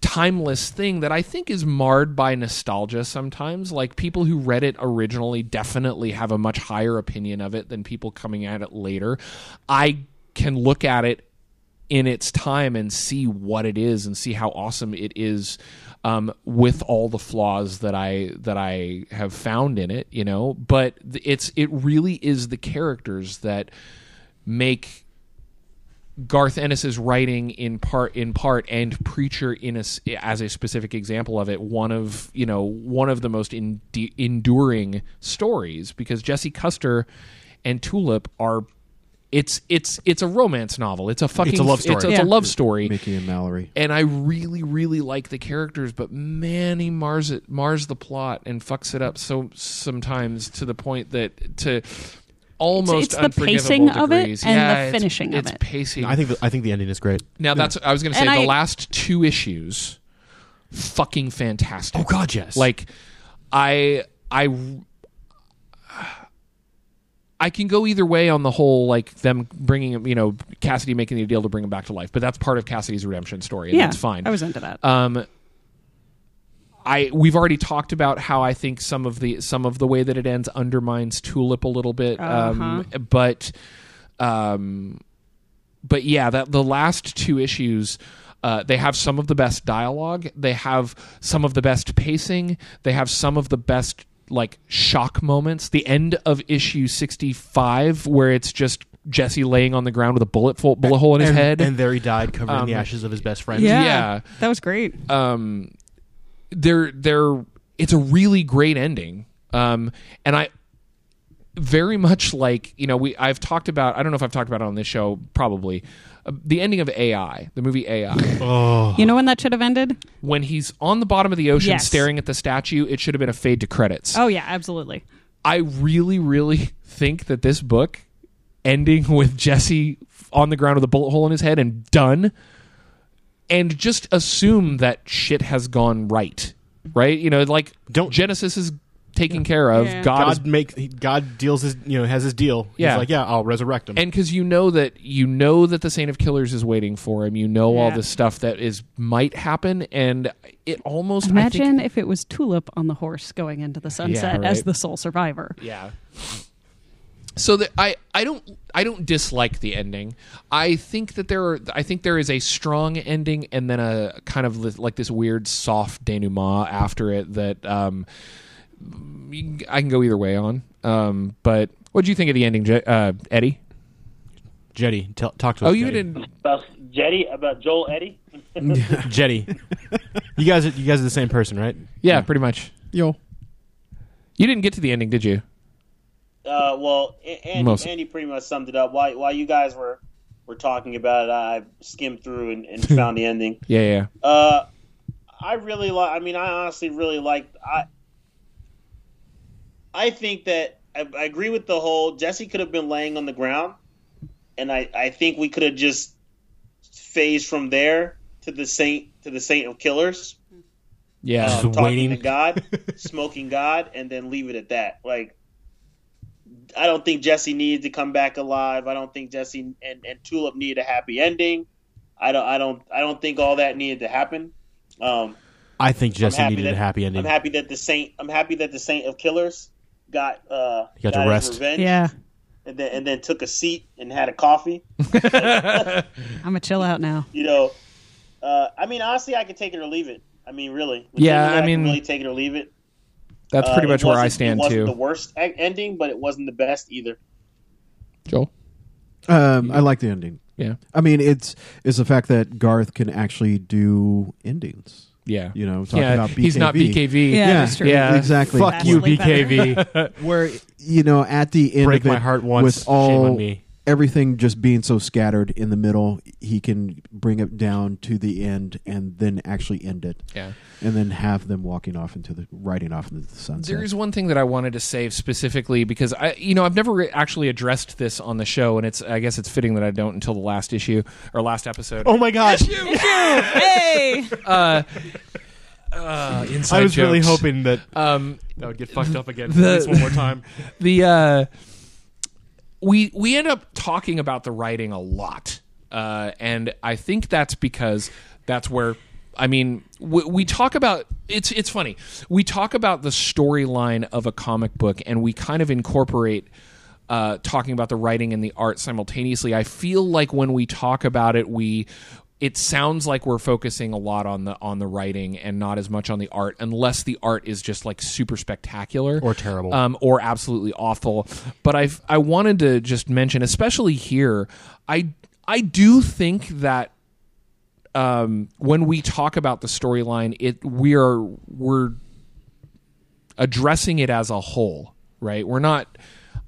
timeless thing that I think is marred by nostalgia sometimes. Like people who read it originally definitely have a much higher opinion of it than people coming at it later. I can look at it in its time and see what it is and see how awesome it is um, with all the flaws that I that I have found in it, you know. But it's it really is the characters that make Garth Ennis's writing in part in part and Preacher in a as a specific example of it one of you know one of the most en- enduring stories because Jesse Custer and Tulip are it's it's it's a romance novel it's a fucking It's a love story. it's, it's Yeah. a love story Mickey and Mallory. and I really, really like the characters, but man, he mars it, mars the plot and fucks it up so sometimes to the point that to almost it's the unforgivable pacing of it degrees. and yeah, the it's- finishing of it's it. pacing. I think the, I think the ending is great. now that's I was going to say And the I- last two issues, fucking fantastic. Oh, God, yes. Like I I I can go either way on the whole, like them bringing him, you know, Cassidy making the deal to bring him back to life, but that's part of Cassidy's redemption story, and yeah, that's fine. I was into that. Um, I we've already talked about how I think some of the some of the way that it ends undermines Tulip a little bit, um, but um, but yeah, that the last two issues. Uh, they have some of the best dialogue. They have some of the best pacing. They have some of the best like shock moments. The end of issue sixty-five, where it's just Jesse laying on the ground with a bullet full, bullet hole in his and, head, and there he died, covered in Um, the ashes of his best friend. yeah, yeah. that was great. um they're they're it's a really great ending um and i very much like you know we i've talked about i don't know if i've talked about it on this show probably uh, the ending of ai the movie ai You know when that should have ended? when he's on the bottom of the ocean Yes. staring at the statue it should have been a fade to credits Oh yeah, absolutely. I really, really think that this book ending with Jesse on the ground with a bullet hole in his head and done, and just assume that shit has gone right, right? You know, like Don't- Genesis is taken care of. Yeah. God, is God make he- God deals his you know has his deal. Yeah. He's like, yeah, I'll resurrect him. and because you know that you know that the Saint of Killers is waiting for him, you know all the stuff that is might happen, and it almost I Imagine think, if it was Tulip on the horse going into the sunset right. as the sole survivor. yeah. So that I I don't I don't dislike the ending. I think that there are I think there is a strong ending and then a kind of like this weird soft denouement after it that um you- I can go either way on. Um, but what do you think of the ending, Je- uh, Eddie? Jetty, tell, talk to us. Oh, you Jetty. didn't. About Jetty, about Joel Eddie. Jetty. you guys, are, you guys are the same person, right? Yeah, pretty much. Yo, You didn't get to the ending, did you? Uh, well, A- Andy, Most- Andy pretty much summed it up. While while you guys were were talking about it, I skimmed through and, and found the ending. Yeah, yeah. Uh, I really like. I mean, I honestly really like. I I think that I, I agree with the whole. Jesse could have been laying on the ground, and I I think we could have just phased from there to the saint to the saint of killers. Yeah. um, talking waiting. to God, smoking God, and then leave it at that. Like, I don't think Jesse needed to come back alive. I don't think Jesse and, and Tulip needed a happy ending. I don't. I don't. I don't think all that needed to happen. Um, I think Jesse needed that- a happy ending. I'm happy that the saint. I'm happy that the saint of killers got uh He got to rest. revenge. Yeah, and then and then took a seat and had a coffee. I'm gonna chill out now. You know, uh, I mean, honestly, I could take it or leave it. I mean, really. Yeah, Legitimately, I can mean, really take it or leave it. That's Uh, pretty it much where I wasn't- stand It wasn't too. the worst ending, but it wasn't the best either. Joel. um, I like the ending. Yeah. I mean, it's it's the fact that Garth can actually do endings. Yeah. You know, talking yeah. about BKV. He's not BKV. Yeah, Yeah, that's true. yeah. exactly. Fuck you, Vastly. BKV. Where you know at the end Break of it, my heart once, with shame all on me. Everything just being so scattered in the middle, he can bring it down to the end and then actually end it, Yeah. and then have them walking off into the riding off into the sunset. There is one thing that I wanted to say specifically because I, you know, I've never re- actually addressed this on the show, and it's I guess it's fitting that I don't until the last issue or last episode. Oh my god! hey, uh, uh, inside I was really hoping that Um, that would get fucked up again the- at least one more time. the uh, we we end up talking about the writing a lot, uh, and I think that's because that's where I mean we, we talk about it's it's funny we talk about the storyline of a comic book and we kind of incorporate. Uh, talking about the writing and the art simultaneously, I feel like when we talk about it, we it sounds like we're focusing a lot on the on the writing and not as much on the art, unless the art is just like super spectacular Or terrible. um, or absolutely awful. But I I wanted to just mention, especially here, I I do think that um, when we talk about the storyline, it we are we're addressing it as a whole, right? We're not.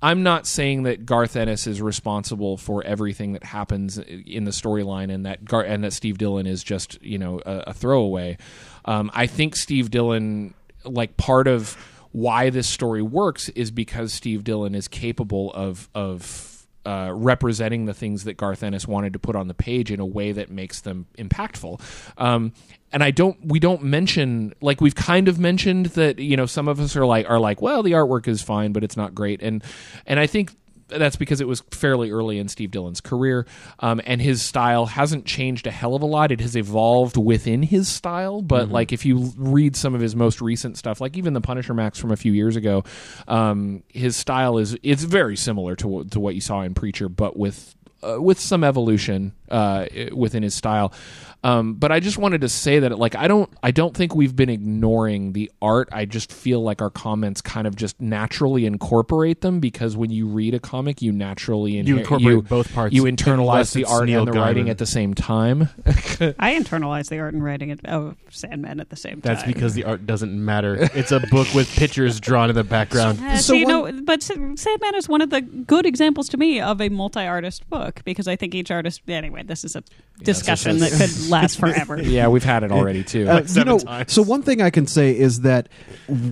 I'm not saying that Garth Ennis is responsible for everything that happens in the storyline, and that Gar- and that Steve Dillon is just you know a, a throwaway. Um, I think Steve Dillon, like part of why this story works, is because Steve Dillon is capable of of uh, representing the things that Garth Ennis wanted to put on the page in a way that makes them impactful. Um, and I don't, we don't mention like we've kind of mentioned that you know some of us are like are like, well, the artwork is fine, but it's not great, and and I think that's because it was fairly early in Steve Dillon's career, um, and his style hasn't changed a hell of a lot. It has evolved within his style, but like if you read some of his most recent stuff, like even the Punisher Max from a few years ago, um, his style is it's very similar to to what you saw in Preacher, but with uh, with some evolution uh, within his style. Um, but I just wanted to say that, like, I don't, I don't think we've been ignoring the art. I just feel like our comments kind of just naturally incorporate them because when you read a comic, you naturally You incorporate you- both parts, You internalize the art Neil and the writing at the same time. I internalize the art and writing it- of Sandman at the same time. That's because the art doesn't matter. It's a book with pictures drawn in the background. Uh, So so you one- know, but Sandman is one of the good examples to me of a multi-artist book because I think each artist. Anyway, anyway, this is a discussion that could last forever. Yeah, we've had it already too. Uh, you seven know, times. so one thing I can say is that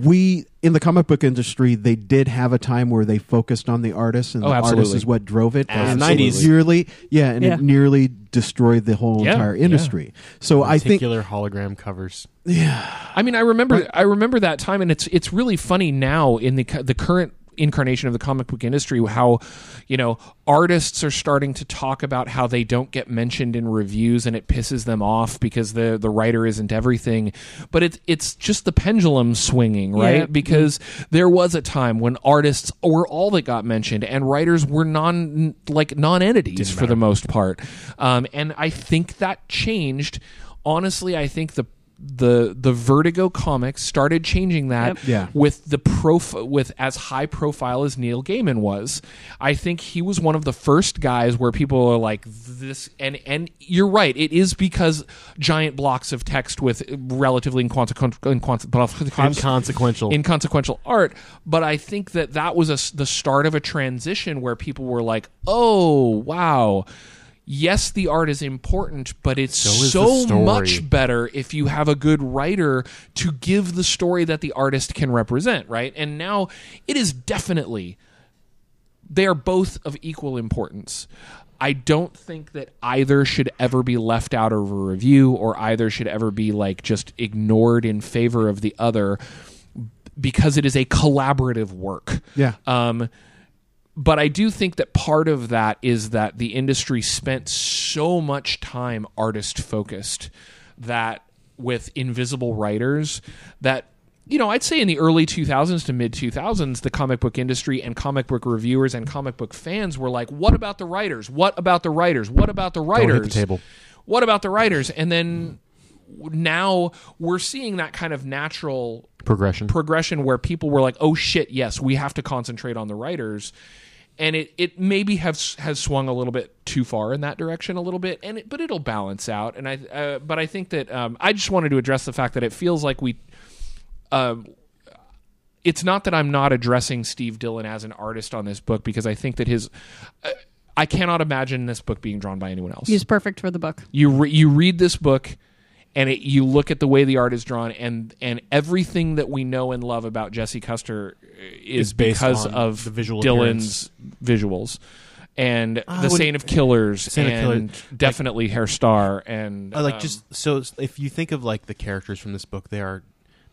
we in the comic book industry they did have a time where they focused on the artist and Oh, the artist absolutely. is what drove it. and Absolutely. it nearly, yeah, and Yeah. it nearly destroyed the whole Yeah, entire yeah. industry. So I think Particular hologram covers. Yeah. I mean, I remember I remember that time, and it's it's really funny now in the cu- the current incarnation of the comic book industry how you know artists are starting to talk about how they don't get mentioned in reviews and it pisses them off because the the writer isn't everything. But it's it's just the pendulum swinging right? Yeah. because there was a time when artists were all that got mentioned and writers were non like non-entities for the most part. Um, and i think that changed. Honestly i think the the the Vertigo comics started changing that Yep. Yeah. with the prof with as high profile as Neil Gaiman was. I think he was one of the first guys where people are like this and and you're right. It is because giant blocks of text with relatively inconsequential Inconsequential. inconsequential art but i think that that was a the start of a transition where people were like oh wow yes the art is important but it's So so, much better if you have a good writer to give the story that the artist can represent right and now it is definitely they are both of equal importance. I don't think that either should ever be left out of a review or either should ever be like just ignored in favor of the other because it is a collaborative work. Yeah. Um, but I do think that part of that is that the industry spent so much time artist focused that with invisible writers that you know I'd say in the early 2000s to mid 2000s the comic book industry and comic book reviewers and comic book fans were like what about the writers what about the writers what about the hit the writers table. what about the writers and then now we're seeing that kind of natural Progression. progression where people were like, "Oh shit, yes, we have to concentrate on the writers." And it, it maybe has has swung a little bit too far in that direction a little bit, and it, but it'll balance out. And I uh, but I think that um, I just wanted to address the fact that it feels like we, um, it's not that I'm not addressing Steve Dillon as an artist on this book because I think that his, uh, I cannot imagine this book being drawn by anyone else He's perfect for the book. you re- you read this book and it, you look at the way the art is drawn and and everything that we know and love about Jesse Custer is Is based because on of the visual Dillon's visuals and I the Saint of Killers Saint of and Killers, definitely Herr Starr and Uh, like um, just so if you think of like the characters from this book, they are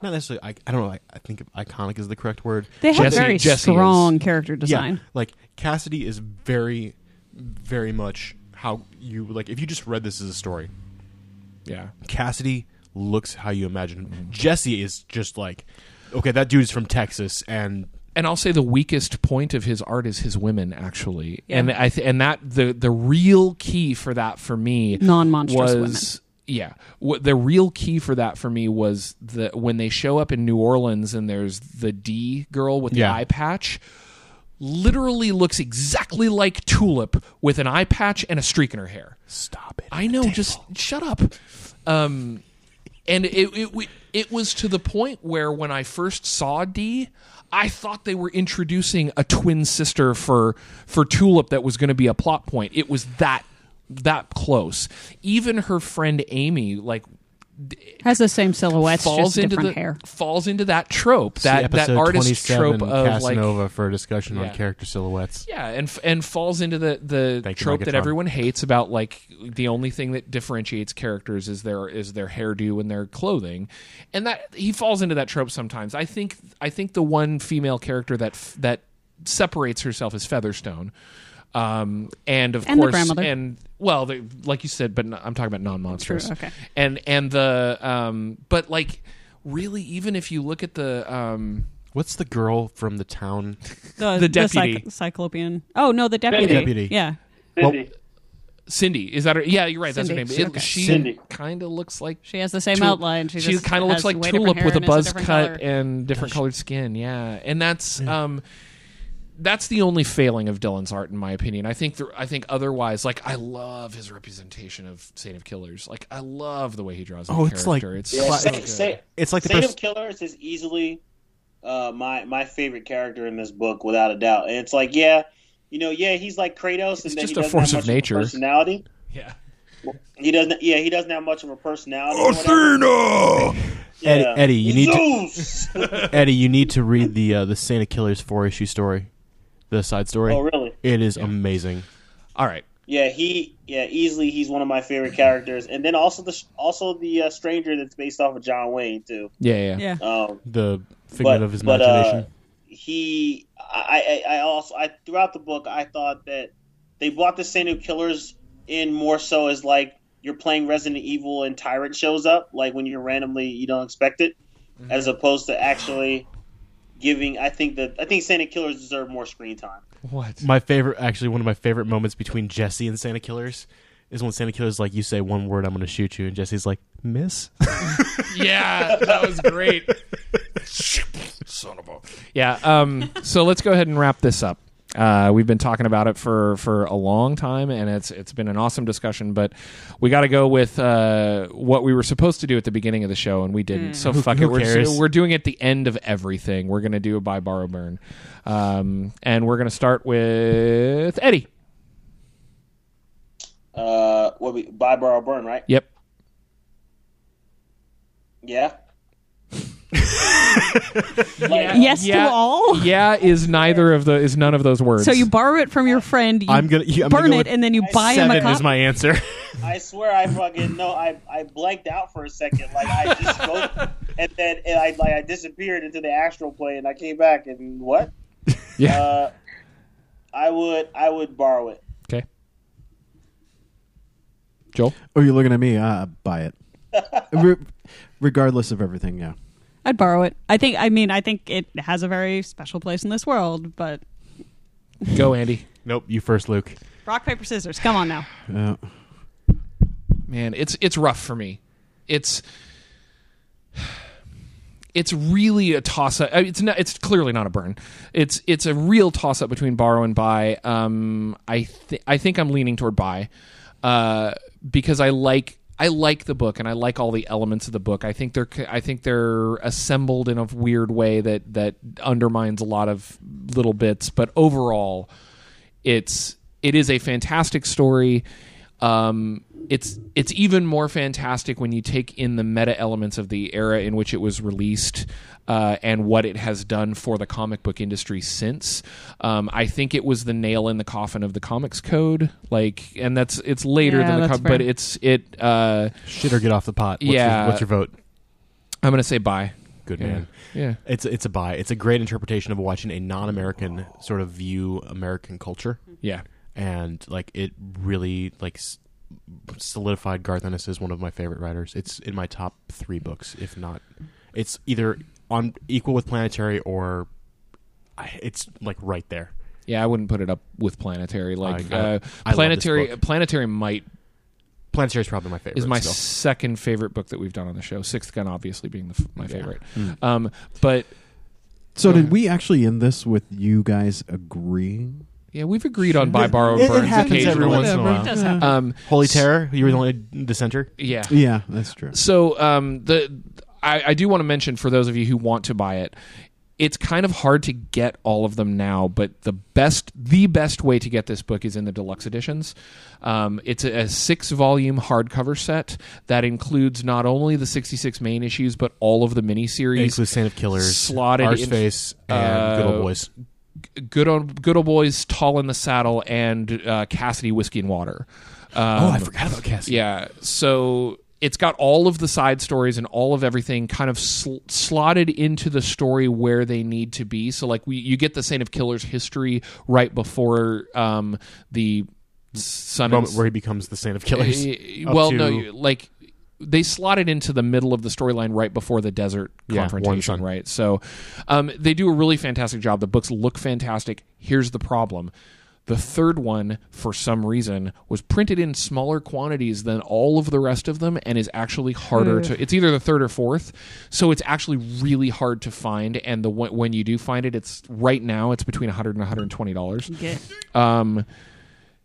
not necessarily. I, I don't know. I, I think iconic is the correct word. They have Jesse- very Jesse strong character design. Yeah, like Cassidy is very, very much how you like. If you just read this as a story, yeah Cassidy looks how you imagine. Mm-hmm. Jesse is just like, okay, that dude's from Texas, and and I'll say the weakest point of his art is his women, actually, Yeah. and I th- and that the the real key for that for me Non-monstrous was yeah, what the real key for that for me was the when they show up in New Orleans and there's the D girl with the Yeah. eye patch. Literally looks exactly like Tulip with an eye patch and a streak in her hair. stop it. I know, just shut up. Um, and it, it it was to the point where when I first saw D, I thought they were introducing a twin sister for for Tulip that was going to be a plot point. It was that that close. Even her friend Amy, like Has the same silhouettes, falls just into different the hair. falls into that trope See that that episode artist 27, trope of like Casanova for a discussion Yeah. on character silhouettes. yeah, and and falls into the the Thank you, trope that Megatron. everyone hates about like the only thing that differentiates characters is their is their hairdo and their clothing, and that he falls into that trope sometimes. I think I think the one female character that f- that separates herself as Featherstone. Um, and of And course, grandmother. and well, the, like you said, but no, I'm talking about non-monsters. True, okay. And and the um, but like really, even if you look at the um, What's the girl from the town? The deputy. cyc- cyclopean. Oh no, the deputy. Deputy. Yeah. Cindy. Cindy, is that her? Yeah, you're right. That's her name. It- Okay. She kind of looks like She has the same Tul- outline. She, She, kind of looks like Tulip with a buzz different cut color. and different colored skin. Yeah, and that's um, that's the only failing of Dillon's art, in my opinion. I think the, I think otherwise, like I love his representation of Saint of Killers. Like I love the way he draws. the Oh, it's like- character. it's Yeah, so Sa- good. Sa- It's like the Saint pers- of Killers is easily uh, my my favorite character in this book, without a doubt. And it's like, yeah, you know, yeah, he's like Kratos, and then just he a doesn't force have of much nature. personality. yeah, He doesn't. Yeah, he doesn't have much of a personality. or whatever. Eddie, Eddie, you need to Eddie, you need to read the uh, the Santa Killers four issue story, the side story. oh, really? It is amazing. All right. Yeah, he. Yeah, easily he's one of my favorite characters, and then also the also the uh, stranger that's based off of John Wayne too. Yeah, yeah. Yeah. Um, The figment but of his but, imagination. uh, he, I, I, I also, I throughout the book, I thought that they brought the Santa Killers in more so as like you're playing Resident Evil and Tyrant shows up, like when you're randomly you don't expect it, Mm-hmm. as opposed to actually giving. I think that I think Santa Killers deserve more screen time. What? my favorite, actually, one of my favorite moments between Jesse and Santa Killers is when Santa Killers like, "You say one word, I'm going to shoot you," and Jesse's like, "Miss." yeah, that was great. Son of a. Yeah. Um. So let's go ahead and wrap this up. Uh, we've been talking about it for, for a long time, and it's it's been an awesome discussion. But we got to go with uh, what we were supposed to do at the beginning of the show, and we didn't. So fuck who it. We're, cares? we're doing it at the end of everything. We're gonna do a buy, borrow, burn, um, and we're gonna start with Eddie. Uh, what we buy, borrow, burn, right? Yep. Yeah. Yes to all. Yeah is neither of the is none of those words. So you borrow it from your friend, you I'm gonna- I'm gonna burn go it, and then you buy him a Seven copy. is my answer. I swear I fucking no. I I blanked out for a second. Like I just spoke, and then and I like I disappeared into the astral plane, and I came back, and what? yeah. Uh, I would I would borrow it. okay. Joel. Oh, you're looking at me. Uh, buy it. Re- regardless of everything, yeah. I'd borrow it. I think. I mean, I think it has a very special place in this world. But Go, Andy. nope, you first, Luke. rock paper scissors. Come on now. Uh, man it's it's rough for me it's it's really a toss up it's not it's clearly not a burn it's it's a real toss up between borrow and buy um i th- i think i'm leaning toward buy uh because i like I like the book and I like all the elements of the book. I think they're I think they're assembled in a weird way that that undermines a lot of little bits, but overall it's it is a fantastic story. Um, it's it's even more fantastic when you take in the meta elements of the era in which it was released uh, and what it has done for the comic book industry since. Um, I think it was the nail in the coffin of the comics code. Like, and that's it's later Yeah, than the that's co- but it's it. Uh, Shit or get off the pot. What's Yeah. Your, what's your vote? I'm gonna say bye. Good Yeah. man. Yeah. It's it's a buy. It's a great interpretation of watching a non-American sort of view American culture, Yeah. and like it really like s- solidified Garth Ennis as one of my favorite writers. It's in my top three books, if not. It's either on equal with Planetary or it's like right there. Yeah, I wouldn't put it up with Planetary. Like I- I- uh, I love this Planetary, book. Planetary might Planetary is probably my favorite. is my still. second favorite book that we've done on the show. Sixth Gun, obviously being the, f- my favorite. Hmm. Um, but so, did ahead. we actually end this with you guys agreeing? yeah, we've agreed on buy, borrow, It- it burns happens every once in a while. It does happen. Um, Holy Terror. You were the only dissenter. yeah. Yeah, that's true. So um, the I, I do want to mention for those of you who want to buy it, it's kind of hard to get all of them now. But the best the best way to get this book is in the deluxe editions. Um, it's a, a six volume hardcover set that includes not only the sixty six main issues but all of the It miniseries. includes Saint of Killers, slotted in- Arseface, and uh, Good Old Boys. good old good old boys, tall in the saddle, and uh, Cassidy whiskey and water. Um, oh, I forgot about Cassie. Yeah. So it's got all of the side stories and all of everything kind of sl- slotted into the story where they need to be. So like we, you get the Saint of Killers history right before um, the Sun moment and where he becomes the Saint of Killers. Uh, well, to- no, you- like they slotted into the middle of the storyline right before the desert Yeah, confrontation, right? So um, they do a really fantastic job. The books look fantastic. Here's the problem. The third one, for some reason, was printed in smaller quantities than all of the rest of them and is actually harder to. It's either the third or fourth, so it's actually really hard to find. And the when you do find it, it's right now it's between 100 and 120 dollars Get um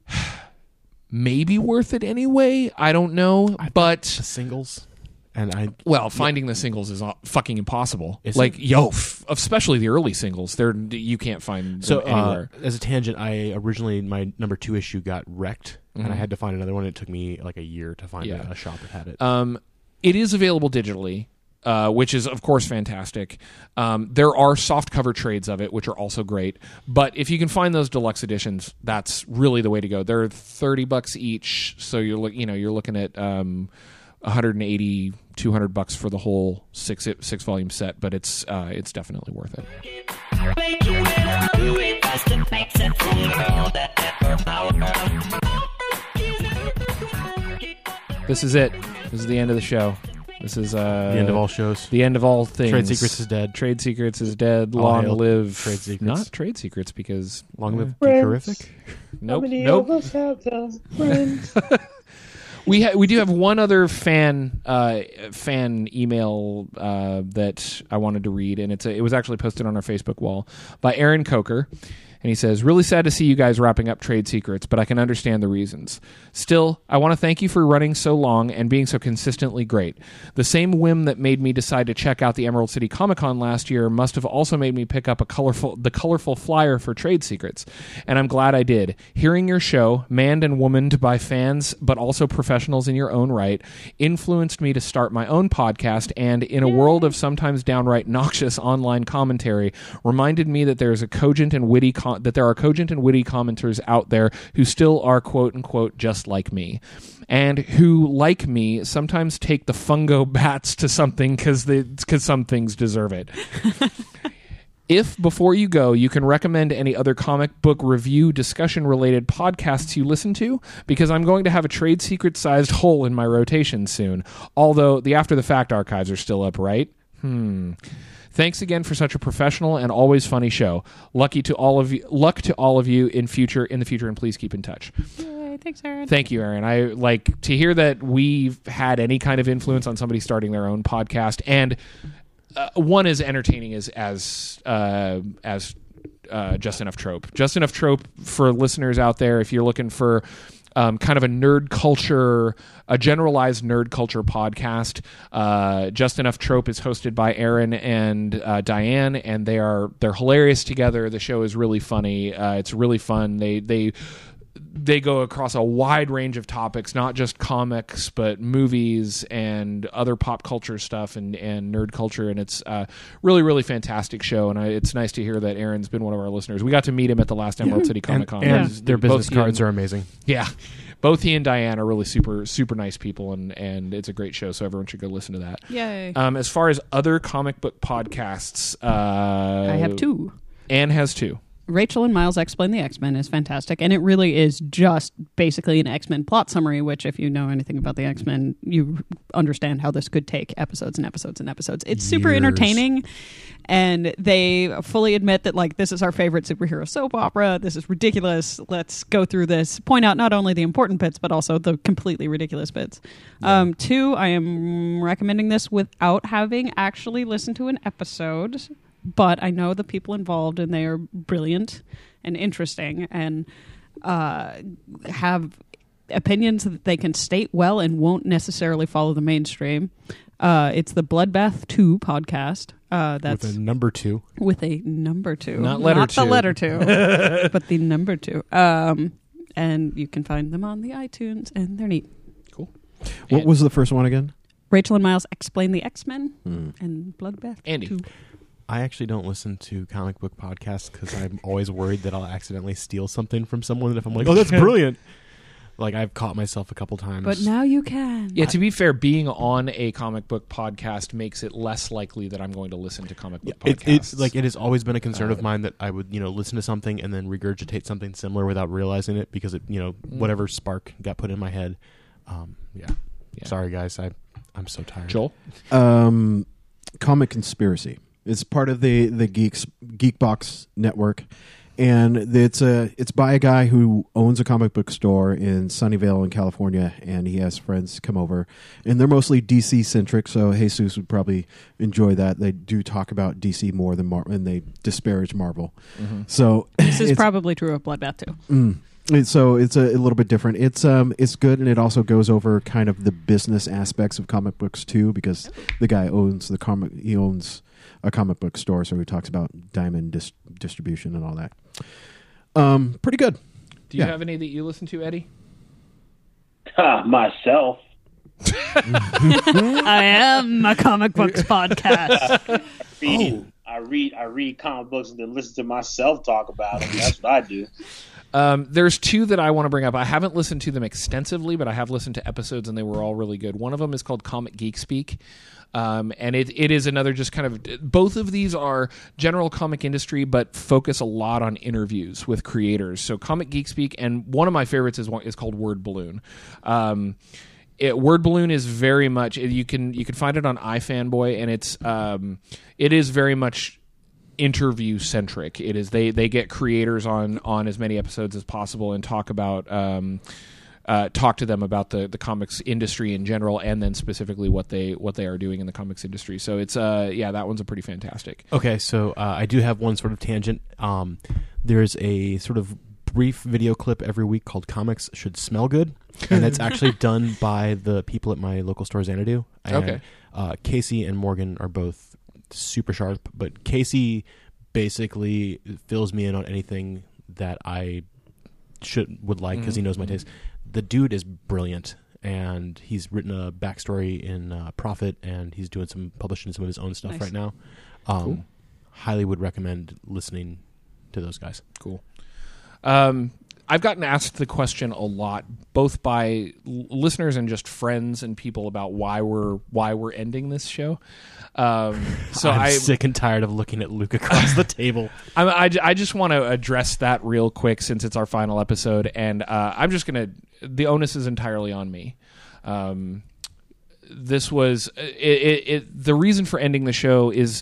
maybe worth it anyway i don't know but the singles, and I well finding the singles is uh, fucking impossible Is like it? yo f- especially the early singles. They're you can't find So, them uh, anywhere. as a tangent, I originally my number two issue got wrecked, and I Mhm. had to find another one. It took me like a year to find Yeah. a, a shop that had it. Um, it is available digitally, uh, which is of course fantastic. Um, there are soft cover trades of it, which are also great. But if you can find those deluxe editions, that's really the way to go. They're thirty bucks each, so you're look, you know you're looking at um, 180, 200 bucks for the whole six six volume set. But it's uh, it's definitely worth it. Make it, do it, fast and make sense of the world that ever power. This is it. This is the end of the show. This is uh, the end of all shows. The end of all things. Trade Secrets is dead. Trade Secrets is dead. All Long hail live Trade Secrets. Not Trade Secrets because Long live Horrific. Nope. How many nope. We ha- we do have one other fan uh, fan email uh, that I wanted to read, and it's a, it was actually posted on our Facebook wall by Aaron Coker. And he says, Really sad to see you guys wrapping up trade secrets, but I can understand the reasons. Still, I want to thank you for running so long and being so consistently great. The same whim that made me decide to check out the Emerald City Comic Con last year must have also made me pick up a colorful the colorful flyer for trade secrets. And I'm glad I did. Hearing your show, manned and womaned by fans, but also professionals in your own right, influenced me to start my own podcast and in a world of sometimes downright noxious online commentary, reminded me that there's a cogent and witty con- that there are cogent and witty commenters out there who still are quote unquote just like me. And who, like me, sometimes take the fungo bats to something because because some things deserve it. If before you go, you can recommend any other comic book review discussion related podcasts you listen to, because I'm going to have a trade secret sized hole in my rotation soon. Although the after the fact archives are still up, right? Hmm. Thanks again for such a professional and always funny show. Lucky to all of you. Luck to all of you in future in the future, and please keep in touch. Yay, thanks, Aaron. Thank you, Aaron. I like to hear that we've had any kind of influence on somebody starting their own podcast, and uh, one as entertaining as as uh, as uh, just enough trope. Just enough trope for listeners out there. If you're looking for um, kind of a nerd culture, a generalized nerd culture podcast. Uh, Just enough trope is hosted by Aaron and uh, Diane, and they are they're hilarious together. The show is really funny. Uh, it's really fun. They they they go across a wide range of topics, not just comics, but movies and other pop culture stuff and, and nerd culture. And it's uh, really, really fantastic show. And I, it's nice to hear that Aaron's been one of our listeners. We got to meet him at the last Emerald City Comic Con. and their business cards are amazing. Yeah. Both he and Diane are really super, super nice people, and, and it's a great show, so everyone should go listen to that. Yay. Um, as far as other comic book podcasts, uh, I have two. Anne has two. Rachel and Miles Explain the X Men is fantastic, and it really is just basically an X Men plot summary. Which, if you know anything about the X Men, you understand how this could take episodes and episodes and episodes. It's super Years. entertaining, and they fully admit that like this is our favorite superhero soap opera. This is ridiculous. Let's go through this. Point out not only the important bits but also the completely ridiculous bits. Um, two, I am recommending this without having actually listened to an episode but I know the people involved and they are brilliant and interesting and uh, have opinions that they can state well and won't necessarily follow the mainstream. Uh, it's the Bloodbath 2 podcast. Uh, that's with a number two. with a number two, Not letter the two. letter two, but the number two. Um, and you can find them on the iTunes, and they're neat. Cool. What was the first one again? Rachel and Miles explain the X Men Hmm. and Bloodbath. Andy. 2. I actually don't listen to comic book podcasts because I'm always worried that I'll accidentally steal something from someone. And if I'm like, oh, that's brilliant, like I've caught myself a couple times. But now you can. Yeah, to be fair, being on a comic book podcast makes it less likely that I'm going to listen to comic book it, podcasts. it's like it has always been a concern Uh, of mine that I would you know listen to something and then regurgitate something similar without realizing it because it you know Mm. whatever spark got put in my head. Um, yeah. Yeah. sorry guys, I I'm so tired. Joel. Um, Comic Conspiracy. It's part of the the Geeks Geekbox network, and it's a it's by a guy who owns a comic book store in Sunnyvale in California, and he has friends come over, and they're mostly DC centric. So Jesus would probably enjoy that. They do talk about DC more than Marvel, and they disparage Marvel. So This is probably true of Bloodbath too. Mm. So it's a, a little bit different. It's um it's good and it also goes over kind of the business aspects of comic books too because the guy owns the comic he owns a comic book store, so he talks about diamond dis- distribution and all that. Um, pretty good. Do you Yeah. have any that you listen to, Eddie? Ha, myself. I am a comic books podcast. Reading, I read, I read comic books and then listen to myself talk about them. That's what I do. Um, there's two that I want to bring up. I haven't listened to them extensively, but I have listened to episodes and they were all really good. One of them is called Comic Geek Speak. Um, and it, it is another just kind of both of these are general comic industry, but focus a lot on interviews with creators. So Comic Geek Speak, and one of my favorites is is called Word Balloon. Um, it, Word Balloon is very much you can you can find it on iFanboy, and it's um, it is very much interview centric. It is they they get creators on on as many episodes as possible and talk about um, uh, talk to them about the the comics industry in general, and then specifically what they what they are doing in the comics industry. So it's uh yeah that one's a pretty fantastic. Okay, so uh, I do have one sort of tangent. Um, there's a sort of brief video clip every week called "Comics Should Smell Good," and it's actually done by the people at my local store Xanadu. And, Okay. Uh, Casey and Morgan are both super sharp, but Casey basically fills me in on anything that I should would like because he knows my taste. The dude is brilliant, and he's written a backstory in uh, Prophet, and he's doing some publishing some of his own stuff Nice. right now. Um, Highly would recommend listening to those guys. Cool. Um, I've gotten asked the question a lot, both by l- listeners and just friends and people about why we're why we're ending this show. Um, so I'm I sick and tired of looking at Luke across the table. I, I, I just want to address that real quick since it's our final episode, and uh, I'm just gonna. The onus is entirely on me. Um, this was it, it, it. The reason for ending the show is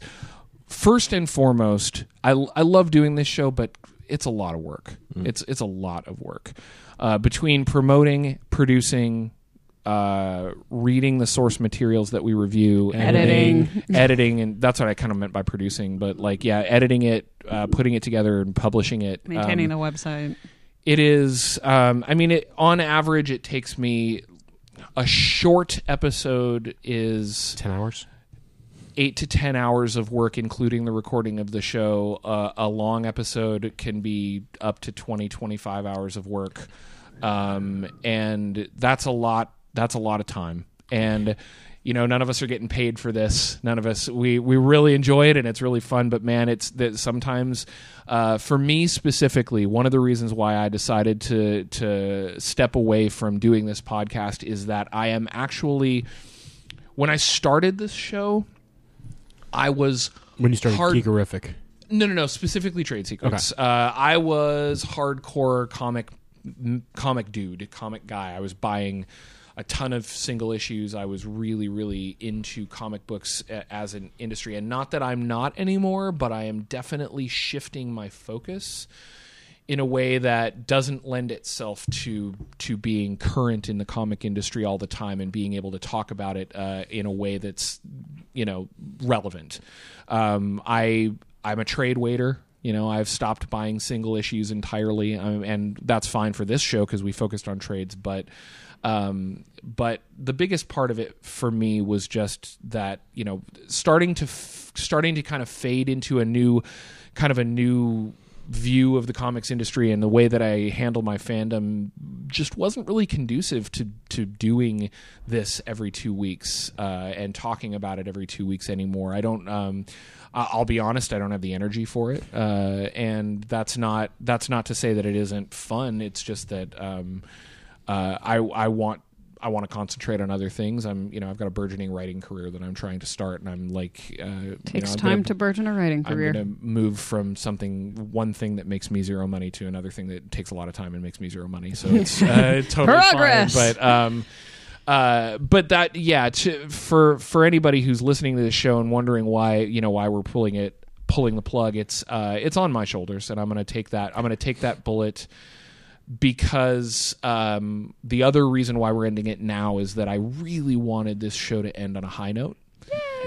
first and foremost. I I love doing this show, but it's a lot of work. It's it's a lot of work uh, between promoting, producing. Uh, reading the source materials that we review, Editing. editing, and that's what I kind of meant by producing. But like, yeah, editing it, uh, putting it together, and publishing it. Maintaining um, the website. it is. Um, I mean, it on average, it takes me a short episode is Ten hours. Eight to ten hours of work, including the recording of the show. Uh, a long episode can be up to 20, 25 hours of work, um, and that's a lot. That's a lot of time, and you know, none of us are getting paid for this. None of us. We we really enjoy it, and it's really fun. But man, it's that sometimes, uh, for me specifically, one of the reasons why I decided to to step away from doing this podcast is that I am actually when I started this show, I was When you started hard- Geekerific. no, no, no. Specifically, trade secrets. Uh, I was hardcore comic, m- comic dude, comic guy. I was buying a ton of single issues. I was really, really into comic books a- as an industry, and not that I'm not anymore, but I am definitely shifting my focus in a way that doesn't lend itself to to being current in the comic industry all the time and being able to talk about it uh, in a way that's you know relevant. Um, I I'm a trade waiter. You know, I've stopped buying single issues entirely, um, and that's fine for this show because we focused on trades. But um, but the biggest part of it for me was just that you know starting to f- starting to kind of fade into a new kind of a new view of the comics industry and the way that I handle my fandom just wasn't really conducive to to doing this every two weeks uh, and talking about it every two weeks anymore. I don't. Um, I'll be honest. I don't have the energy for it, uh, and that's not that's not to say that it isn't fun. It's just that um, uh, I I want. I want to concentrate on other things. I'm, you know, I've got a burgeoning writing career that I'm trying to start, and I'm like, uh, you Takes know, time gonna- to burgeon a writing career. I'm going to move from something, one thing that makes me zero money to another thing that takes a lot of time and makes me zero money. So it's uh, totally Progress! fine. But, um, uh, but that, yeah, to, for, for anybody who's listening to this show and wondering why, you know, why we're pulling it, pulling the plug, it's, uh, it's on my shoulders and I'm going to take that, I'm going to take that bullet because um, the other reason why we're ending it now is that I really wanted this show to end on a high note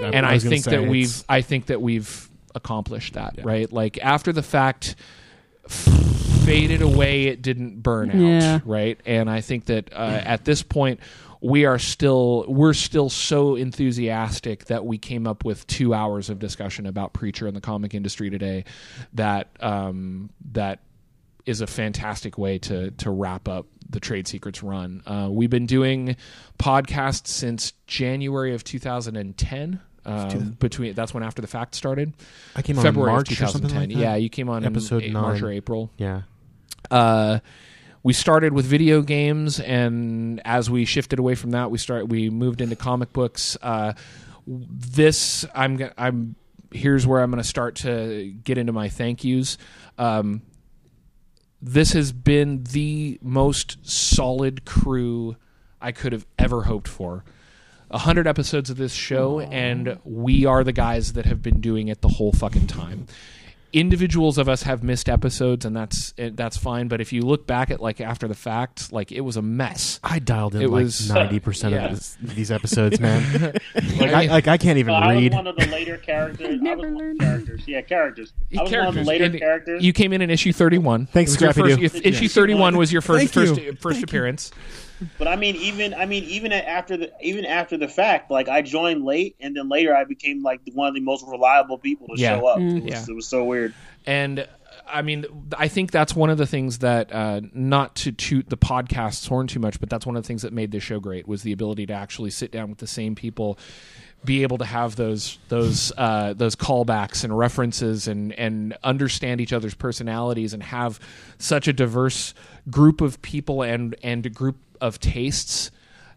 and I, was gonna think say, that we've I think that we've accomplished that right like after the fact faded away, it didn't burn out, Yeah. right? And I think that uh, at this point, we are still we're still so enthusiastic that we came up with two hours of discussion about Preacher in the comic industry today. That um, that is a fantastic way to to wrap up the Trade Secrets run. Uh, we've been doing podcasts since January of 2010. Um, between that's when After the Fact started. I came on February March of or 2010. like. Yeah, you came on Episode in a- March nine. or April. Yeah. Uh, we started with video games, and as we shifted away from that, we start we moved into comic books. Uh, this I'm I'm here's where I'm going to start to get into my thank yous. Um, this has been the most solid crew I could have ever hoped for. A hundred episodes of this show, and we are the guys that have been doing it the whole fucking time. Individuals of us have missed episodes, and that's that's fine. But if you look back at like after the fact, like it was a mess. I dialed in It like was- ninety percent yeah. of this, these episodes, man. like, I, like I can't even Uh, I was one of the later characters. I Never was one learned. characters. Yeah, characters. I was one of the later And characters. You came in in issue thirty-one. Thanks, It was Scrappy first- Doo. Issue thirty-one was your first Thank first you. first appearance. But I mean, even I mean, even after the even after the fact, like I joined late, and then later I became like one of the most reliable people to Yeah. show up. Mm. It, was, Yeah. it was so weird. And uh, I mean, I think that's one of the things that, uh, not to toot the podcast's horn too much, but that's one of the things that made this show great was the ability to actually sit down with the same people, be able to have those those uh, those callbacks and references, and and understand each other's personalities, and have such a diverse group of people and and group of tastes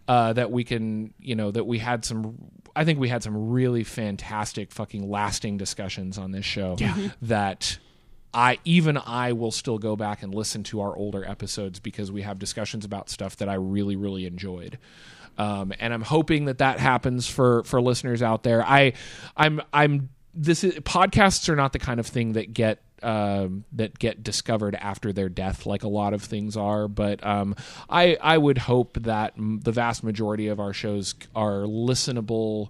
uh, that we can, you know, that we had some. I think we had some really fantastic, fucking lasting discussions on this show. Yeah. That I even I will still go back and listen to our older episodes because we have discussions about stuff that I really, really enjoyed. Um, and I'm hoping that that happens for for listeners out there. I, I'm, I'm. This is podcasts are not the kind of thing that get um, that get discovered after their death, like a lot of things are. But um, I I would hope that the vast majority of our shows are listenable.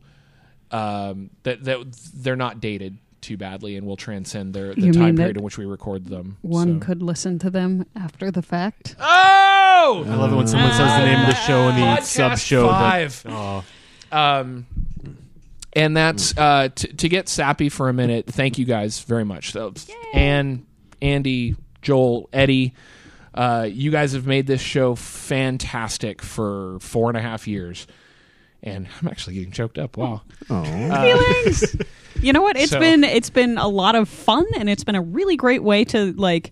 Um, that that they're not dated too badly and will transcend their the You time period in which we record them. One So- could listen to them after the fact. Oh, I love it when someone says the name of the show in the sub show. five. Oh, Um, and that's uh, t- to get sappy for a minute. Thank you guys very much. So, Ann, Andy, Joel, Eddie, uh, you guys have made this show fantastic for four and a half years. And I'm actually getting choked up. Wow. Feelings. you know what? It's So- been it's been a lot of fun, and it's been a really great way to like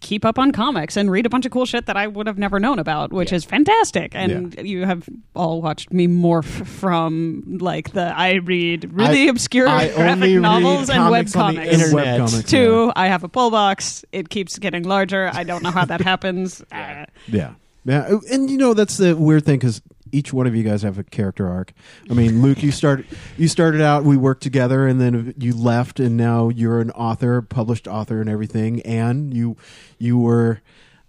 keep up on comics and read a bunch of cool shit that I would have never known about, which is fantastic. And you have all watched me morph from like the I read really I- obscure I graphic novels and web comics on the comics. internet. Webcomics, To I have a pull box. It keeps getting larger. I don't know how that happens. Uh, Yeah, yeah, and you know that's the weird thing because each one of you guys have a character arc. I mean, Luke, you started you started out, we worked together, and then you left, and now you're an author, published author, and everything. And you you were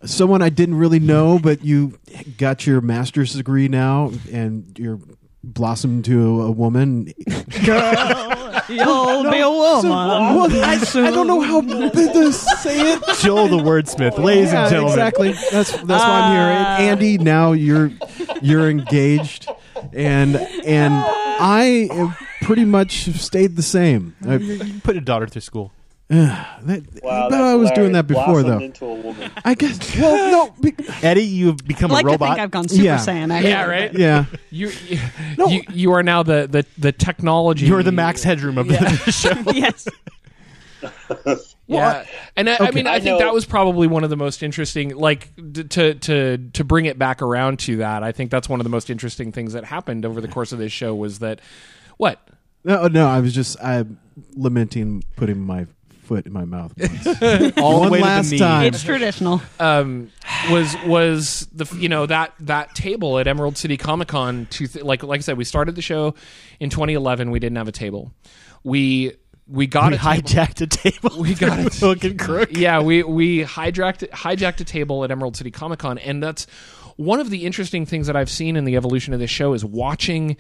someone I didn't really know, but you got your master's degree now, and you're blossomed to a woman. You'll be a woman. Well, I, I don't know how to say it. Joel the wordsmith, ladies Yeah, and gentlemen. Exactly. That's that's why I'm here. Ah. And Andy, now you're you're engaged, and and I pretty much stayed the same. I, You put a daughter through school. That, Wow, but I was doing that before, Blossomed though. Into a woman. I guess. Well, no. Be, Eddie, you've become I like a to robot. think I've gone Super Yeah. Saiyan. Actually. Yeah, right? yeah. You, you, you, you are now the, the, the technology. You're the Max Headroom of Yeah. the show. yes. Yeah, and I, I mean, I, I think know- that was probably one of the most interesting. Like d- to to to bring it back around to that, I think that's one of the most interesting things that happened over the course of this show was that what No, no. I was just I'm lamenting putting my foot in my mouth. once. All the One way last to the knee. time. It's traditional. um, was was the you know that that table at Emerald City Comic Con. Th- like like I said, we started the show in 2011. We didn't have a table. We we got We a table. hijacked a table. We got it. hook and crook. yeah, we we hijacked hijacked a table at Emerald City Comic Con, and that's one of the interesting things that I've seen in the evolution of this show is watching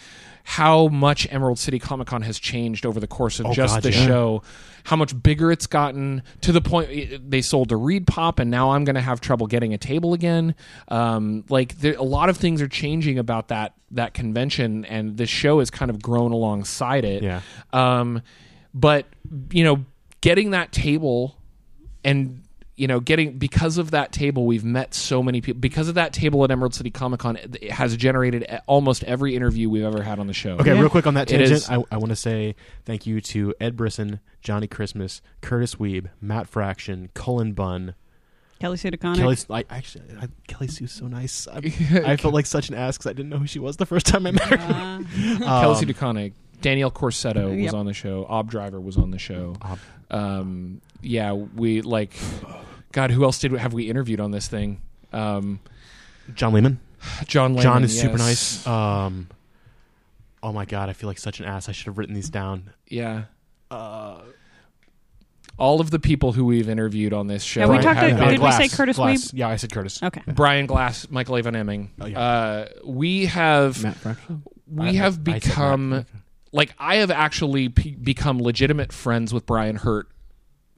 how much Emerald City Comic Con has changed over the course of Oh, just God, the yeah. show. How much bigger it's gotten to the point eh, they sold to ReedPOP, and now I'm going to have trouble getting a table again. Um, like there, a lot of things are changing about that that convention, and this show has kind of grown alongside it. Yeah. Um, but you know, getting that table and you know, getting because of that table, we've met so many people. Because of that table at Emerald City Comic Con, it it has generated almost every interview we've ever had on the show. Okay, real quick on that tangent, is- I, I want to say thank you to Ed Brisson, Johnny Christmas, Kurtis Wiebe, Matt Fraction, Cullen Bunn, Kelly Sue DeConnick. Kelly. I, actually, I, Kelly Sue's so nice. I, I felt like such an ass because I didn't know who she was the first time I met her. Uh, Kelsey Um, DeConnick, Danielle Corsetto was on the show. Ob Driver was on the show. Ob- Um, yeah, we like. God, who else did have we interviewed on this thing? Um, John Layman. John. Layman, John is super nice. Um, oh my god, I feel like such an ass. I should have written these down. Yeah. Uh, All of the people who we've interviewed on this show. Yeah, we talked to- been- did we say Curtis Glass. Yeah, I said Kurtis. okay. Brian Glass, Michael Avon Oeming. Oh, yeah. uh, we have Matt Fraction. we I- have I become Fraction. like I have actually p- become legitimate friends with Brian Hurtt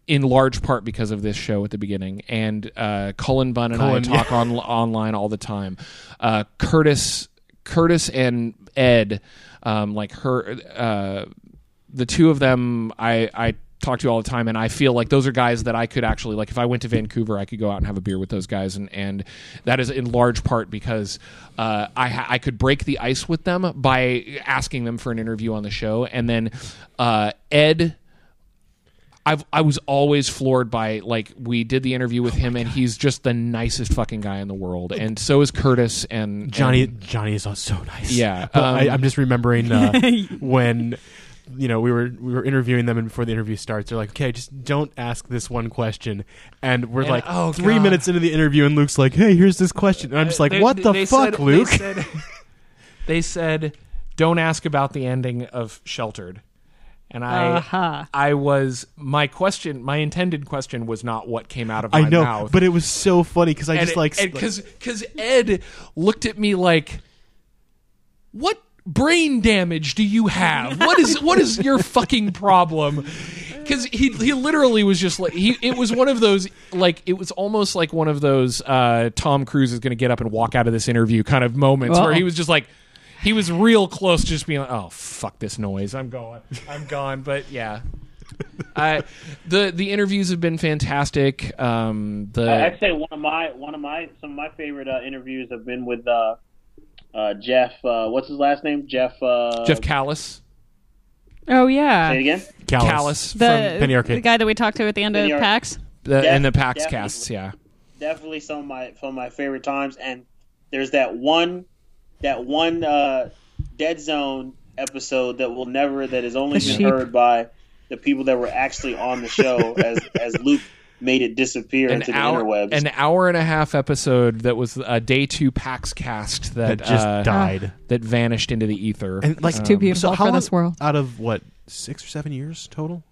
in large part because of this show at the beginning. And uh, Cullen Bunn and Cullen, I talk on online all the time. Uh, Kurtis, Kurtis and Ed, um, like her, uh, the two of them, I I talk to all the time and I feel like those are guys that I could actually like if I went to Vancouver I could go out and have a beer with those guys and and that is in large part because uh, I ha- I could break the ice with them by asking them for an interview on the show and then uh, Ed I've I was always floored by like we did the interview with him and he's just the nicest fucking guy in the world and so is Kurtis and Johnny and- Johnny is so nice. Yeah, um, I, I'm just remembering uh, when you know we were we were interviewing them, and before the interview starts, they're like, "Okay, just don't ask this one question." And we're And- like oh, three God. minutes into the interview, and Luke's like, "Hey, here's this question," and I'm just like, They- "What the they fuck, said- Luke?" They said, they said, "Don't ask about the ending of Sheltered," and I, Uh-huh. I was my question, my intended question was not what came out of my I know, mouth, but it was so funny because I and just like because because Ed looked at me like, "What brain damage do you have? What is what is your fucking problem?" Because he he literally was just like he it was one of those like it was almost like one of those uh, Tom Cruise is going to get up and walk out of this interview kind of moments where he was just like he was real close to just being like oh fuck this noise I'm going I'm gone but yeah. I, the the interviews have been fantastic. Um, the I'd say one of my one of my some of my favorite uh, interviews have been with uh, uh, Jeff. Uh, what's his last name? Jeff. Uh, Jeff Callis, Oh Say it yeah, again. Callis. Callis the from Penny Arcade. the guy that we talked to at the end Penny of Ar- PAX. the, Def- and the PAX definitely. casts. Yeah, Definitely some of my some of my favorite times. And there's that one that one uh, Dead Zone episode that will never that has only The been sheep. heard by the people that were actually on the show as as Luke made it disappear an into the hour interwebs. an hour and a half episode that was a day two PAX cast that, that just uh, died. that vanished into the ether. And like Too beautiful so how for long- this world. Out of what six or seven years total?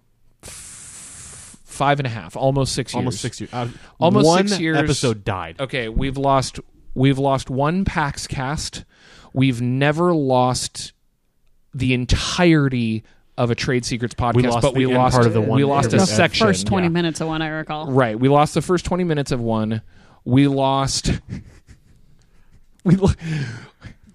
Five and a half, almost six years. Almost six years. Out of- Almost one six years. episode died. Okay, we've lost we've lost one PAX cast. We've never lost the entirety of a trade secrets podcast, lost but we the end lost part of the one we lost a interview. The section. first twenty yeah. minutes of one I recall. Right. We lost the first 20 minutes of one. We lost. We lo-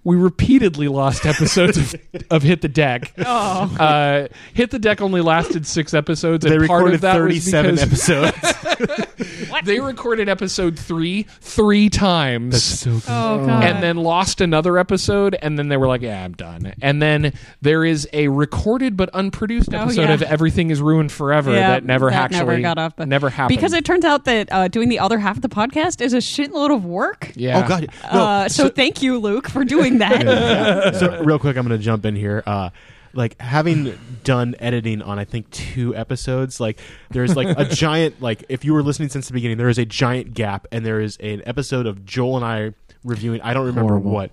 we repeatedly lost episodes of, of Hit the Deck. Oh, Uh, Hit the Deck only lasted six episodes. They and part recorded of that was thirty-seven because episodes. They recorded episode three three times. so good. oh god. and then lost another episode, and then they were like, "Yeah, I'm done." And then there is a recorded but unproduced Oh, episode yeah. of Everything Is Ruined Forever Yeah, that never that actually never got off, but- never happened because it turns out that uh, doing the other half of the podcast is a shitload of work. yeah. Oh god. No, uh, so, thank you, Luke, for doing that. so real quick, I'm going to jump in here. Uh, like having done editing on, I think two episodes. Like there's like a giant. Like if you were listening since the beginning, there is a giant gap, and there is an episode of Joel and I reviewing. I don't remember Horrible. what,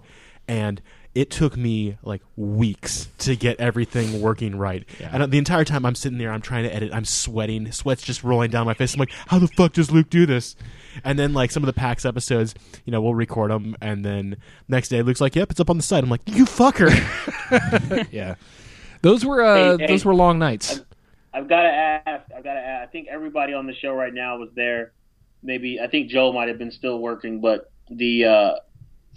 and it took me like weeks to get everything working right. And uh, the entire time I'm sitting there, I'm trying to edit. I'm sweating, sweat's just rolling down my face. I'm like, how the fuck does Luke do this? And then like some of the PAX episodes, you know, we'll record them, and then next day Luke's like, "Yep, it's up on the site." I'm like, "You fucker." yeah. Those were uh, Hey, hey. those were long nights. I've got to ask. I've got to ask. I think everybody on the show right now was there. Maybe I think Joe might have been still working, but the uh,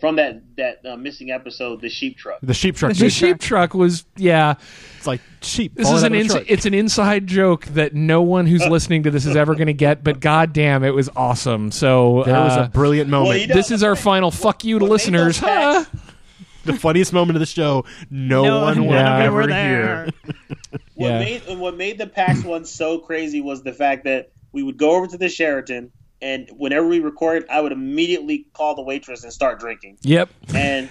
from that that uh, missing episode, the sheep truck. the sheep truck. The sheep truck was yeah. It's like sheep. This is an ins- it's an inside joke that no one who's listening to this is ever going to get. But goddamn, it was awesome. So There was uh, a brilliant moment. Well, this is our final fuck you to What made listeners. Huh? the funniest moment of the show. No, No one one will Yeah. ever there. hear. What Yeah. made what made the PAX one so crazy was the fact that we would go over to the Sheraton, and whenever we recorded, I would immediately call the waitress and start drinking. Yep. And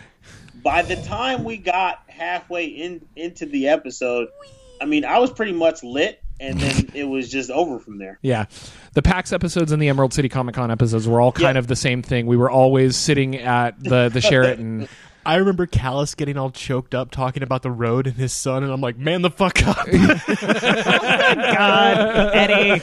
by the time we got halfway in into the episode, I mean, I was pretty much lit, and then it was just over from there. Yeah. The PAX episodes and the Emerald City Comic Con episodes were all kind Yeah. of the same thing. We were always sitting at the the Sheraton. I remember Callus getting all choked up talking about the road and his son, and I'm like, man, the fuck up. Oh God, Eddie.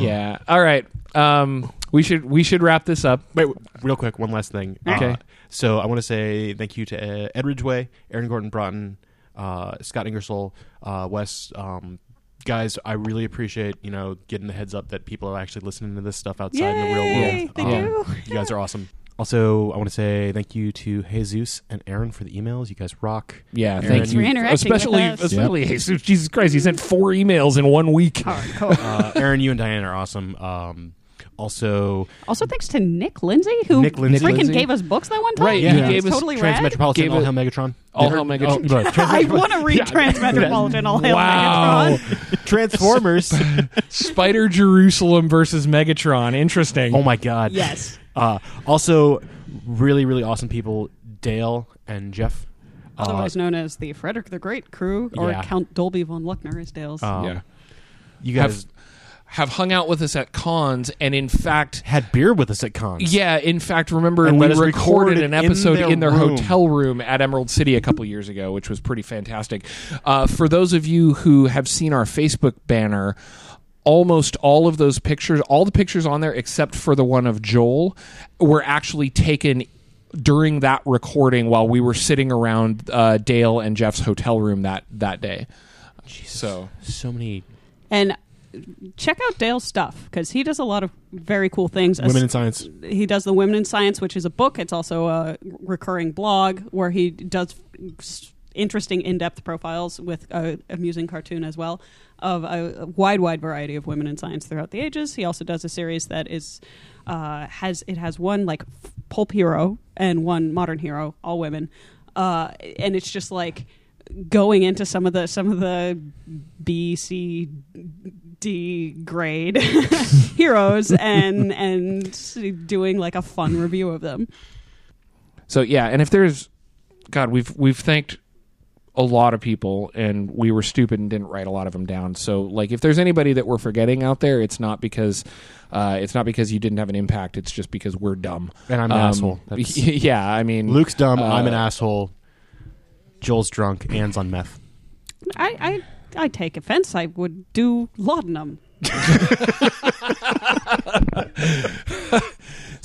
Yeah. All right. Um, we should we should wrap this up. Wait, w- real quick, one last thing. Okay. Uh, so I want to say thank you to uh, Ed Ridgway, Aaron Gordon Broughton, uh, Scott Ingersoll, uh, Wes. Um, guys, I really appreciate you know getting the heads up that people are actually listening to this stuff outside in the real Yay, world. they Um, do. You guys are awesome. Also, I want to say thank you to Jesus and Aaron for the emails. You guys rock. Yeah, Aaron, thank you. for interacting with especially us. especially Jesus, Jesus Christ, he sent four emails in one week. Uh, Aaron, you and Diane are awesome. Um, also, Also, thanks to Nick Lindsay, who Nick Lindsay. freaking Lindsay. gave us books that one time. Right, yeah, he It's gave us totally Trans rad. Gave All it- Hail Megatron. All Or- Hail Megatron. oh, Trans- I want to read Trans Metropolitan All Hail Wow. Megatron. Transformers. Spider Jerusalem versus Megatron. Interesting. oh my god. Yes. Uh, also, really, really awesome people, Dale and Jeff. Uh, Otherwise known as the Frederick the Great crew, or Yeah. Count Dolby von Luckner is Dale's. um, yeah. You guys Have have hung out with us at cons and in fact had beer with us at cons. Yeah, in fact, remember And we let us recorded an it in episode their in their room. hotel room at Emerald City a couple years ago, which was pretty fantastic. Uh, for those of you who have seen our Facebook banner, almost all of those pictures, all the pictures on there except for the one of Joel, were actually taken during that recording while we were sitting around uh, Dale and Jeff's hotel room that that day. So So many And check out Dale's stuff because he does a lot of very cool things. women in science. he does the Women in Science, which is a book. It's also a recurring blog where he does interesting in-depth profiles with a amusing cartoon as well of a, wide, wide variety of women in science throughout the ages. He also does a series that is uh, has it has one like pulp hero and one modern hero, all women, uh, and it's just like going into some of the some of the B C D grade heroes and and doing like a fun review of them. So yeah, and if there's God, we've we've thanked a lot of people and we were stupid and didn't write a lot of them down. So like if there's anybody that we're forgetting out there, it's not because uh, it's not because you didn't have an impact, it's just because we're dumb. And I'm an Um, asshole. That's- yeah, I mean Luke's dumb. I'm an uh, asshole. Joel's drunk. Anne's on meth. I I, I take offense. I would do laudanum.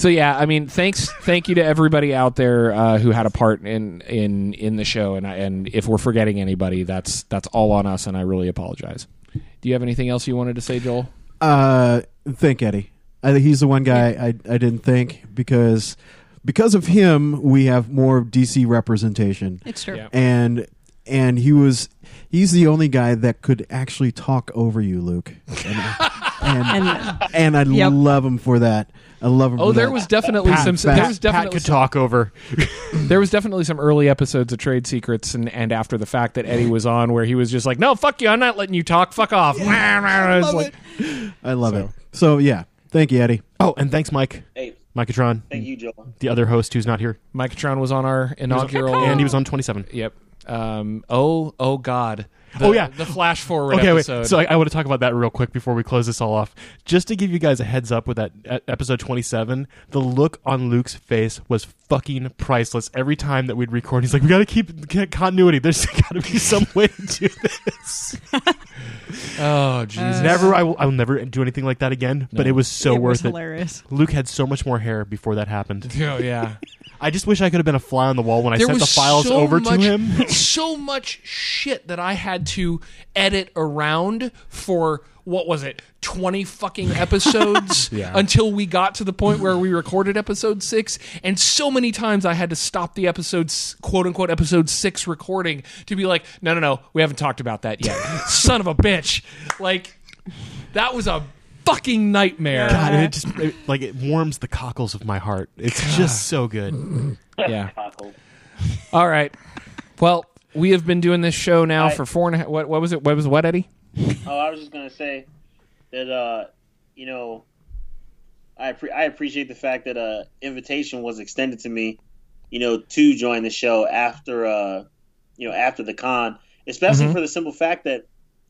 So yeah, I mean, thanks, thank you to everybody out there uh, who had a part in in in the show, and I, and if we're forgetting anybody, that's that's all on us, and I really apologize. Do you have anything else you wanted to say, Joel? Uh, thank Eddie. I think he's the one guy I, I didn't think because because of him we have more DC representation It's true. Yeah. and and he was he's the only guy that could actually talk over you, Luke, and and, And and I Yep. love him for that. I love him. Oh, there was definitely Pat, some. Pat- there was Pat definitely could talk over. there was definitely some early episodes of Trade Secrets and, and after the fact that Eddie was on where he was just like, "No, fuck you, I'm not letting you talk. Fuck off." It's like- I love it. So yeah, thank you, Eddie. Oh, and thanks, Mike. Hey, Micatron, thank you, Joel. the other host who's not here. Micatron was on our inaugural, and he was on 27. Yep. Um, oh, oh God. Oh, the, oh yeah, the flash forward okay, episode. wait. So I, I want to talk about that real quick before we close this all off. Just to give you guys a heads up with that episode 27, the look on Luke's face was fucking priceless. Every time that we'd record, he's like, "We got to keep continuity. There's got to be some way to do this." oh Jesus! never, I will, I will never do anything like that again. But it was so it worth was it. hilarious. Luke had so much more hair before that happened. oh yeah. I just wish I could have been a fly on the wall when I there sent the files so over much, to him. so much shit that I had to edit around for what was it, twenty fucking episodes Yeah. until we got to the point where we recorded episode six. And so many times I had to stop the episodes, quote unquote, episode six recording to be like, no, no, no, we haven't talked about that yet. Son of a bitch! Like that was a fucking nightmare. God, and it just it, like it warms the cockles of my heart. It's just so good. Mm-hmm. Yeah. All right. Well, we have been doing this show now I- for four and a half. What, what was it? What was what, Eddie? Oh, I was just gonna say that uh, you know, I appre I appreciate the fact that uh, invitation was extended to me, you know, to join the show after uh, you know, after the con, especially Mhm. for the simple fact that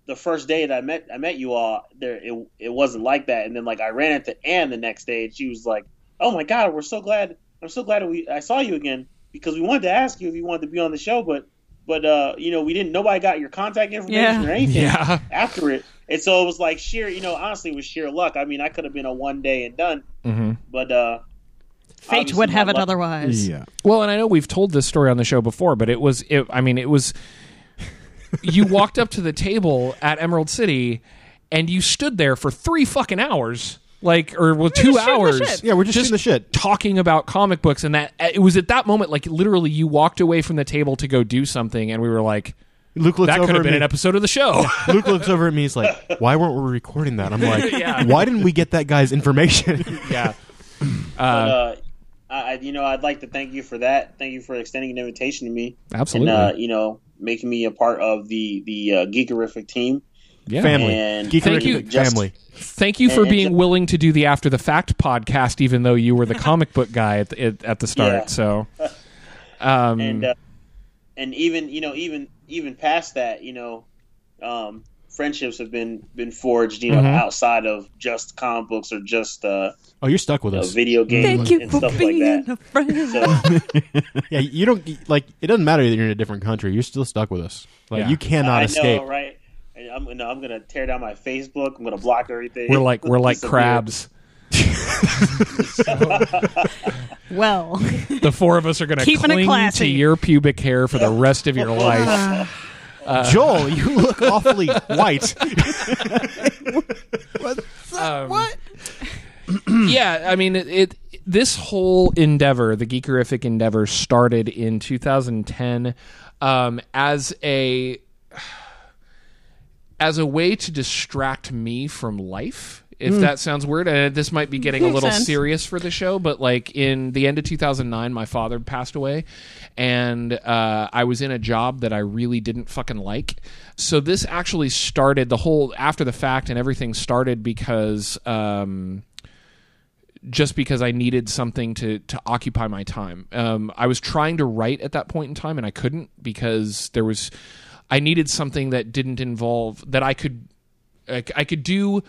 the first day that I met I met you all, there it it wasn't like that, and then like I ran into Anne the next day, and she was like, "Oh my God, we're so glad! I'm so glad we I saw you again because we wanted to ask you if you wanted to be on the show, but." But uh, you know, we didn't. Nobody got your contact information Yeah. or anything Yeah. after it. And so it was like sheer, you know, honestly, it was sheer luck. I mean, I could have been a one day and done, Mm-hmm. but uh, Fate would my have it luck- otherwise. Yeah. Well, and I know we've told this story on the show before, but it was, it, I mean, it was. you walked up to the table at Emerald City, and you stood there for three fucking hours, like, or well, two just shooting the hours. shit. Yeah, we're just shooting the shit. talking about comic books, and that it was at that moment, like, literally, you walked away from the table to go do something, and we were like, Luke looks that over could have at been me. an episode of the show. Luke looks over at me. He's like, "Why weren't we recording that?" I'm like, Yeah. "Why didn't we get that guy's information?" yeah. But uh, I, I- you know, I'd like to thank you for that. Thank you for extending an invitation to me, Absolutely. and uh, you know, making me a part of the the uh, Geekerific team. Yeah. family, And Geek Thank you. family. Thank you for And- being willing to do the After the Fact podcast, even though you were the comic book guy at the, at, at the start. Yeah. So, um, and uh, and even you know even even past that you know um, friendships have been been forged you know Mhm. outside of just comic books or just uh, Oh, you're stuck with you know, us. video games Thank you and for stuff like being that. a friend. So Yeah, you don't like. It doesn't matter that you're in a different country. You're still stuck with us. Like Yeah. you cannot I escape. know, right? And I'm gonna I'm gonna tear down my Facebook. I'm gonna block everything. we're like we're like crabs. well, The four of us are going to Keeping it cling classy. to your pubic hair for the rest of your life. Uh, uh, Joel, you look awfully white. what? Um, yeah, I mean, it, it. This whole endeavor, the Geekerific endeavor, started in 2010 um, as a as a way to distract me from life. If that sounds weird, and this might be getting a little sense. serious for the show, but like in the end of 2009, my father passed away, and uh, I was in a job that I really didn't fucking like. So this actually started the whole after the fact, and everything started because. Um, just because I needed something to to occupy my time. Um, I was trying to write at that point in time, and I couldn't because there was. I needed something that didn't involve that I could, I, I could do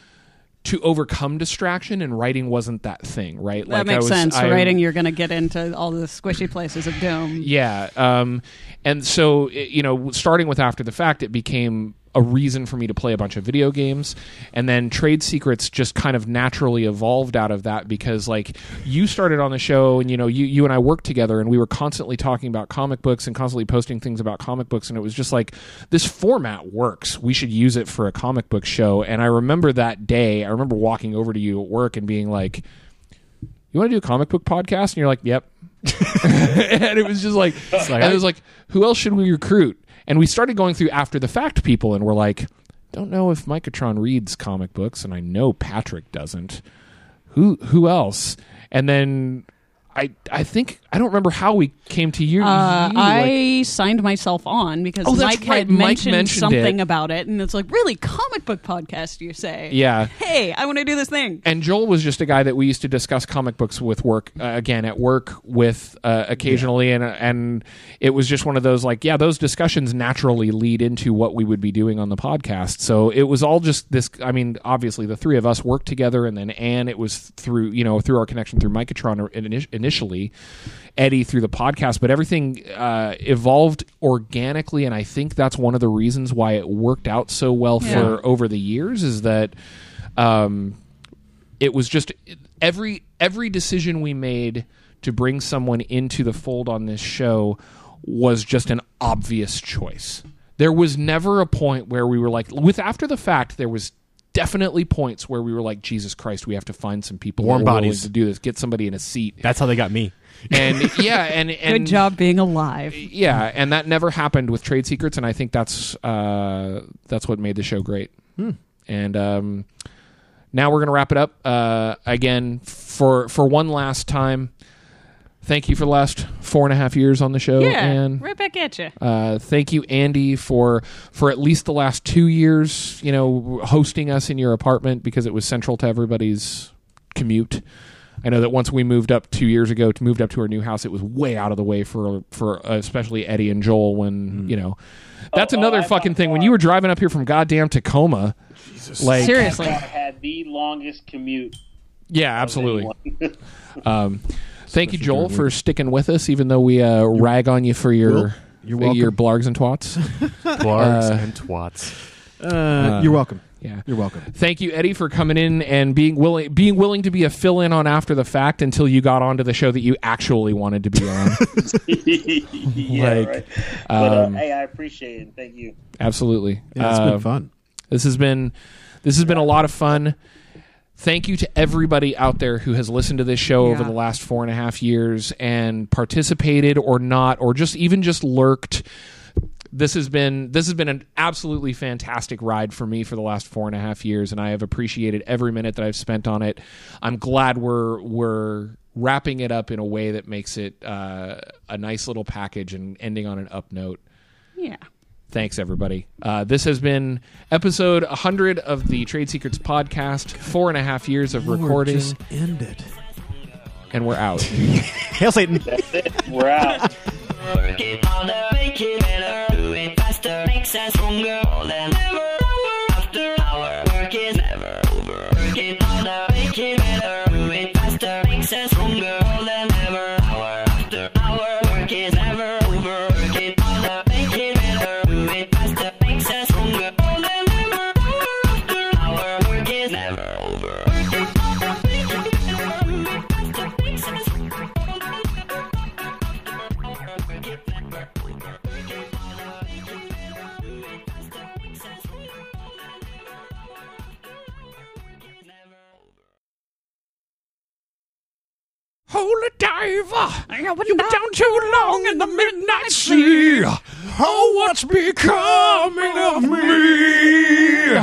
to overcome distraction, and writing wasn't that thing, right? that I makes was- sense. I- Writing, you're going to get into all the squishy places of doom. yeah. Um, and so, it- you know, starting with After the Fact, it became a reason for me to play a bunch of video games. And then Trade Secrets just kind of naturally evolved out of that because, like, you started on the show and, you know, you, you and I worked together and we were constantly talking about comic books and constantly posting things about comic books. And it was just like, this format works. We should use it for a comic book show. And I remember that day, I remember walking over to you at work and being like, you want to do a comic book podcast? And you're like, yep. and it was just like, and it was like, who else should we recruit? And we started going through after the fact people, and we're like, don't know if Micatron reads comic books, and I know Patrick doesn't. Who who else? And then I I think I don't remember how we came to you. Uh, you, I signed myself on because Oh, Mike right. had Mike mentioned, mentioned something it. about it, and it's like, really, comic book podcast? You say? Yeah. Hey, I want to do this thing. and Joel was just a guy that we used to discuss comic books with work uh, again at work with uh, occasionally, and and it was just one of those like yeah, those discussions naturally lead into what we would be doing on the podcast. So it was all just this. I mean, obviously the three of us worked together, and then Anne, it was through you know through our connection through Micatron ini- initially, Eddie through the podcast, but everything uh, evolved organically, and I think that's one of the reasons why it worked out so well Yeah. for over the years is that. Um, it was just every every decision we made to bring someone into the fold on this show was just an obvious choice. There was never a point where we were like with after the fact there was definitely points where we were like Jesus Christ we have to find some people Warm who are willing bodies. to do this get somebody in a seat That's how they got me. and yeah and, and Good job being alive. yeah and that never happened with trade secrets and i think that's uh, that's what made the show great and um, now we're going to wrap it up uh, again for for one last time thank you for the last four and a half years on the show Yeah, and right back at you. uh, thank you, Andy, for for at least the last two years. You know, hosting us in your apartment because it was central to everybody's commute. I know that once we moved up two years ago, to moved up to our new house, it was way out of the way for for uh, especially Eddie and Joel. When you know, that's Oh, another I fucking thought- thing. When you were driving up here from goddamn Tacoma, like Seriously. I had the longest commute. yeah, absolutely. Um, thank you, Joel, for sticking with us, even though we uh, rag on you for your Well, you're welcome. your blargs and twats. Blargs Uh, and twats. Uh, you're welcome. Yeah. You're welcome. Thank you, Eddie, for coming in and being willing being willing to be a fill in on after the fact until you got onto the show that you actually wanted to be on. yeah, Like, right. But uh, um, hey, I appreciate it. Thank you. Absolutely. Yeah, it's Uh, been fun. This has been this has been a lot of fun. Thank you to everybody out there who has listened to this show over the last four and a half years and participated or not, or just even just lurked. This has been this has been an absolutely fantastic ride for me for the last four and a half years, and I have appreciated every minute that I've spent on it. I'm glad we're we're wrapping it up in a way that makes it uh, a nice little package and ending on an up note. Yeah. Thanks, everybody. Uh, this has been episode 100 of the Trade Secrets podcast. Four and a half years of recording, Just end it. and we're out. Hail Satan. We're out. Work it harder, make it better, do it faster, makes us stronger than ever. Holy diver, you've been down too long in the midnight sea. Oh, what's becoming of me?